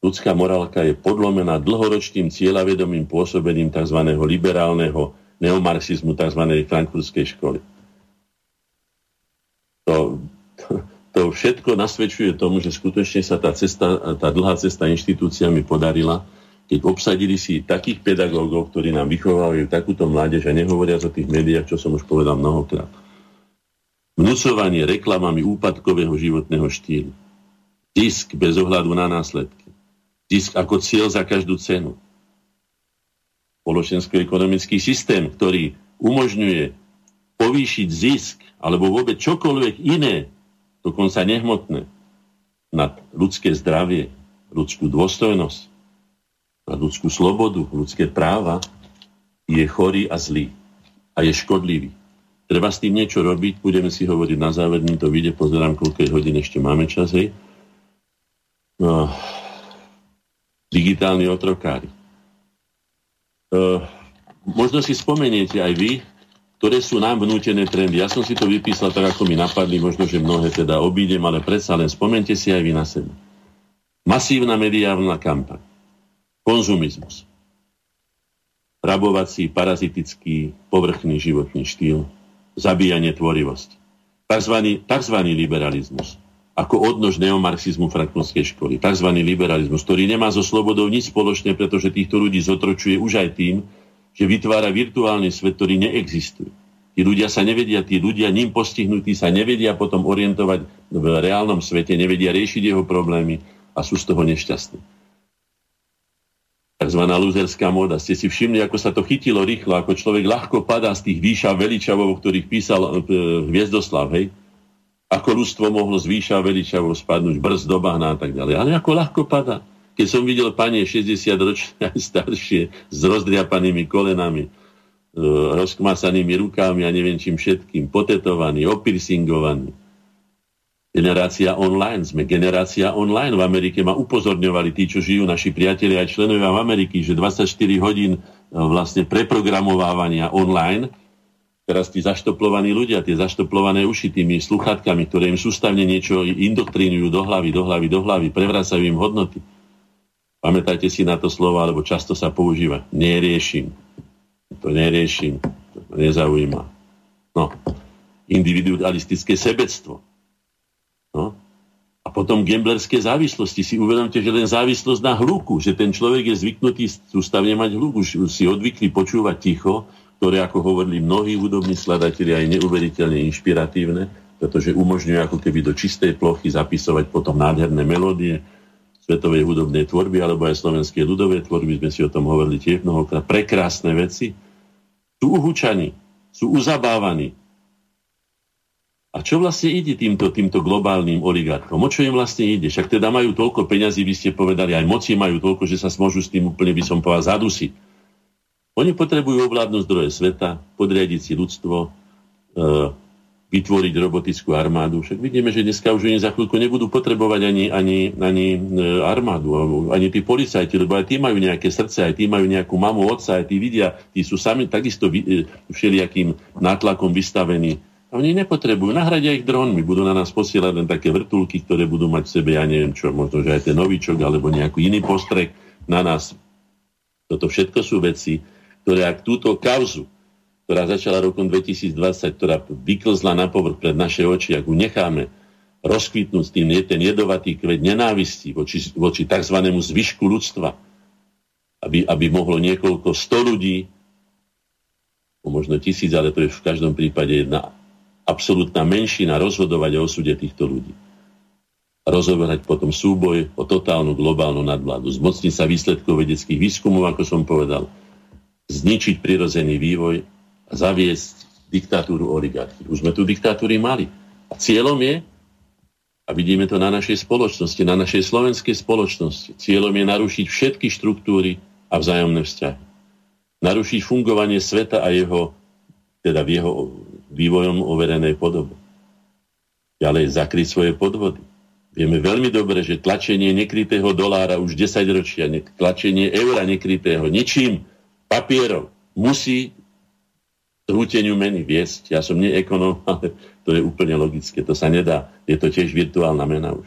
Ľudská morálka je podlomená dlhoročným cieľavedomým pôsobením tzv. liberálneho neomarxizmu tzv. frankfurtskej školy. To, to, všetko nasvedčuje tomu, že skutočne sa tá, cesta, tá dlhá cesta inštitúciami podarila, keď obsadili si takých pedagógov, ktorí nám vychovávajú takúto mládež a nehovoria o tých médiách, čo som už povedal mnohokrát. Vnúcovanie reklamami úpadkového životného štýlu. Zisk bez ohľadu na následky. Zisk ako cieľ za každú cenu spoločensko-ekonomický systém, ktorý umožňuje povýšiť zisk alebo vôbec čokoľvek iné dokonca nehmotné, nad ľudské zdravie, ľudskú dôstojnosť, nad ľudskú slobodu, ľudské práva, je chorý a zlý a je škodlivý. Treba s tým niečo robiť, budeme si hovoriť na záver, to vyjde, pozerám, koľko hodín ešte máme čas, hej. No, digitálni otrokári. Uh, možno si spomeniete aj vy, ktoré sú nám vnútené trendy. Ja som si to vypísal tak, ako mi napadli, možno, že mnohé teda obídem, ale predsa len spomente si aj vy na seba. Masívna mediálna kampaň. Konzumizmus. Rabovací, parazitický, povrchný životný štýl. Zabíjanie tvorivosti. Takzvaný, takzvaný liberalizmus ako odnož neomarxizmu frankfurtskej školy. Takzvaný liberalizmus, ktorý nemá so slobodou nič spoločné, pretože týchto ľudí zotročuje už aj tým, že vytvára virtuálny svet, ktorý neexistuje. Tí ľudia sa nevedia, tí ľudia ním postihnutí sa nevedia potom orientovať v reálnom svete, nevedia riešiť jeho problémy a sú z toho nešťastní. Takzvaná luzerská móda. Ste si všimli, ako sa to chytilo rýchlo, ako človek ľahko padá z tých výšav veličavov, o ktorých písal e, Hviezdoslav, hej? Ako ľudstvo mohlo z veličavo spadnúť, brz do bahna a tak ďalej. Ale ako ľahko padá. Keď som videl panie 60 ročné aj staršie s rozdriapanými kolenami, e, rozkmasanými rukami a neviem čím všetkým, potetovaní, opiersingovaní. Generácia online, sme generácia online. V Amerike ma upozorňovali tí, čo žijú, naši priatelia aj členovia v Ameriky, že 24 hodín e, vlastne preprogramovávania online teraz tí zaštoplovaní ľudia, tie zaštoplované uši tými sluchatkami, ktoré im sústavne niečo indoktrinujú do hlavy, do hlavy, do hlavy, prevracajú im hodnoty. Pamätajte si na to slovo, alebo často sa používa. Neriešim. To neriešim. To nezaujíma. No. Individualistické sebectvo. No. A potom gamblerské závislosti. Si uvedomte, že len závislosť na hluku, že ten človek je zvyknutý sústavne mať hluk, už si odvykli počúvať ticho, ktoré, ako hovorili mnohí hudobní skladatelia, je neuveriteľne inšpiratívne, pretože umožňuje ako keby do čistej plochy zapisovať potom nádherné melódie svetovej hudobnej tvorby alebo aj slovenskej ľudovej tvorby, sme si o tom hovorili tiež mnohokrát, prekrásne veci, sú uhúčaní, sú uzabávaní. A čo vlastne ide týmto, týmto globálnym oligarchom? O čo im vlastne ide? Však teda majú toľko peňazí, vy ste povedali, aj moci majú toľko, že sa môžu s tým úplne, by som povedal, zadusiť oni potrebujú ovládnuť zdroje sveta, podriadiť si ľudstvo, e, vytvoriť robotickú armádu. Však vidíme, že dneska už oni za chvíľku nebudú potrebovať ani, ani, ani e, armádu, ani tí policajti, lebo aj tí majú nejaké srdce, aj tí majú nejakú mamu, otca, aj tí vidia, tí sú sami takisto e, všelijakým nátlakom vystavení. A oni nepotrebujú, nahradia ich dronmi, budú na nás posielať len také vrtulky, ktoré budú mať v sebe, ja neviem čo, možno, že aj ten novičok, alebo nejaký iný postrek na nás. Toto všetko sú veci, ktoré ak túto kauzu, ktorá začala rokom 2020, ktorá vyklzla na povrch pred naše oči, ak ju necháme rozkvitnúť tým je ten jedovatý kvet nenávisti voči, voči tzv. zvyšku ľudstva, aby, aby mohlo niekoľko sto ľudí, možno tisíc, ale to je v každom prípade jedna absolútna menšina rozhodovať o osude týchto ľudí. Rozhodovať potom súboj o totálnu globálnu nadvládu. Zmocniť sa výsledkov vedeckých výskumov, ako som povedal, zničiť prirodzený vývoj a zaviesť diktatúru oligarchy. Už sme tu diktatúry mali. A cieľom je, a vidíme to na našej spoločnosti, na našej slovenskej spoločnosti, cieľom je narušiť všetky štruktúry a vzájomné vzťahy. Narušiť fungovanie sveta a jeho, teda v jeho vývojom overenej podobe. Ďalej zakryť svoje podvody. Vieme veľmi dobre, že tlačenie nekrytého dolára už 10 ročia, tlačenie eura nekrytého ničím papierov musí zrúteniu meny viesť. Ja som nie ekonom, ale to je úplne logické. To sa nedá. Je to tiež virtuálna mena už.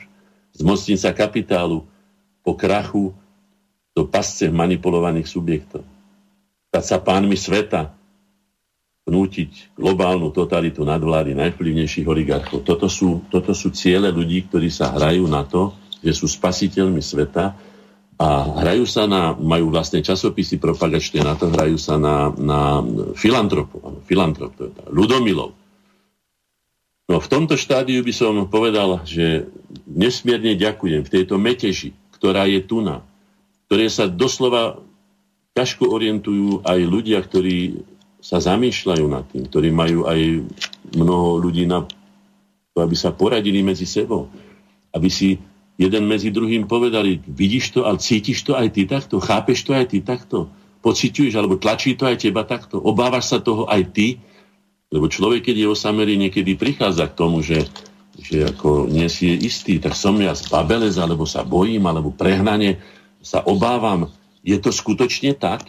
Zmocniť sa kapitálu po krachu do pasce manipulovaných subjektov. Stať sa pánmi sveta, vnútiť globálnu totalitu nadvlády najvplyvnejších oligarchov. Toto sú, toto sú ciele ľudí, ktorí sa hrajú na to, že sú spasiteľmi sveta a hrajú sa na, majú vlastne časopisy propagačné na to, hrajú sa na, na filantropov, filantrop, to je tá, ľudomilov. No v tomto štádiu by som povedal, že nesmierne ďakujem v tejto meteži, ktorá je tu na, ktoré sa doslova ťažko orientujú aj ľudia, ktorí sa zamýšľajú nad tým, ktorí majú aj mnoho ľudí na aby sa poradili medzi sebou. Aby si jeden medzi druhým povedali, vidíš to, ale cítiš to aj ty takto, chápeš to aj ty takto, pociťuješ, alebo tlačí to aj teba takto, obávaš sa toho aj ty, lebo človek, keď je osamelý, niekedy prichádza k tomu, že, že ako nie si je istý, tak som ja zbabelec, alebo sa bojím, alebo prehnane sa obávam. Je to skutočne tak?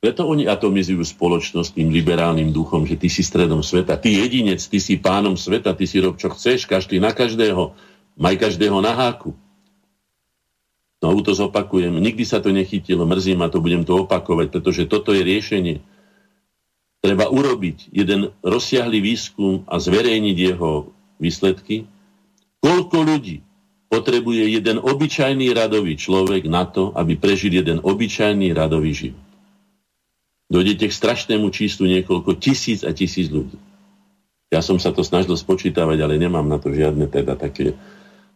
Preto oni atomizujú spoločnosť tým liberálnym duchom, že ty si stredom sveta. Ty jedinec, ty si pánom sveta, ty si rob, čo chceš, každý na každého Maj každého na háku. No to zopakujem. Nikdy sa to nechytilo, mrzí ma to, budem to opakovať, pretože toto je riešenie. Treba urobiť jeden rozsiahly výskum a zverejniť jeho výsledky. Koľko ľudí potrebuje jeden obyčajný radový človek na to, aby prežil jeden obyčajný radový život. Dojdete k strašnému číslu niekoľko tisíc a tisíc ľudí. Ja som sa to snažil spočítavať, ale nemám na to žiadne teda také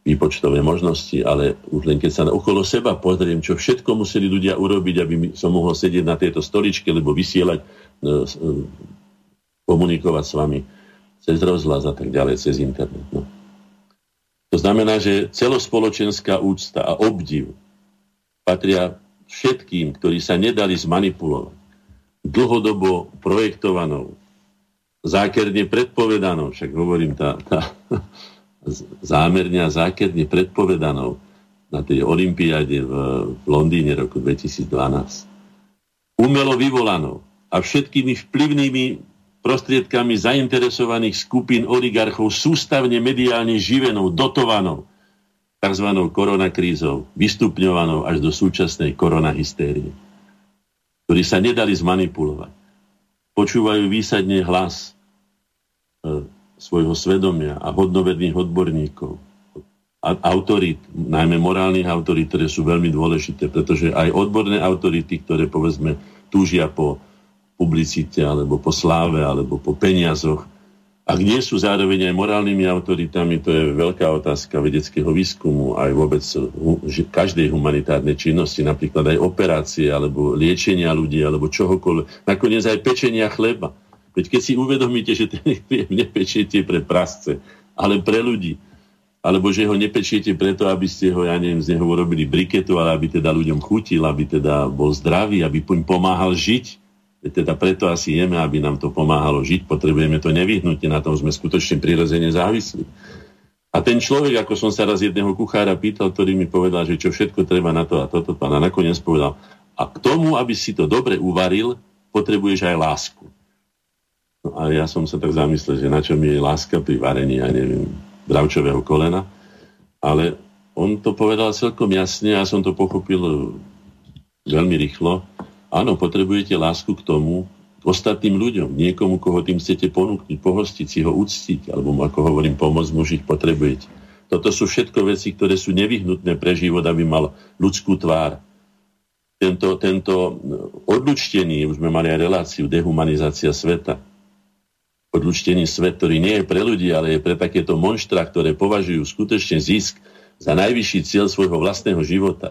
výpočtové možnosti, ale už len keď sa okolo seba pozriem, čo všetko museli ľudia urobiť, aby som mohol sedieť na tejto stoličke, lebo vysielať, e, e, komunikovať s vami cez rozhlas a tak ďalej, cez internet. No. To znamená, že celospoločenská úcta a obdiv patria všetkým, ktorí sa nedali zmanipulovať dlhodobo projektovanou, zákerne predpovedanou, však hovorím, tá, tá zámerne a zákerne predpovedanou na tej olympiáde v, v Londýne roku 2012. Umelo vyvolanou a všetkými vplyvnými prostriedkami zainteresovaných skupín oligarchov sústavne mediálne živenou, dotovanou tzv. koronakrízou, vystupňovanou až do súčasnej koronahystérie, ktorí sa nedali zmanipulovať. Počúvajú výsadne hlas e, svojho svedomia a hodnovedných odborníkov, a autorít, najmä morálnych autorít, ktoré sú veľmi dôležité, pretože aj odborné autority, ktoré povedzme túžia po publicite, alebo po sláve, alebo po peniazoch, ak nie sú zároveň aj morálnymi autoritami, to je veľká otázka vedeckého výskumu, aj vôbec každej humanitárnej činnosti, napríklad aj operácie, alebo liečenia ľudí, alebo čohokoľvek, nakoniec aj pečenia chleba. Veď keď si uvedomíte, že ten chlieb nepečiete pre prasce, ale pre ľudí, alebo že ho nepečiete preto, aby ste ho, ja neviem, z neho urobili briketu, ale aby teda ľuďom chutil, aby teda bol zdravý, aby im pomáhal žiť. Teda preto asi jeme, aby nám to pomáhalo žiť. Potrebujeme to nevyhnutne, na tom sme skutočne prirodzene závislí. A ten človek, ako som sa raz jedného kuchára pýtal, ktorý mi povedal, že čo všetko treba na to a toto, a nakoniec povedal, a k tomu, aby si to dobre uvaril, potrebuješ aj lásku. No a ja som sa tak zamyslel, že na čo mi je láska pri varení, ja neviem, bravčového kolena. Ale on to povedal celkom jasne ja som to pochopil veľmi rýchlo. Áno, potrebujete lásku k tomu, k ostatným ľuďom, niekomu, koho tým chcete ponúknuť, pohostiť si ho, uctiť, alebo ako hovorím, pomôcť mu žiť, potrebujete. Toto sú všetko veci, ktoré sú nevyhnutné pre život, aby mal ľudskú tvár. Tento, tento odlučtený, už sme mali aj reláciu, dehumanizácia sveta, odlučtený svet, ktorý nie je pre ľudí, ale je pre takéto monštra, ktoré považujú skutočne zisk za najvyšší cieľ svojho vlastného života.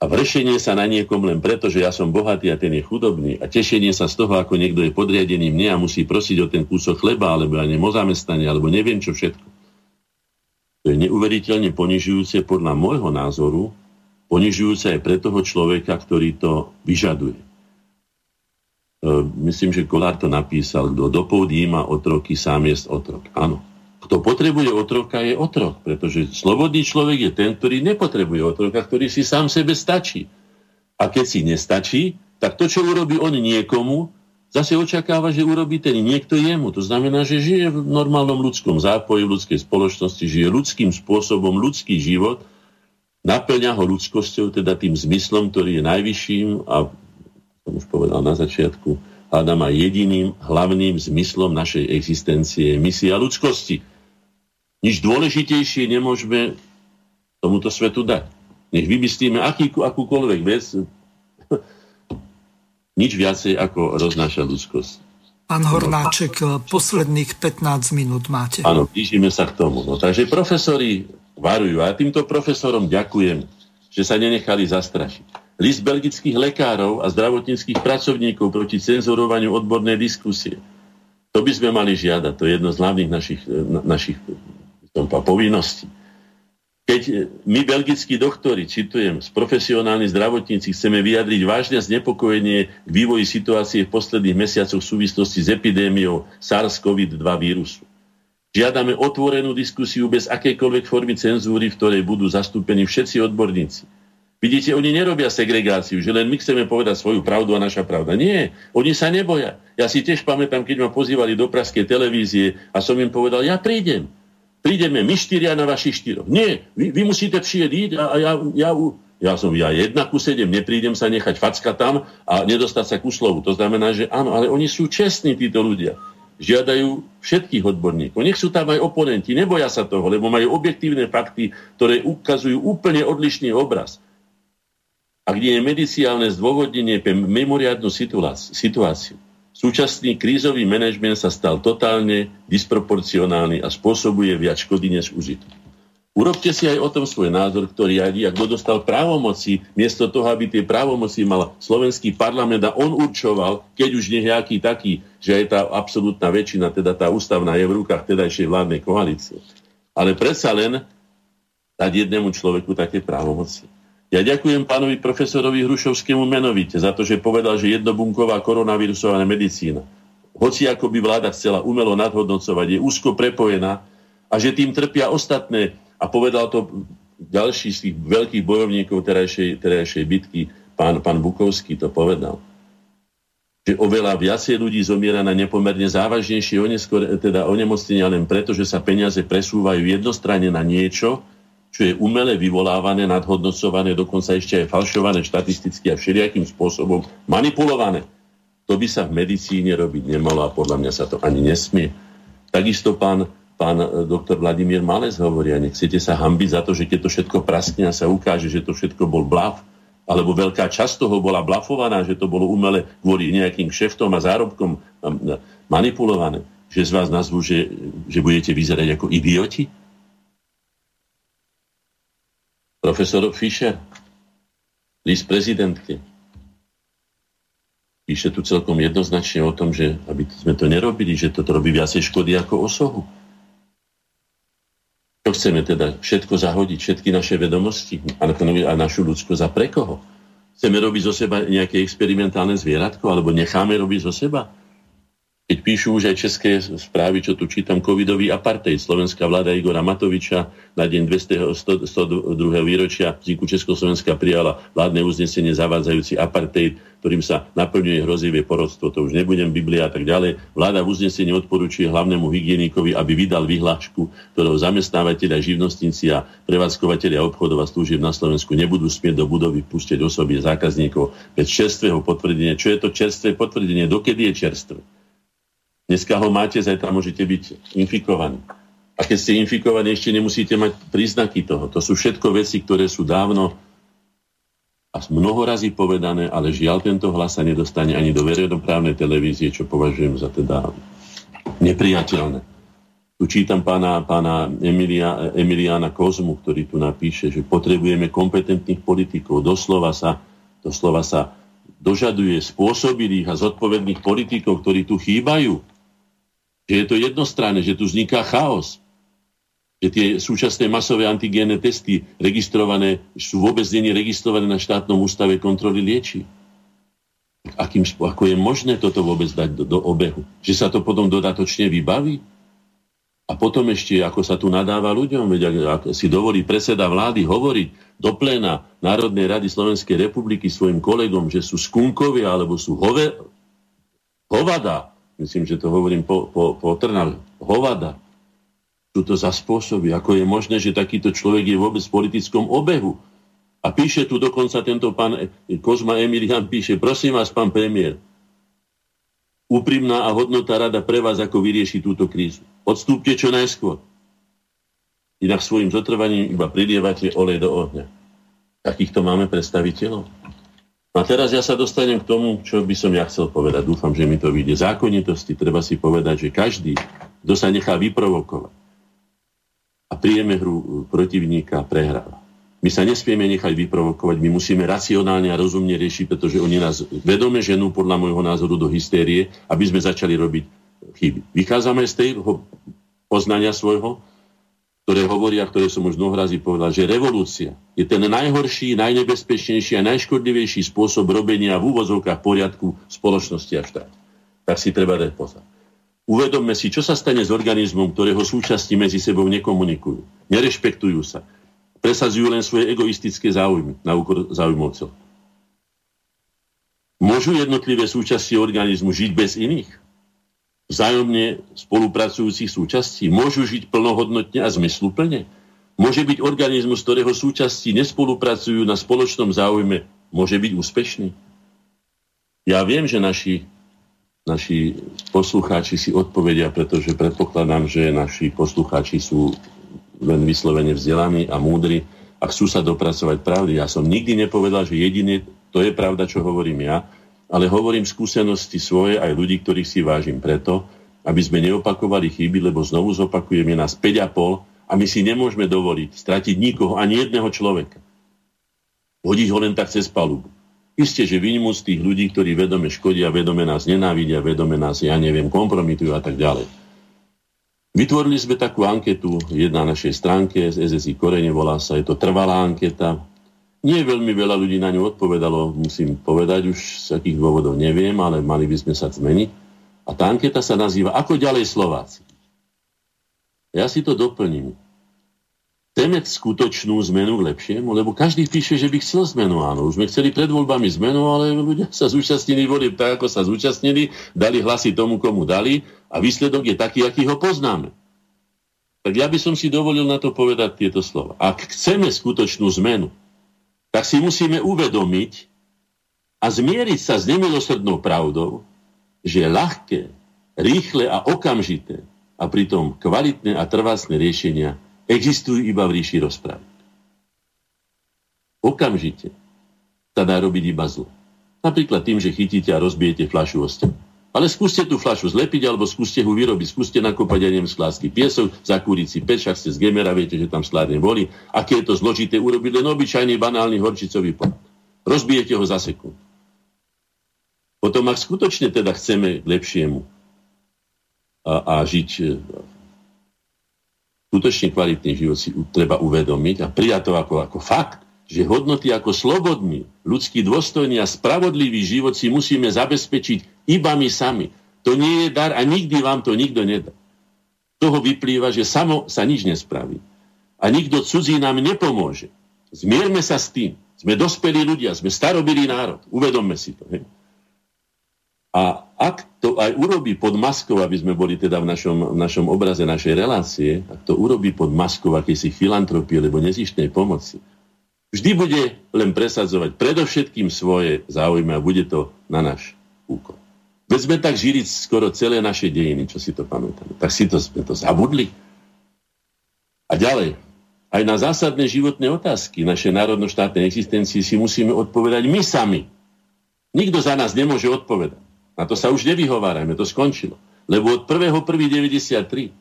A vršenie sa na niekom len preto, že ja som bohatý a ten je chudobný a tešenie sa z toho, ako niekto je podriadený mne a musí prosiť o ten kúsok chleba, alebo ja neviem o zamestnanie, alebo neviem čo všetko. To je neuveriteľne ponižujúce podľa môjho názoru, ponižujúce aj pre toho človeka, ktorý to vyžaduje. E, myslím, že Kolár to napísal, kto do má otroky, sám je otrok. Áno. Kto potrebuje otroka, je otrok, pretože slobodný človek je ten, ktorý nepotrebuje otroka, ktorý si sám sebe stačí. A keď si nestačí, tak to, čo urobí on niekomu, zase očakáva, že urobí ten niekto jemu. To znamená, že žije v normálnom ľudskom zápoji, v ľudskej spoločnosti, žije ľudským spôsobom, ľudský život, naplňa ho ľudskosťou, teda tým zmyslom, ktorý je najvyšším a som už povedal na začiatku, hľadám aj jediným hlavným zmyslom našej existencie je misia ľudskosti. Nič dôležitejšie nemôžeme tomuto svetu dať. Nech vymyslíme aký, akúkoľvek vec, nič viacej ako roznáša ľudskosť. Pán Hornáček, posledných 15 minút máte. Áno, blížime sa k tomu. No, takže profesori varujú a týmto profesorom ďakujem, že sa nenechali zastrašiť list belgických lekárov a zdravotníckých pracovníkov proti cenzurovaniu odbornej diskusie. To by sme mali žiadať, to je jedno z hlavných našich, našich povinností. Keď my, belgickí doktori, citujem, z profesionálni zdravotníci chceme vyjadriť vážne znepokojenie k vývoji situácie v posledných mesiacoch v súvislosti s epidémiou SARS-CoV-2 vírusu. Žiadame otvorenú diskusiu bez akejkoľvek formy cenzúry, v ktorej budú zastúpení všetci odborníci. Vidíte, oni nerobia segregáciu, že len my chceme povedať svoju pravdu a naša pravda. Nie, oni sa neboja. Ja si tiež pamätám, keď ma pozývali do praskej televízie a som im povedal, ja prídem. Prídeme my štyria na vašich štyroch. Nie, vy, vy musíte přijieť a, a ja, ja, ja som ja jedna ku sedem, neprídem sa nechať facka tam a nedostať sa ku slovu. To znamená, že áno, ale oni sú čestní, títo ľudia žiadajú všetkých odborníkov. Nech sú tam aj oponenti, neboja sa toho, lebo majú objektívne fakty, ktoré ukazujú úplne odlišný obraz. A kde je mediciálne zdôvodnenie pre memoriádnu situáciu. Súčasný krízový manažment sa stal totálne disproporcionálny a spôsobuje viac škody než užitok. Urobte si aj o tom svoj názor, ktorý aj a kto dostal právomoci, miesto toho, aby tie právomoci mal slovenský parlament a on určoval, keď už nejaký taký, že je tá absolútna väčšina, teda tá ústavná je v rukách tedajšej vládnej koalície. Ale predsa len dať jednému človeku také právomoci. Ja ďakujem pánovi profesorovi Hrušovskému menovite za to, že povedal, že jednobunková koronavírusová medicína, hoci ako by vláda chcela umelo nadhodnocovať, je úzko prepojená a že tým trpia ostatné. A povedal to ďalší z tých veľkých bojovníkov terajšej, terajšej bitky, pán, pán Bukovský to povedal, že oveľa viacej ľudí zomiera na nepomerne závažnejšie oneskore, teda onemocnenia len preto, že sa peniaze presúvajú jednostranne na niečo, čo je umele vyvolávané, nadhodnocované, dokonca ešte aj falšované štatisticky a všelijakým spôsobom manipulované. To by sa v medicíne robiť nemalo a podľa mňa sa to ani nesmie. Takisto pán pán e, doktor Vladimír Malec hovorí, a nechcete sa hambiť za to, že keď to všetko praskne a sa ukáže, že to všetko bol blav, alebo veľká časť toho bola blafovaná, že to bolo umele kvôli nejakým šeftom a zárobkom manipulované, že z vás nazvú, že, že budete vyzerať ako idioti? Profesor Fischer, list prezidentke, píše tu celkom jednoznačne o tom, že aby sme to nerobili, že toto robí viacej škody ako osohu. Čo chceme teda? Všetko zahodiť, všetky naše vedomosti a, a našu ľudskosť a pre koho? Chceme robiť zo seba nejaké experimentálne zvieratko alebo necháme robiť zo seba? Keď píšu už aj české správy, čo tu čítam, covidový apartheid, slovenská vláda Igora Matoviča na deň 200, 102. výročia vzniku Československa prijala vládne uznesenie zavádzajúci apartheid, ktorým sa naplňuje hrozivé porodstvo, to už nebudem Biblia a tak ďalej. Vláda v uznesení odporúčuje hlavnému hygienikovi, aby vydal vyhlášku, ktorou zamestnávateľia, živnostníci a prevádzkovateľia obchodov a služieb na Slovensku nebudú smieť do budovy pustiť osoby zákazníkov bez čerstvého potvrdenia. Čo je to čerstvé potvrdenie? Dokedy je čerstvé? Dneska ho máte, zajtra môžete byť infikovaní. A keď ste infikovaní, ešte nemusíte mať príznaky toho. To sú všetko veci, ktoré sú dávno a mnoho razy povedané, ale žiaľ tento hlas sa nedostane ani do verejnoprávnej televízie, čo považujem za teda nepriateľné. Tu čítam pána, pána Emilia, Emiliána Kozmu, ktorý tu napíše, že potrebujeme kompetentných politikov. Doslova sa, doslova sa dožaduje spôsobilých a zodpovedných politikov, ktorí tu chýbajú že je to jednostranné, že tu vzniká chaos, že tie súčasné masové antigénne testy registrované sú vôbec není registrované na štátnom ústave kontroly lieči. Akým, ako je možné toto vôbec dať do, do obehu? Že sa to potom dodatočne vybaví? A potom ešte, ako sa tu nadáva ľuďom, veď ak si dovolí predseda vlády hovoriť do pléna Národnej rady Slovenskej republiky svojim kolegom, že sú skunkovia alebo sú hove, hovada, myslím, že to hovorím po, po, po Trnave, hovada. Sú to za spôsoby, ako je možné, že takýto človek je vôbec v politickom obehu. A píše tu dokonca tento pán Kozma Emilian, píše, prosím vás, pán premiér, úprimná a hodnotá rada pre vás, ako vyrieši túto krízu. Odstúpte čo najskôr. Inak svojim zotrvaním iba prilievate olej do ohňa. Takýchto máme predstaviteľov. A teraz ja sa dostanem k tomu, čo by som ja chcel povedať. Dúfam, že mi to vyjde. Zákonitosti treba si povedať, že každý, kto sa nechá vyprovokovať a príjeme hru protivníka, prehráva. My sa nesmieme nechať vyprovokovať, my musíme racionálne a rozumne riešiť, pretože oni nás vedome ženú podľa môjho názoru do hystérie, aby sme začali robiť chyby. Vychádzame z tej poznania svojho, ktoré hovoria, ktoré som už mnoho razy povedal, že revolúcia je ten najhorší, najnebezpečnejší a najškodlivejší spôsob robenia v úvozovkách poriadku spoločnosti a štát. Tak si treba dať pozor. Uvedomme si, čo sa stane s organizmom, ktorého súčasti medzi sebou nekomunikujú, nerešpektujú sa, presadzujú len svoje egoistické záujmy na úkor záujmov celku. Môžu jednotlivé súčasti organizmu žiť bez iných? Vzájomne spolupracujúcich súčastí môžu žiť plnohodnotne a zmysluplne? Môže byť organizmus, ktorého súčasti nespolupracujú na spoločnom záujme, môže byť úspešný? Ja viem, že naši, naši poslucháči si odpovedia, pretože predpokladám, že naši poslucháči sú len vyslovene vzdelaní a múdri a chcú sa dopracovať pravdy. Ja som nikdy nepovedal, že jedine to je pravda, čo hovorím ja, ale hovorím skúsenosti svoje aj ľudí, ktorých si vážim preto, aby sme neopakovali chyby, lebo znovu zopakujeme nás 5,5 a my si nemôžeme dovoliť stratiť nikoho, ani jedného človeka. Hodiť ho len tak cez palubu. Isté, že vyjmú z tých ľudí, ktorí vedome škodia, vedome nás nenávidia, vedome nás, ja neviem, kompromitujú a tak ďalej. Vytvorili sme takú anketu, jedna na našej stránke z SSI Korene, volá sa, je to trvalá anketa, nie veľmi veľa ľudí na ňu odpovedalo, musím povedať, už z akých dôvodov neviem, ale mali by sme sa zmeniť. A tá anketa sa nazýva Ako ďalej Slováci? Ja si to doplním. Chceme skutočnú zmenu k lepšiemu, lebo každý píše, že by chcel zmenu. Áno, už sme chceli pred voľbami zmenu, ale ľudia sa zúčastnili volieb tak, ako sa zúčastnili, dali hlasy tomu, komu dali a výsledok je taký, aký ho poznáme. Tak ja by som si dovolil na to povedať tieto slova. Ak chceme skutočnú zmenu, tak si musíme uvedomiť a zmieriť sa s nemilosrdnou pravdou, že ľahké, rýchle a okamžité a pritom kvalitné a trvácne riešenia existujú iba v ríši rozpravy. Okamžite sa dá robiť iba zlo. Napríklad tým, že chytíte a rozbijete fľašu o stenu. Ale skúste tú fľašu zlepiť, alebo skúste ho vyrobiť, skúste nakopať, ja neviem, sklásky piesok, zakúriť si peč, ak ste z Gemera, viete, že tam sládne boli. Aké je to zložité urobiť len obyčajný banálny horčicový pot. Rozbijete ho za sekundu. Potom, ak skutočne teda chceme k lepšiemu a, a žiť e, skutočne kvalitný život si treba uvedomiť a prijať to ako, ako fakt, že hodnoty ako slobodný, ľudský dôstojný a spravodlivý život si musíme zabezpečiť iba my sami. To nie je dar a nikdy vám to nikto nedá. Toho vyplýva, že samo sa nič nespraví. A nikto cudzí nám nepomôže. Zmierme sa s tým. Sme dospelí ľudia, sme starobilý národ. Uvedomme si to. He? A ak to aj urobí pod maskou, aby sme boli teda v našom, v našom obraze našej relácie, tak to urobí pod maskou akejsi filantropie, alebo nezištnej pomoci. Vždy bude len presadzovať predovšetkým svoje záujmy a bude to na náš úkol. Veď sme tak žili skoro celé naše dejiny, čo si to pamätáme. Tak si to, sme to zabudli. A ďalej, aj na zásadné životné otázky našej národno-štátnej existencie si musíme odpovedať my sami. Nikto za nás nemôže odpovedať. Na to sa už nevyhovárajme, to skončilo. Lebo od 1.1.93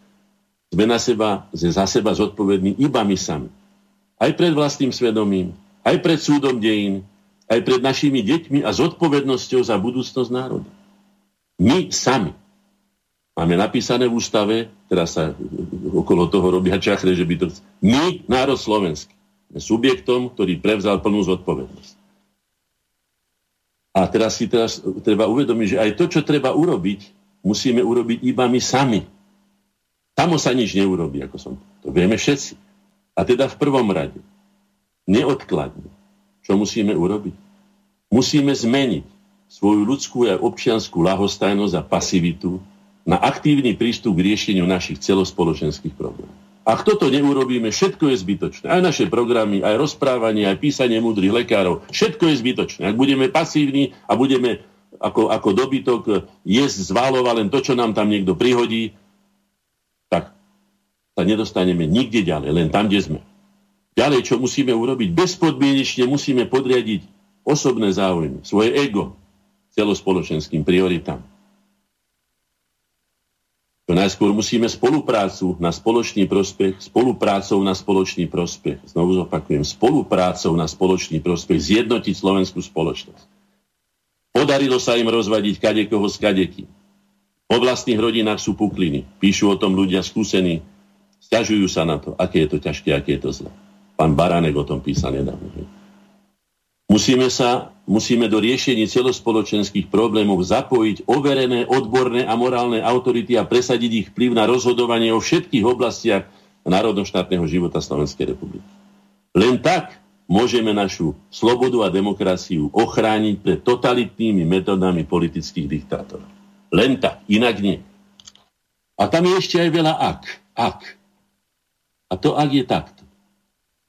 sme na seba, za seba zodpovední iba my sami. Aj pred vlastným svedomím, aj pred súdom dejín, aj pred našimi deťmi a zodpovednosťou za budúcnosť národa. My sami. Máme napísané v ústave, teraz sa okolo toho robia čachre, že by to... My, národ slovenský, sme subjektom, ktorý prevzal plnú zodpovednosť. A teraz si teraz treba uvedomiť, že aj to, čo treba urobiť, musíme urobiť iba my sami. Samo sa nič neurobí, ako som. To vieme všetci. A teda v prvom rade, neodkladne, čo musíme urobiť? Musíme zmeniť svoju ľudskú a občianskú lahostajnosť a pasivitu na aktívny prístup k riešeniu našich celospoločenských problémov. Ak toto neurobíme, všetko je zbytočné. Aj naše programy, aj rozprávanie, aj písanie múdrych lekárov, všetko je zbytočné. Ak budeme pasívni a budeme ako, ako dobytok jesť z len to, čo nám tam niekto prihodí, tak sa nedostaneme nikde ďalej, len tam, kde sme. Ďalej, čo musíme urobiť? Bezpodmienečne musíme podriadiť osobné záujmy, svoje ego, celospoločenským prioritám. To najskôr musíme spoluprácu na spoločný prospech, spoluprácou na spoločný prospech, znovu zopakujem, spoluprácou na spoločný prospech zjednotiť slovenskú spoločnosť. Podarilo sa im rozvadiť kadekoho s kadekým. Po vlastných rodinách sú pukliny. Píšu o tom ľudia skúsení. Sťažujú sa na to, aké je to ťažké, aké je to zlé. Pán Baranek o tom písal nedávno. Musíme, sa, musíme do riešení celospoločenských problémov zapojiť overené, odborné a morálne autority a presadiť ich vplyv na rozhodovanie o všetkých oblastiach národnoštátneho života Slovenskej republiky. Len tak môžeme našu slobodu a demokraciu ochrániť pred totalitnými metodami politických diktátorov. Len tak, inak nie. A tam je ešte aj veľa ak. Ak. A to ak je takto.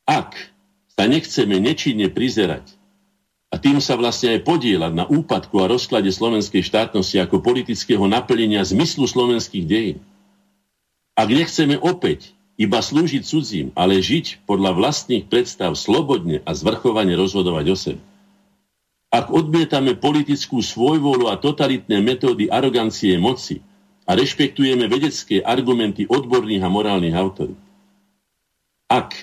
Ak sa nechceme nečinne prizerať a tým sa vlastne aj podielať na úpadku a rozklade slovenskej štátnosti ako politického naplnenia zmyslu slovenských dejín. Ak nechceme opäť iba slúžiť cudzím, ale žiť podľa vlastných predstav slobodne a zvrchovane rozhodovať o sebe, ak odmietame politickú svojvolu a totalitné metódy arogancie moci a rešpektujeme vedecké argumenty odborných a morálnych autorít. Ak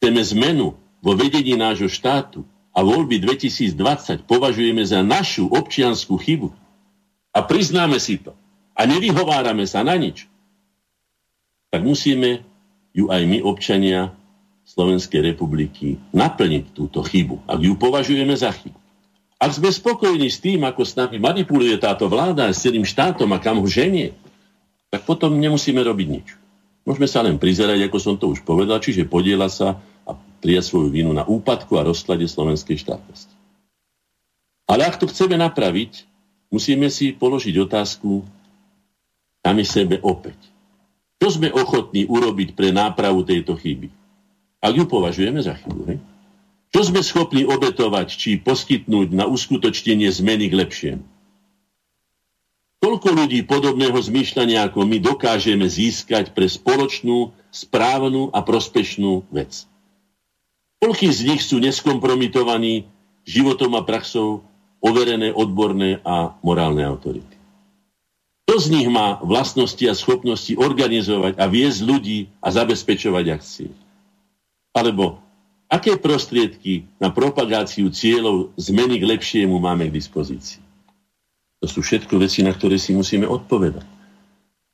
chceme zmenu vo vedení nášho štátu a voľby 2020 považujeme za našu občianskú chybu a priznáme si to a nevyhovárame sa na nič, tak musíme ju aj my, občania Slovenskej republiky, naplniť túto chybu, ak ju považujeme za chybu. Ak sme spokojní s tým, ako s nami manipuluje táto vláda s celým štátom a kam ho ženie, tak potom nemusíme robiť nič. Môžeme sa len prizerať, ako som to už povedal, čiže podiela sa prijať svoju vinu na úpadku a rozklade slovenskej štátnosti. Ale ak to chceme napraviť, musíme si položiť otázku sami sebe opäť. Čo sme ochotní urobiť pre nápravu tejto chyby? Ak ju považujeme za chybu, hej? Čo sme schopní obetovať či poskytnúť na uskutočnenie zmeny k lepšiemu? Toľko ľudí podobného zmýšľania ako my dokážeme získať pre spoločnú, správnu a prospešnú vec. Koľký z nich sú neskompromitovaní životom a praxou overené odborné a morálne autority? Kto z nich má vlastnosti a schopnosti organizovať a viesť ľudí a zabezpečovať akcie? Alebo Aké prostriedky na propagáciu cieľov zmeny k lepšiemu máme k dispozícii? To sú všetko veci, na ktoré si musíme odpovedať.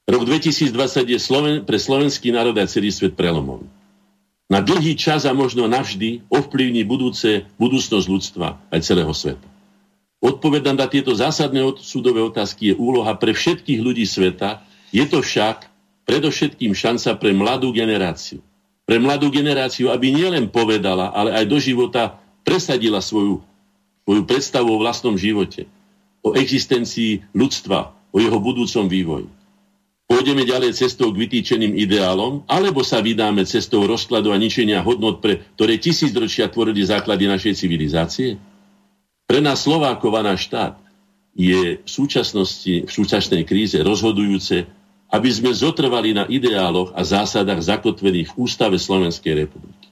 Rok 2020 je pre slovenský národ a celý svet prelomový. Na dlhý čas a možno navždy ovplyvní budúce, budúcnosť ľudstva aj celého sveta. Odpovedať na tieto zásadné súdové otázky je úloha pre všetkých ľudí sveta, je to však predovšetkým šanca pre mladú generáciu pre mladú generáciu, aby nielen povedala, ale aj do života presadila svoju, svoju predstavu o vlastnom živote, o existencii ľudstva, o jeho budúcom vývoji. Pôjdeme ďalej cestou k vytýčeným ideálom, alebo sa vydáme cestou rozkladu a ničenia hodnot, pre ktoré tisícročia tvorili základy našej civilizácie? Pre nás Slovákov a náš štát je v súčasnosti, v súčasnej kríze rozhodujúce, aby sme zotrvali na ideáloch a zásadách zakotvených v Ústave Slovenskej republiky.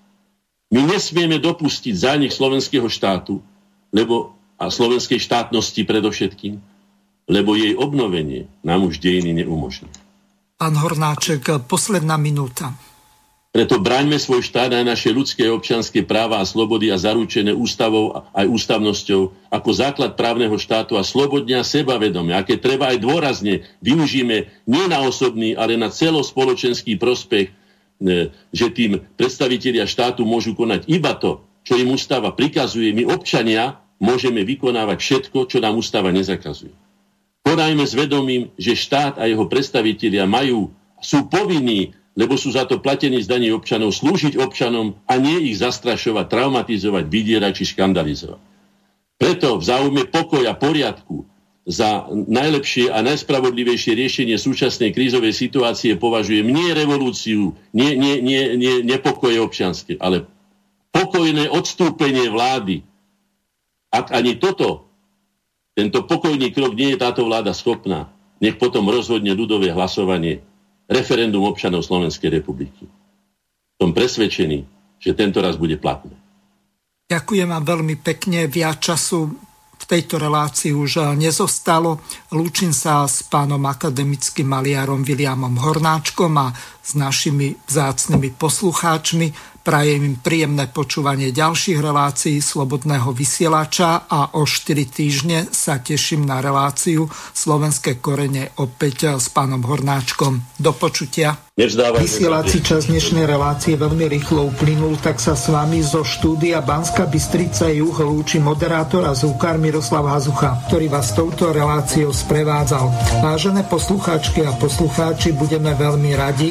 My nesmieme dopustiť zánik slovenského štátu lebo, a slovenskej štátnosti predovšetkým, lebo jej obnovenie nám už dejiny neumožní. Pán Hornáček, posledná minúta. Preto braňme svoj štát aj naše ľudské občanské práva a slobody a zaručené ústavou aj ústavnosťou ako základ právneho štátu a slobodne a sebavedome, aké treba aj dôrazne využíme nie na osobný, ale na celospoločenský prospech, e, že tým predstavitelia štátu môžu konať iba to, čo im ústava prikazuje. My občania môžeme vykonávať všetko, čo nám ústava nezakazuje. Konajme s vedomím, že štát a jeho predstavitelia majú, sú povinní lebo sú za to platení z daní občanov, slúžiť občanom a nie ich zastrašovať, traumatizovať, vydierať či škandalizovať. Preto v záujme pokoja, poriadku, za najlepšie a najspravodlivejšie riešenie súčasnej krízovej situácie považujem nie revolúciu, nie, nie, nie, nie nepokoje občianske, ale pokojné odstúpenie vlády. Ak ani toto, tento pokojný krok nie je táto vláda schopná, nech potom rozhodne ľudové hlasovanie referendum občanov Slovenskej republiky. Som presvedčený, že tento raz bude platné. Ďakujem vám veľmi pekne. Viac času v tejto relácii už nezostalo. Lúčim sa s pánom akademickým maliarom Williamom Hornáčkom a s našimi vzácnymi poslucháčmi. Prajem im príjemné počúvanie ďalších relácií Slobodného vysielača a o 4 týždne sa teším na reláciu Slovenské korene opäť s pánom Hornáčkom. Do počutia. Vysielací čas dnešnej relácie veľmi rýchlo uplynul, tak sa s vami zo štúdia Banska Bystrica Juh lúči moderátor a zúkar Miroslav Hazucha, ktorý vás touto reláciou sprevádzal. Vážené poslucháčky a poslucháči, budeme veľmi radi,